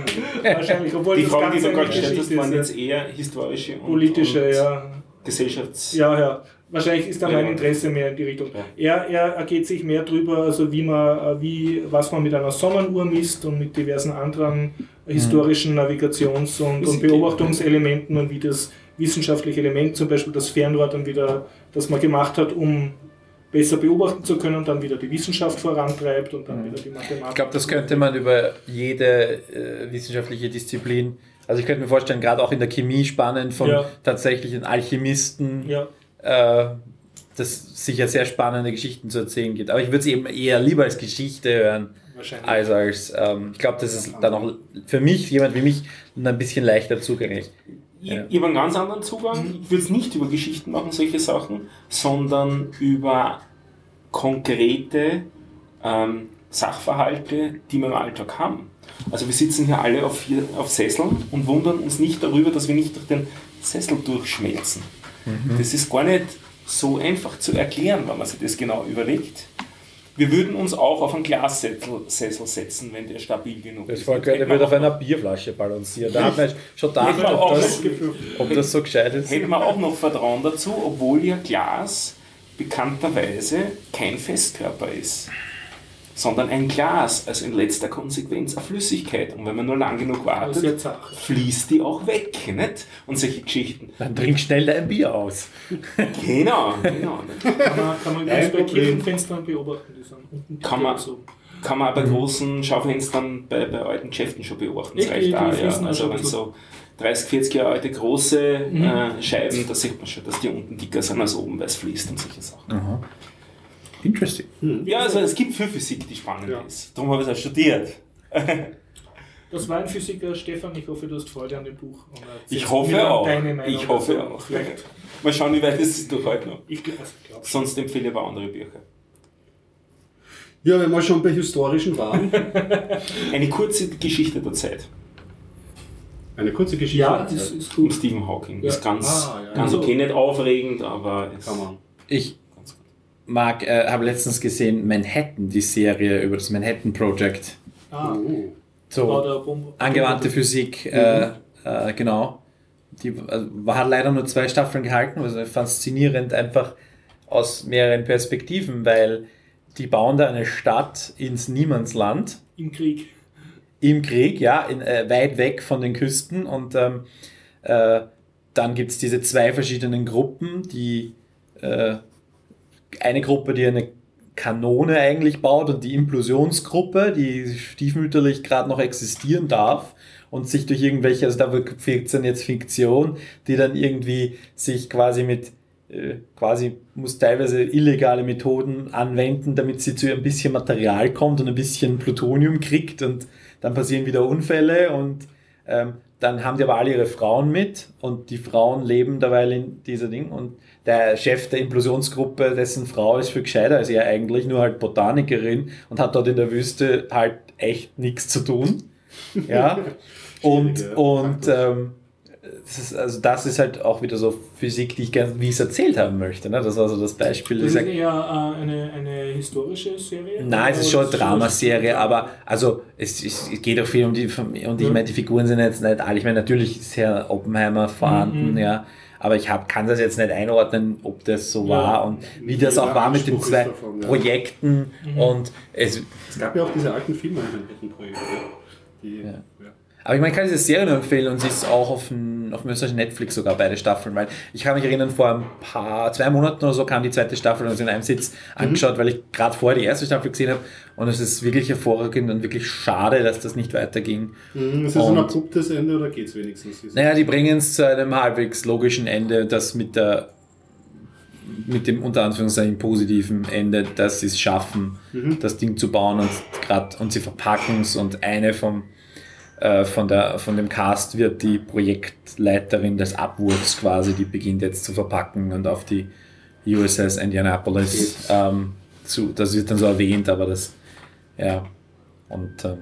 wahrscheinlich. Obwohl Die das Fragen, die du gerade gestellt hast, waren ist, jetzt eher historische und, politische, und ja. Gesellschafts... Ja, ja. Wahrscheinlich ist da mein. Interesse mehr in die Richtung. Ja. Er, er ergeht sich mehr drüber, also wie man, äh, wie, was man mit einer Sonnenuhr misst und mit diversen anderen historischen Navigations- und, und Beobachtungselementen und wie das wissenschaftliche Element, zum Beispiel das Fernrohr dann wieder, das man gemacht hat, um besser beobachten zu können, dann wieder die Wissenschaft vorantreibt und dann wieder die Mathematik. Ich glaube, das könnte man über jede äh, wissenschaftliche Disziplin, also ich könnte mir vorstellen, gerade auch in der Chemie spannend von Ja. tatsächlichen Alchemisten, Ja, äh, das sicher sehr spannende Geschichten zu erzählen gibt. Aber ich würde es eben eher lieber als Geschichte hören, wahrscheinlich. als als, ähm, ich glaube, das ist dann auch für mich, jemand wie mich, ein bisschen leichter zugänglich. Ich, Ja. ich habe einen ganz anderen Zugang. Ich würde es nicht über Geschichten machen, solche Sachen, sondern über konkrete ähm, Sachverhalte, die wir im Alltag haben. Also wir sitzen hier alle auf, vier, auf Sesseln und wundern uns nicht darüber, dass wir nicht durch den Sessel durchschmelzen. Das ist gar nicht so einfach zu erklären, wenn man sich das genau überlegt. Wir würden uns auch auf einen Glassessel Sessel setzen, wenn der stabil genug Das ist. geil, der wird auf einer Bierflasche balancieren. Da hat man schon wir ob auch das, ob das so gescheit ist. Hätten wir auch noch Vertrauen dazu, obwohl ja Glas bekannterweise kein Festkörper ist, sondern ein Glas, also in letzter Konsequenz eine Flüssigkeit. Und wenn man nur lang genug wartet, fließt die auch weg, nicht? Und solche Geschichten. Dann trink schnell dein Bier aus. Genau, genau. Kann man, kann man bei. Kirchenfenstern beobachten, die sind unten Kann man- so. Kann man auch bei großen Schaufenstern bei, bei alten Geschäften schon beobachten. Das reicht auch, ja. Also schon wenn so 30, 40 Jahre alte große Mhm. äh, Scheiben, da sieht man schon, dass die unten dicker sind als oben, weil es fließt und solche Sachen. Interesting. Ja, also es gibt viel Physik, die spannend Ja. ist. Darum habe ich es auch studiert. Das war ein Physiker, Stefan. Ich hoffe, du hast Freude an dem Buch. Ich hoffe auch. Ich hoffe dazu. auch. Vielleicht. Mal schauen, wie weit es durch heute noch. Ich glaube, glaub, Sonst empfehle ich aber andere Bücher. Ja, wenn wir schon bei historischen waren, Eine kurze Geschichte der Zeit eine kurze Geschichte. ja, das ist um gut. Stephen Hawking. Ja. Ist ganz, Ah, ja. ganz Also- okay, nicht aufregend, aber kann man. Ich. Mag, äh, habe letztens gesehen Manhattan, die Serie über das Manhattan Project. Ah, Oh. So war angewandte Physik, äh, äh, genau. Die äh, hat leider nur zwei Staffeln gehalten, also faszinierend einfach aus mehreren Perspektiven, weil die bauen da eine Stadt ins Niemandsland im Krieg. im Krieg, ja, in, äh, weit weg von den Küsten und ähm, äh, dann gibt es diese zwei verschiedenen Gruppen, die äh, eine Gruppe, die eine Kanone eigentlich baut und die Implosionsgruppe, die stiefmütterlich gerade noch existieren darf und sich durch irgendwelche, also da wird dann jetzt Fiktion, die dann irgendwie sich quasi mit äh, quasi muss teilweise illegale Methoden anwenden, damit sie zu ein bisschen Material kommt und ein bisschen Plutonium kriegt und dann passieren wieder Unfälle und ähm, dann haben die aber alle ihre Frauen mit und die Frauen leben derweil in dieser Ding und der Chef der Implosionsgruppe, dessen Frau ist viel gescheiter als er eigentlich, nur halt Botanikerin und hat dort in der Wüste halt echt nichts zu tun. Ja. und und ähm, das ist, also das ist halt auch wieder so Physik, die ich gerne, wie ich es erzählt haben möchte. Ne? Das war so das Beispiel. Das ist eher äh, eine, eine historische Serie? Nein, es ist schon eine Dramaserie, aber also es, es geht auch viel um die und ich meine, die Figuren sind jetzt nicht alle. Ich meine, natürlich ist Herr Oppenheimer vorhanden, Mhm. ja. Aber ich hab, kann das jetzt nicht einordnen, ob das so Ja. war und wie das auch war mit den zwei davon, ja. Projekten. Mhm. Und es, Es gab ja auch diese alten Filme in den Projekten. Die, Ja. Aber ich meine, ich kann diese Serie nur empfehlen und sie ist auch auf dem, auf dem österreichischen Netflix sogar beide Staffeln, weil ich kann mich erinnern, vor ein paar, zwei Monaten oder so kam die zweite Staffel und sie in einem Sitz angeschaut, weil ich gerade vorher die erste Staffel gesehen habe und es ist wirklich hervorragend und wirklich schade, dass das nicht weiterging. Mhm, Ist das ein abruptes Ende oder geht es wenigstens? Naja, die bringen es zu einem halbwegs logischen Ende, das mit der mit dem unter Anführungszeichen positiven Ende, dass sie es schaffen, Mhm. das Ding zu bauen und grad, und sie verpacken es und eine vom, äh, von, der, von dem Cast wird die Projektleiterin des Abwurfs quasi, die beginnt jetzt zu verpacken und auf die USS Indianapolis ähm, zu, das wird dann so erwähnt, aber das, ja, und ähm,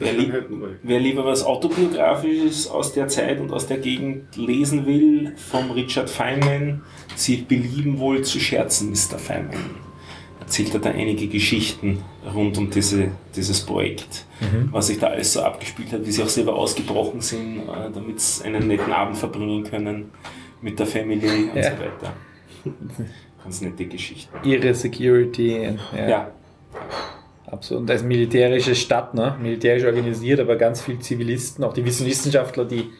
Ja, lieb- Manhattan-Projekt. Wer lieber was Autobiografisches aus der Zeit und aus der Gegend lesen will, vom Richard Feynman, Sie belieben wohl zu scherzen, Mr. Feynman. Erzählt er da einige Geschichten rund um diese, dieses Projekt, was sich da alles so abgespielt hat, wie sie auch selber ausgebrochen sind, äh, damit sie einen netten Abend verbringen können mit der Family und Ja. so weiter. Ganz nette Geschichten. ihre Security, ja. Ja, Absolut. Und ist militärische Stadt, ne? militärisch organisiert, aber ganz viele Zivilisten, auch die Wissenschaftler, die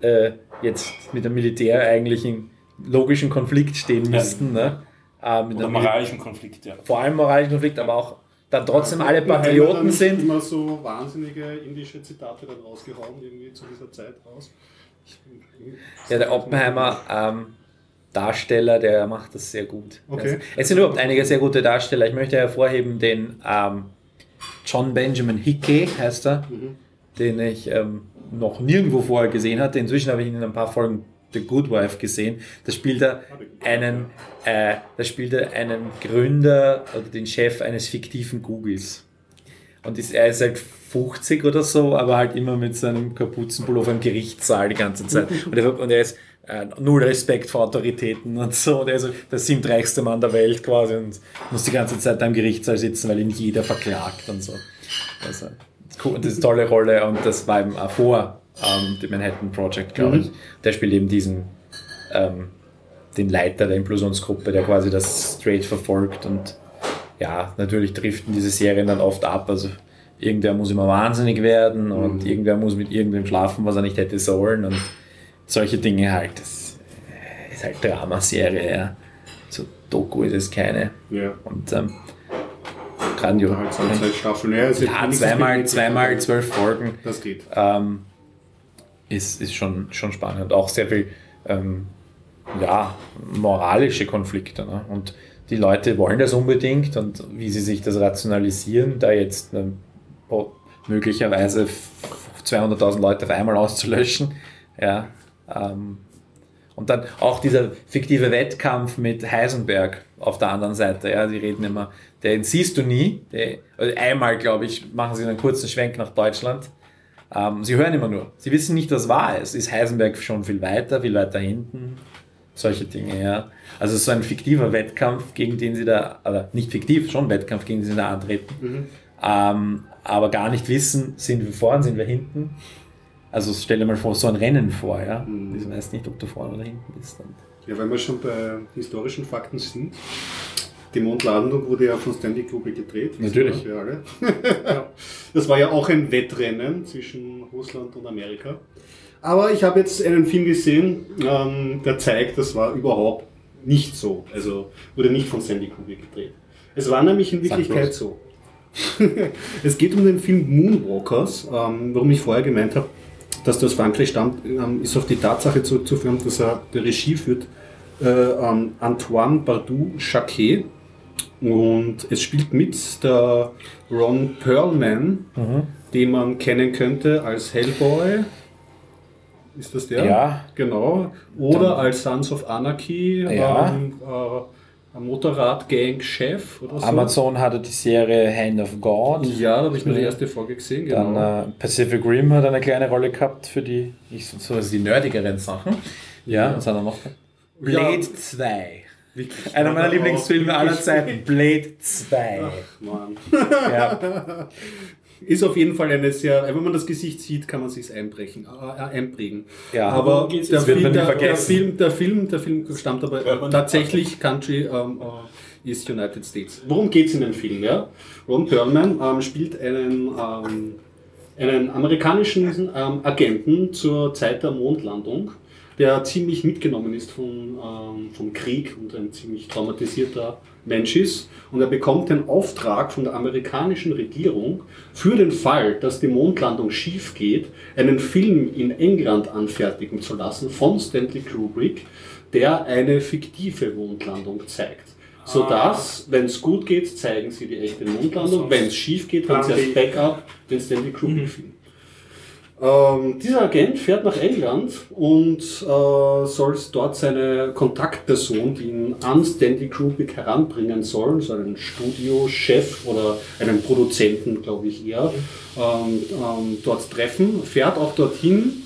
äh, jetzt mit dem Militär eigentlich in logischen Konflikt stehen Ja. müssten. Ne? Äh, mit oder einem moralischen Konflikt, ja. vor allem moralischen Konflikt, aber auch dann trotzdem alle Hat Oppenheimer Patrioten sind. immer so wahnsinnige indische Zitate dann rausgehauen, irgendwie zu dieser Zeit raus. Ja, der Oppenheimer ähm, Darsteller, der macht das sehr gut. Okay. Es sind überhaupt einige sehr gute Darsteller. Ich möchte hervorheben den ähm, John Benjamin Hickey, heißt er, Mhm. den ich ähm, noch nirgendwo vorher gesehen hatte. Inzwischen habe ich ihn in ein paar Folgen The Good Wife gesehen. Da spielt er einen, äh, da spielt er einen Gründer oder den Chef eines fiktiven Googles. Und ist, er ist halt 50 oder so, aber halt immer mit seinem Kapuzenpullover im Gerichtssaal die ganze Zeit. Und er, und er ist äh, null Respekt vor Autoritäten und so. Der ist so der siebtreichste Mann der Welt quasi und muss die ganze Zeit am Gerichtssaal sitzen, weil ihn jeder verklagt und so. Also, cool, das ist eine tolle Rolle und das war eben auch vor ähm, dem Manhattan Project, glaube ich. Der spielt eben diesen, ähm, den Leiter der Implosionsgruppe, der quasi das straight verfolgt und ja, natürlich driften diese Serien dann oft ab. Also irgendwer muss immer wahnsinnig werden und irgendwer muss mit irgendwem schlafen, was er nicht hätte sollen und solche Dinge halt. Das ist halt Dramaserie, ja. So Doku ist es keine. Ja. Und ähm, grandios. Halt. Ja, zweimal, zweimal zwölf Folgen Das geht. ähm, ist, ist schon, schon spannend. Auch sehr viel ähm, ja, moralische Konflikte. Ne? Und die Leute wollen das unbedingt und wie sie sich das rationalisieren, da jetzt ähm, möglicherweise f- 200.000 Leute auf einmal auszulöschen. Ja, ähm, und dann auch dieser fiktive Wettkampf mit Heisenberg auf der anderen Seite. Ja, die reden immer, den siehst du nie. Der, also einmal, glaube ich, machen sie einen kurzen Schwenk nach Deutschland. Ähm, sie hören immer nur. Sie wissen nicht, was wahr ist. Ist Heisenberg schon viel weiter, viel weiter hinten? Solche Dinge, ja. Also so ein fiktiver Wettkampf, gegen den sie da, oder nicht fiktiv, schon ein Wettkampf, gegen den sie da antreten. Ähm, aber gar nicht wissen, sind wir vorne, sind wir hinten. Also stell dir mal vor, so ein Rennen vor, ja. Mhm. Du weißt nicht, ob du vorne oder hinten bist. Ja, wenn wir schon bei historischen Fakten sind. Die Mondlandung wurde ja von Stanley Kubrick gedreht. Natürlich. Für alle. Das war ja auch ein Wettrennen zwischen Russland und Amerika. Aber ich habe jetzt einen Film gesehen, ähm, der zeigt, das war überhaupt nicht so. Also wurde nicht von Stanley Kubrick gedreht. Es war nämlich in Wirklichkeit so. es geht um den Film Moonwalkers. Ähm, warum ich vorher gemeint habe, dass das Frankreich stammt, ähm, ist auf die Tatsache zurückzuführen, dass er der Regie führt äh, ähm, Antoine Bardou-Jacquet. Und es spielt mit der Ron Perlman, den man kennen könnte als Hellboy. Ist das der? Ja. Genau. Oder Dann- als Sons of Anarchy, Ja. ähm, äh, ein Motorrad-Gang-Chef oder so. Amazon hatte die Serie Hand of God. Ja, da habe ich nur die erste Folge gesehen, genau. Dann äh, Pacific Rim hat eine kleine Rolle gehabt für die, ich, so also die nerdigeren Sachen. Ja, was hat er noch? Blade 2. Einer meiner Lieblingsfilme aller Zeiten. Blade 2. Mann. Ja. Ist auf jeden Fall eine sehr, wenn man das Gesicht sieht, kann man sich einbrechen, äh, einprägen. Ja, aber der? Wird Film, der, der. Film, der, Film, der Film stammt aber tatsächlich Country ähm, äh, ist United States. Worum geht es in dem Film? Ja? Ron Perlman ähm, spielt einen, ähm, einen amerikanischen ähm, Agenten zur Zeit der Mondlandung, der ziemlich mitgenommen ist von, ähm, vom Krieg und ein ziemlich traumatisierter Mensch ist. Und er bekommt den Auftrag von der amerikanischen Regierung, für den Fall, dass die Mondlandung schief geht, einen Film in England anfertigen zu lassen von Stanley Kubrick, der eine fiktive Mondlandung zeigt. Sodass, wenn es gut geht, zeigen sie die echte Mondlandung. Wenn es schief geht, haben sie als Backup den Stanley Kubrick-Film. Ähm, dieser Agent fährt nach England und äh, soll dort seine Kontaktperson, die ihn an Stanley Kubrick heranbringen soll, so einen Studiochef oder einen Produzenten, glaube ich eher, ähm, ähm, dort treffen, fährt auch dorthin,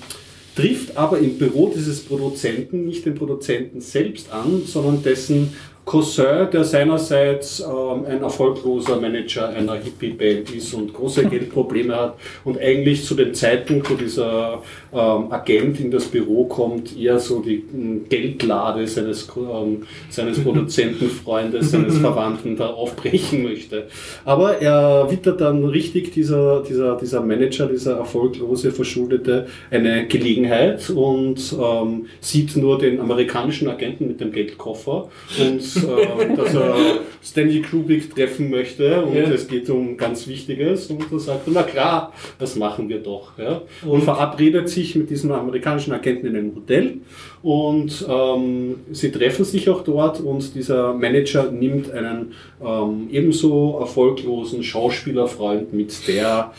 trifft aber im Büro dieses Produzenten nicht den Produzenten selbst an, sondern dessen Cousin, der seinerseits ähm, ein erfolgloser Manager einer Hippie-Band ist und große Geldprobleme hat und eigentlich zu dem Zeitpunkt, wo dieser ähm, Agent in das Büro kommt, eher so die ähm, Geldlade seines, ähm, seines Produzentenfreundes, seines Verwandten da aufbrechen möchte. Aber er wittert dann richtig dieser, dieser, dieser Manager, dieser erfolglose Verschuldete, eine Gelegenheit und ähm, sieht nur den amerikanischen Agenten mit dem Geldkoffer und äh, dass er Stanley Kubrick treffen möchte und Ja. es geht um ganz Wichtiges und er sagt, na klar, das machen wir doch. Ja? Und verabredet sich mit diesem amerikanischen Agenten in einem Hotel und ähm, sie treffen sich auch dort und dieser Manager nimmt einen ähm, ebenso erfolglosen Schauspielerfreund mit, der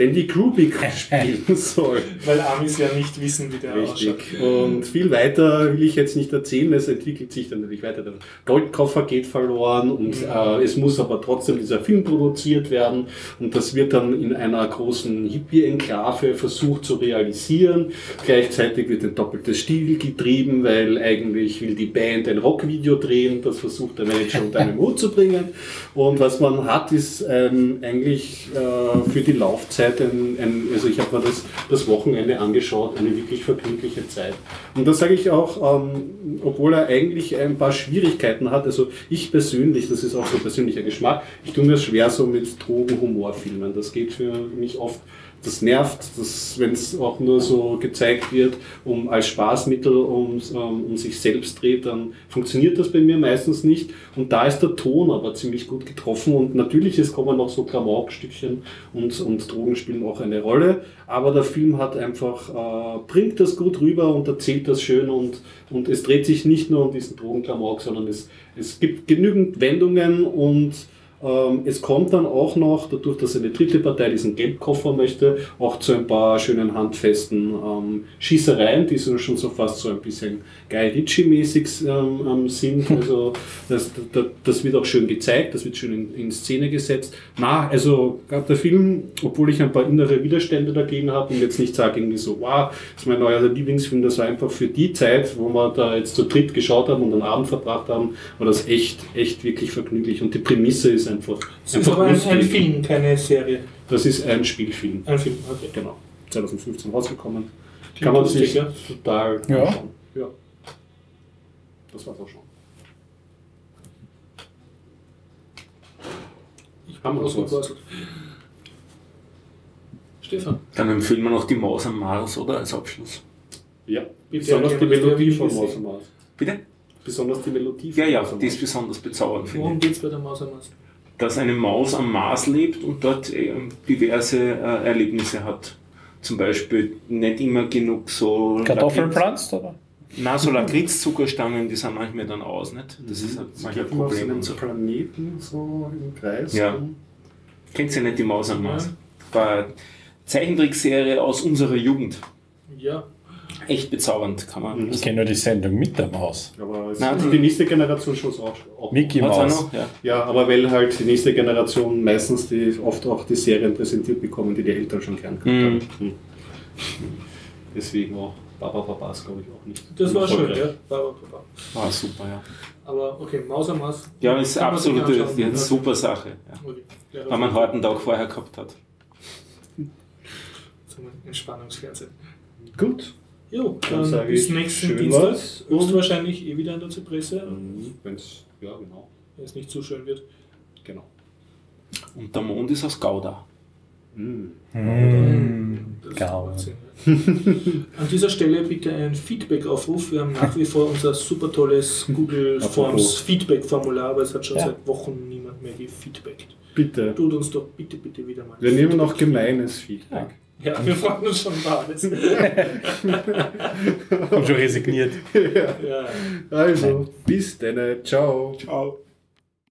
Stanley Kubrick spielen soll. Weil Amis ja nicht wissen, wie der ausschaut. Richtig. Und viel weiter will ich jetzt nicht erzählen. Es entwickelt sich dann natürlich weiter. Der Goldkoffer geht verloren und äh, es muss aber trotzdem dieser Film produziert werden. Und das wird dann in einer großen Hippie-Enklave versucht zu realisieren. Gleichzeitig wird ein doppeltes Stil getrieben, weil eigentlich will die Band ein Rockvideo drehen. Das versucht der Manager unter einen Hut zu bringen. Und was man hat, ist ähm, eigentlich äh, für die Laufzeit ein, ein also ich habe mir das, das Wochenende angeschaut, eine wirklich vergnügliche Zeit. Und da sage ich auch, ähm, obwohl er eigentlich ein paar Schwierigkeiten hat, also ich persönlich, das ist auch so persönlicher Geschmack, ich tue mir schwer so mit Drogen-Humorfilmen. Das geht für mich oft das nervt, wenn es auch nur so gezeigt wird, um als Spaßmittel um, um, um sich selbst dreht, dann funktioniert das bei mir meistens nicht. Und da ist der Ton aber ziemlich gut getroffen und natürlich es kommen noch so Klamaukstückchen und, und Drogen spielen auch eine Rolle, aber der Film hat einfach, äh, bringt das gut rüber und erzählt das schön und, und es dreht sich nicht nur um diesen Drogenklamauk, sondern es, es gibt genügend Wendungen und ähm, es kommt dann auch noch, dadurch, dass eine dritte Partei diesen Geldkoffer möchte, auch zu ein paar schönen handfesten ähm, Schießereien, die so schon so fast so ein bisschen Guy Ritchie-mäßig ähm, ähm sind. Also das, das, das, wird auch schön gezeigt, das wird schön in, in Szene gesetzt. Na, also gab der Film, obwohl ich ein paar innere Widerstände dagegen habe und jetzt nicht sage irgendwie so, wow, das ist mein neuer Lieblingsfilm, das war einfach für die Zeit, wo wir da jetzt zu dritt geschaut haben und einen Abend verbracht haben, war das echt, echt wirklich vergnüglich. Und die Prämisse ist einfach. Es ist aber ein, ein, Film, keine Serie. Das ist ein Spielfilm. Ein Film, okay. Genau. 2015 rausgekommen. Die Kann man sich ja. total ja. anschauen. Ja. Das war's auch schon. Ich habe noch was. Stefan. Dann empfehlen wir noch die Maus am Mars, oder? Als Abschluss. Ja, besonders die Melodie von Maus am Mars. Bitte? Besonders die Melodie von Ja, ja, die ist besonders bezaubernd. Worum geht es bei der Maus am Mars? Dass eine Maus am Mars lebt und dort äh, diverse äh, Erlebnisse hat. Zum Beispiel nicht immer genug so. Kartoffeln pflanzt, oder? Na, so Lakritzzuckerstangen, die sind manchmal dann aus, nicht? Das ist halt manchmal ein Problem. Und so. Planeten so im Kreis. Ja. Kennt ihr nicht die Maus am Mars? War Zeichentrickserie aus unserer Jugend. Ja. Echt bezaubernd, kann man. Ich kenne nur die Sendung mit der Maus. Aber Nein, die nächste Generation schon auch. auch Mickey Maus. Ja. ja, aber weil halt die nächste Generation meistens die, oft auch die Serien präsentiert bekommen, die die Eltern schon gern haben. Mhm. Deswegen auch. Baba ist, glaube ich, auch nicht. Das war schön, ja. Baba Baba. War super, ja. Aber okay, Maus am Maus. Ja, ist absolut eine super Sache. Ja. Okay. Weil man heute einen Tag vorher gehabt hat. Zum Entspannungsfernsehen. Gut. Jo, dann, dann bis nächsten Dienstag. Und wahrscheinlich eh wieder in der Zypresse. Mhm, wenn's, ja, genau. Wenn es nicht zu schön wird. Genau. Und der Mond ist aus Gouda. Mhm. Mhm. Gouda. An dieser Stelle bitte ein Feedback-Aufruf. Wir haben nach wie vor unser super tolles Google Forms Feedback-Formular, aber es hat schon ja. seit Wochen niemand mehr gefeedbackt. Bitte. Tut uns doch bitte, bitte wieder mal. Wir nehmen noch gemeines Feedback. Ja. Ja, wir freuen uns schon alles. Haben schon resigniert. Ja. ja. Also, bis dann. Ciao. Ciao.